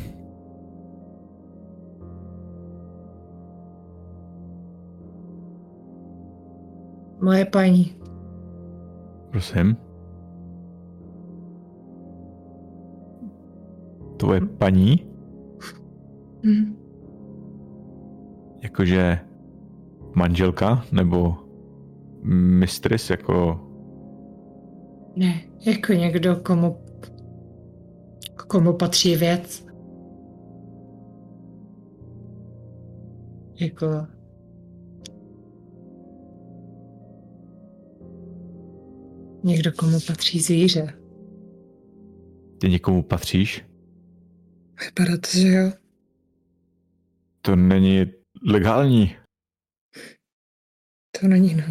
Moje paní. Prosím. Tvoje paní? Hm. Jakože manželka? Nebo mistress? Jako... Ne, jako někdo, komu, komu patří věc. Jako... Někdo, komu patří zvíře. Ty někomu patříš? Vypadá to, že jo? To není legální. To není, no.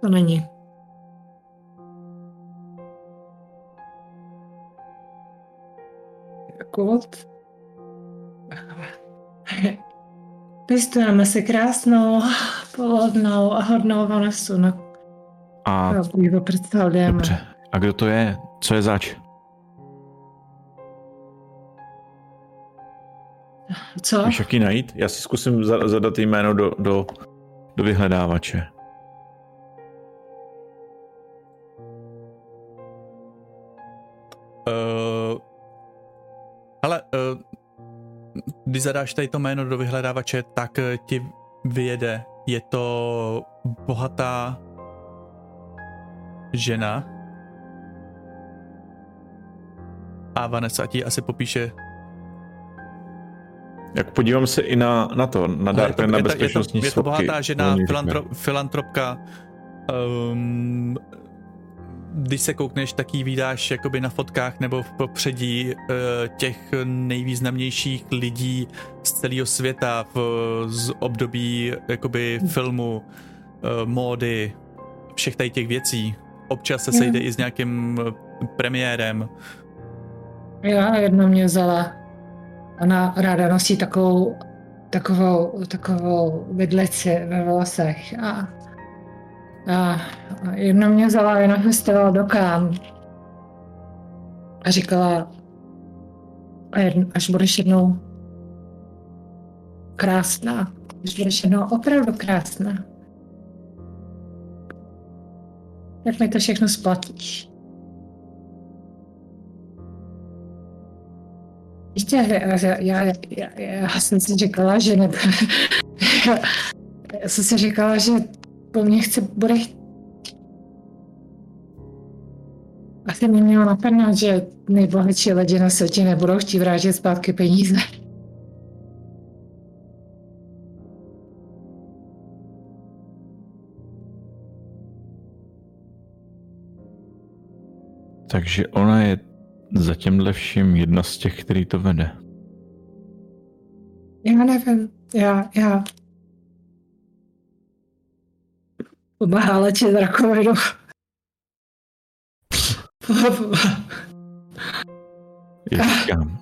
To není. Kult. [LAUGHS] Pěstujeme si krásnou, pohodlnou a hodnou Vanesu na A představujeme. dobře. A kdo to je? Co je zač? Co? Víš, jak ji najít? Já si zkusím za- zadat jméno do, do, do vyhledávače. Uh, ale uh, když zadáš tady to jméno do vyhledávače, tak eh, ti vyjede. Je to bohatá žena. A Vanessa ti asi popíše. Jak podívám se i na, na to, na, to, na je, to, je, to, bezpečnostní je to bohatá žena, filantro, filantropka, um, když se koukneš, tak ji vydáš jakoby na fotkách nebo v popředí uh, těch nejvýznamnějších lidí z celého světa v, z období jakoby filmu, uh, módy, všech tady těch věcí. Občas se sejde i s nějakým premiérem. Já jedna mě vzala. Ona ráda nosí takovou, takovou, takovou vidlici ve vlasech a a jedna mě vzala na festival do Kám a říkala, až budeš jednou krásná, až budeš jednou opravdu krásná, jak mi to všechno splatíš. Ještě, já, já, já, já jsem si říkala, že ne, [LAUGHS] já jsem si říkala, že po mně chce, bude asi mě mělo napadnout, že nejbohatší lidi na světě nebudou chtít vrátit zpátky peníze. Takže ona je za tímhle vším jedna z těch, který to vede. Já nevím, já, já, pomáhá léčit rakovinu. Říkám,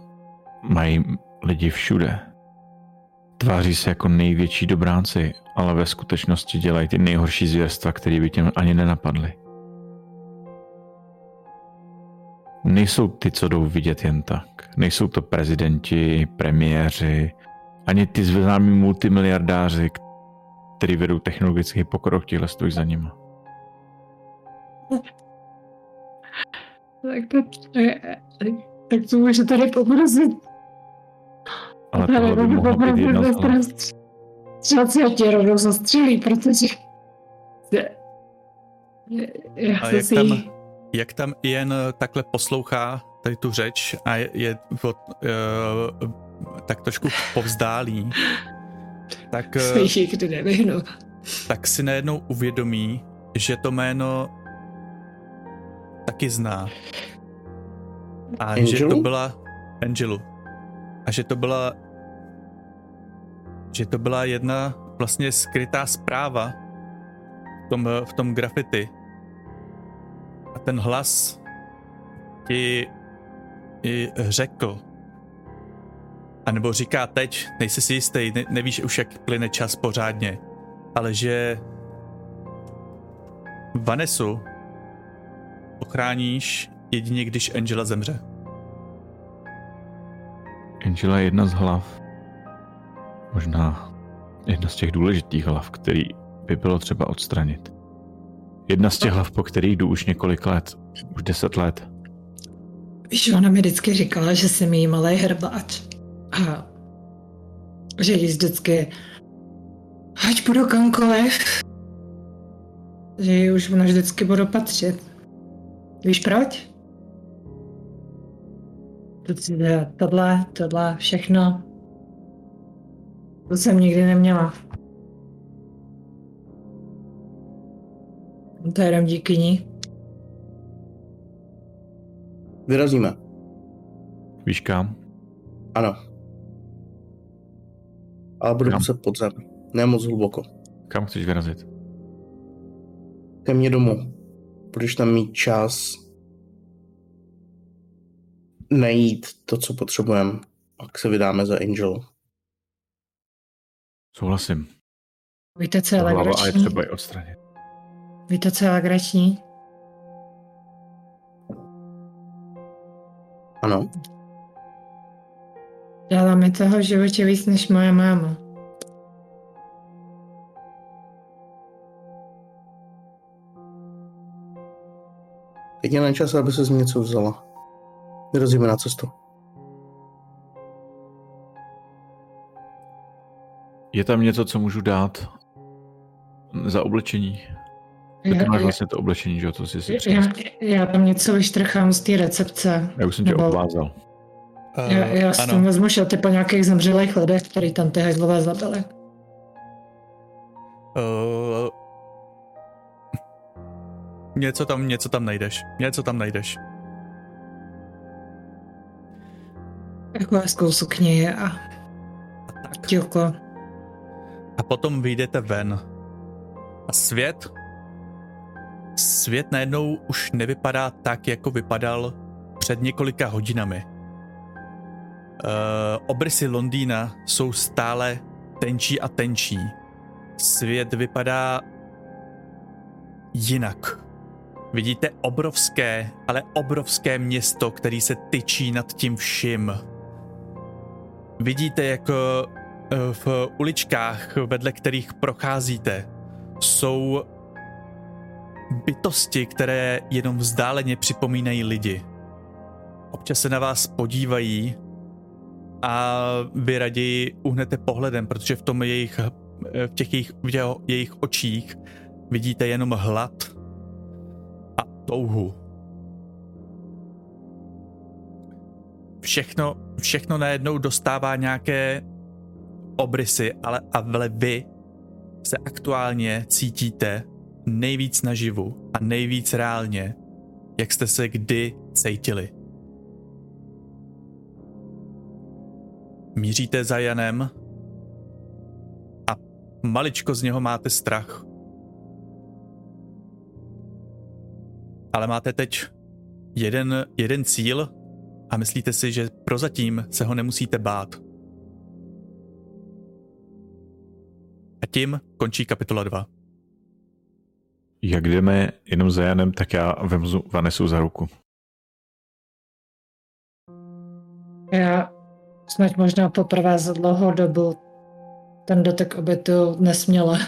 mají lidi všude. Tváří se jako největší dobránci, ale ve skutečnosti dělají ty nejhorší zvěrstva, které by těm ani nenapadly. Nejsou ty, co jdou vidět jen tak. Nejsou to prezidenti, premiéři, ani ty známí multimiliardáři, který vedou technologický pokrok, těhle stojí za nima. Tak to, tak to může tady poprosit. Ale tohle by mohlo být jedna z Třeba se tě rovnou zastřelí, protože... Já a jak tam, jak tam jen takhle poslouchá tady tu řeč a je, je od, uh, tak trošku povzdálí, tak, [LAUGHS] eh, tak si najednou uvědomí, že to jméno taky zná. A Angelu? že to byla Angelu. A že to byla že to byla jedna vlastně skrytá zpráva v tom, v tom grafity. A ten hlas ti i řekl, a nebo říká teď, nejsi si jistý, ne, nevíš už, jak plyne čas pořádně, ale že Vanesu ochráníš jedině, když Angela zemře. Angela je jedna z hlav. Možná jedna z těch důležitých hlav, který by bylo třeba odstranit. Jedna z těch hlav, po kterých jdu už několik let. Už deset let. Víš, ona mi vždycky říkala, že jsem jí malý herbáč. A [CLEARS THROAT] že jí vždycky, ať budu kamkoliv, že ji už ona vždycky budu patřit. Víš proč? Protože tohle, tohle, všechno, to jsem nikdy neměla. To je jenom díky ní. Vyrazíme. Víš kam? Ano ale budu muset pod zem. Ne moc hluboko. Kam chceš vyrazit? Ke mně domů. Budeš tam mít čas najít to, co potřebujeme. Pak se vydáme za Angel. Souhlasím. Víte, co je legrační? je třeba i odstranit. Víte, co je legrační? Ano. Dala mi toho v životě víc než moje máma. Teď je na čas, aby se z něco vzala. Vyrazíme na cestu. Je tam něco, co můžu dát za oblečení? Ty já, máš vlastně to oblečení, že to si si já, já tam něco vyštrchám z té recepce. Já už jsem tě nebo... obvázal. Uh, já, já si tam vezmu šaty po nějakých zemřelých lidech, který tam ty hajzlové zabili. Uh, něco tam, něco tam najdeš. Něco tam najdeš. Jako hezkou sukni a Tak. tílko. A potom vyjdete ven. A svět? Svět najednou už nevypadá tak, jako vypadal před několika hodinami. Uh, obrysy Londýna jsou stále tenčí a tenčí. Svět vypadá jinak. Vidíte obrovské, ale obrovské město, který se tyčí nad tím vším. Vidíte, jak eh, v uličkách, vedle kterých procházíte, jsou bytosti, které jenom vzdáleně připomínají lidi. Občas se na vás podívají a vy raději uhnete pohledem, protože v tom jejich, v těch jejich, v jeho- jejich očích vidíte jenom hlad a touhu. Všechno, všechno najednou dostává nějaké obrysy, ale ale vy se aktuálně cítíte nejvíc naživu a nejvíc reálně, jak jste se kdy cítili. Míříte za Janem a maličko z něho máte strach. Ale máte teď jeden, jeden cíl a myslíte si, že prozatím se ho nemusíte bát. A tím končí kapitola 2. Jak jdeme jenom za Janem, tak já vemzu Vanesu za ruku. Já snad možná poprvé za dlouhou dobu ten dotek obytu nesměle.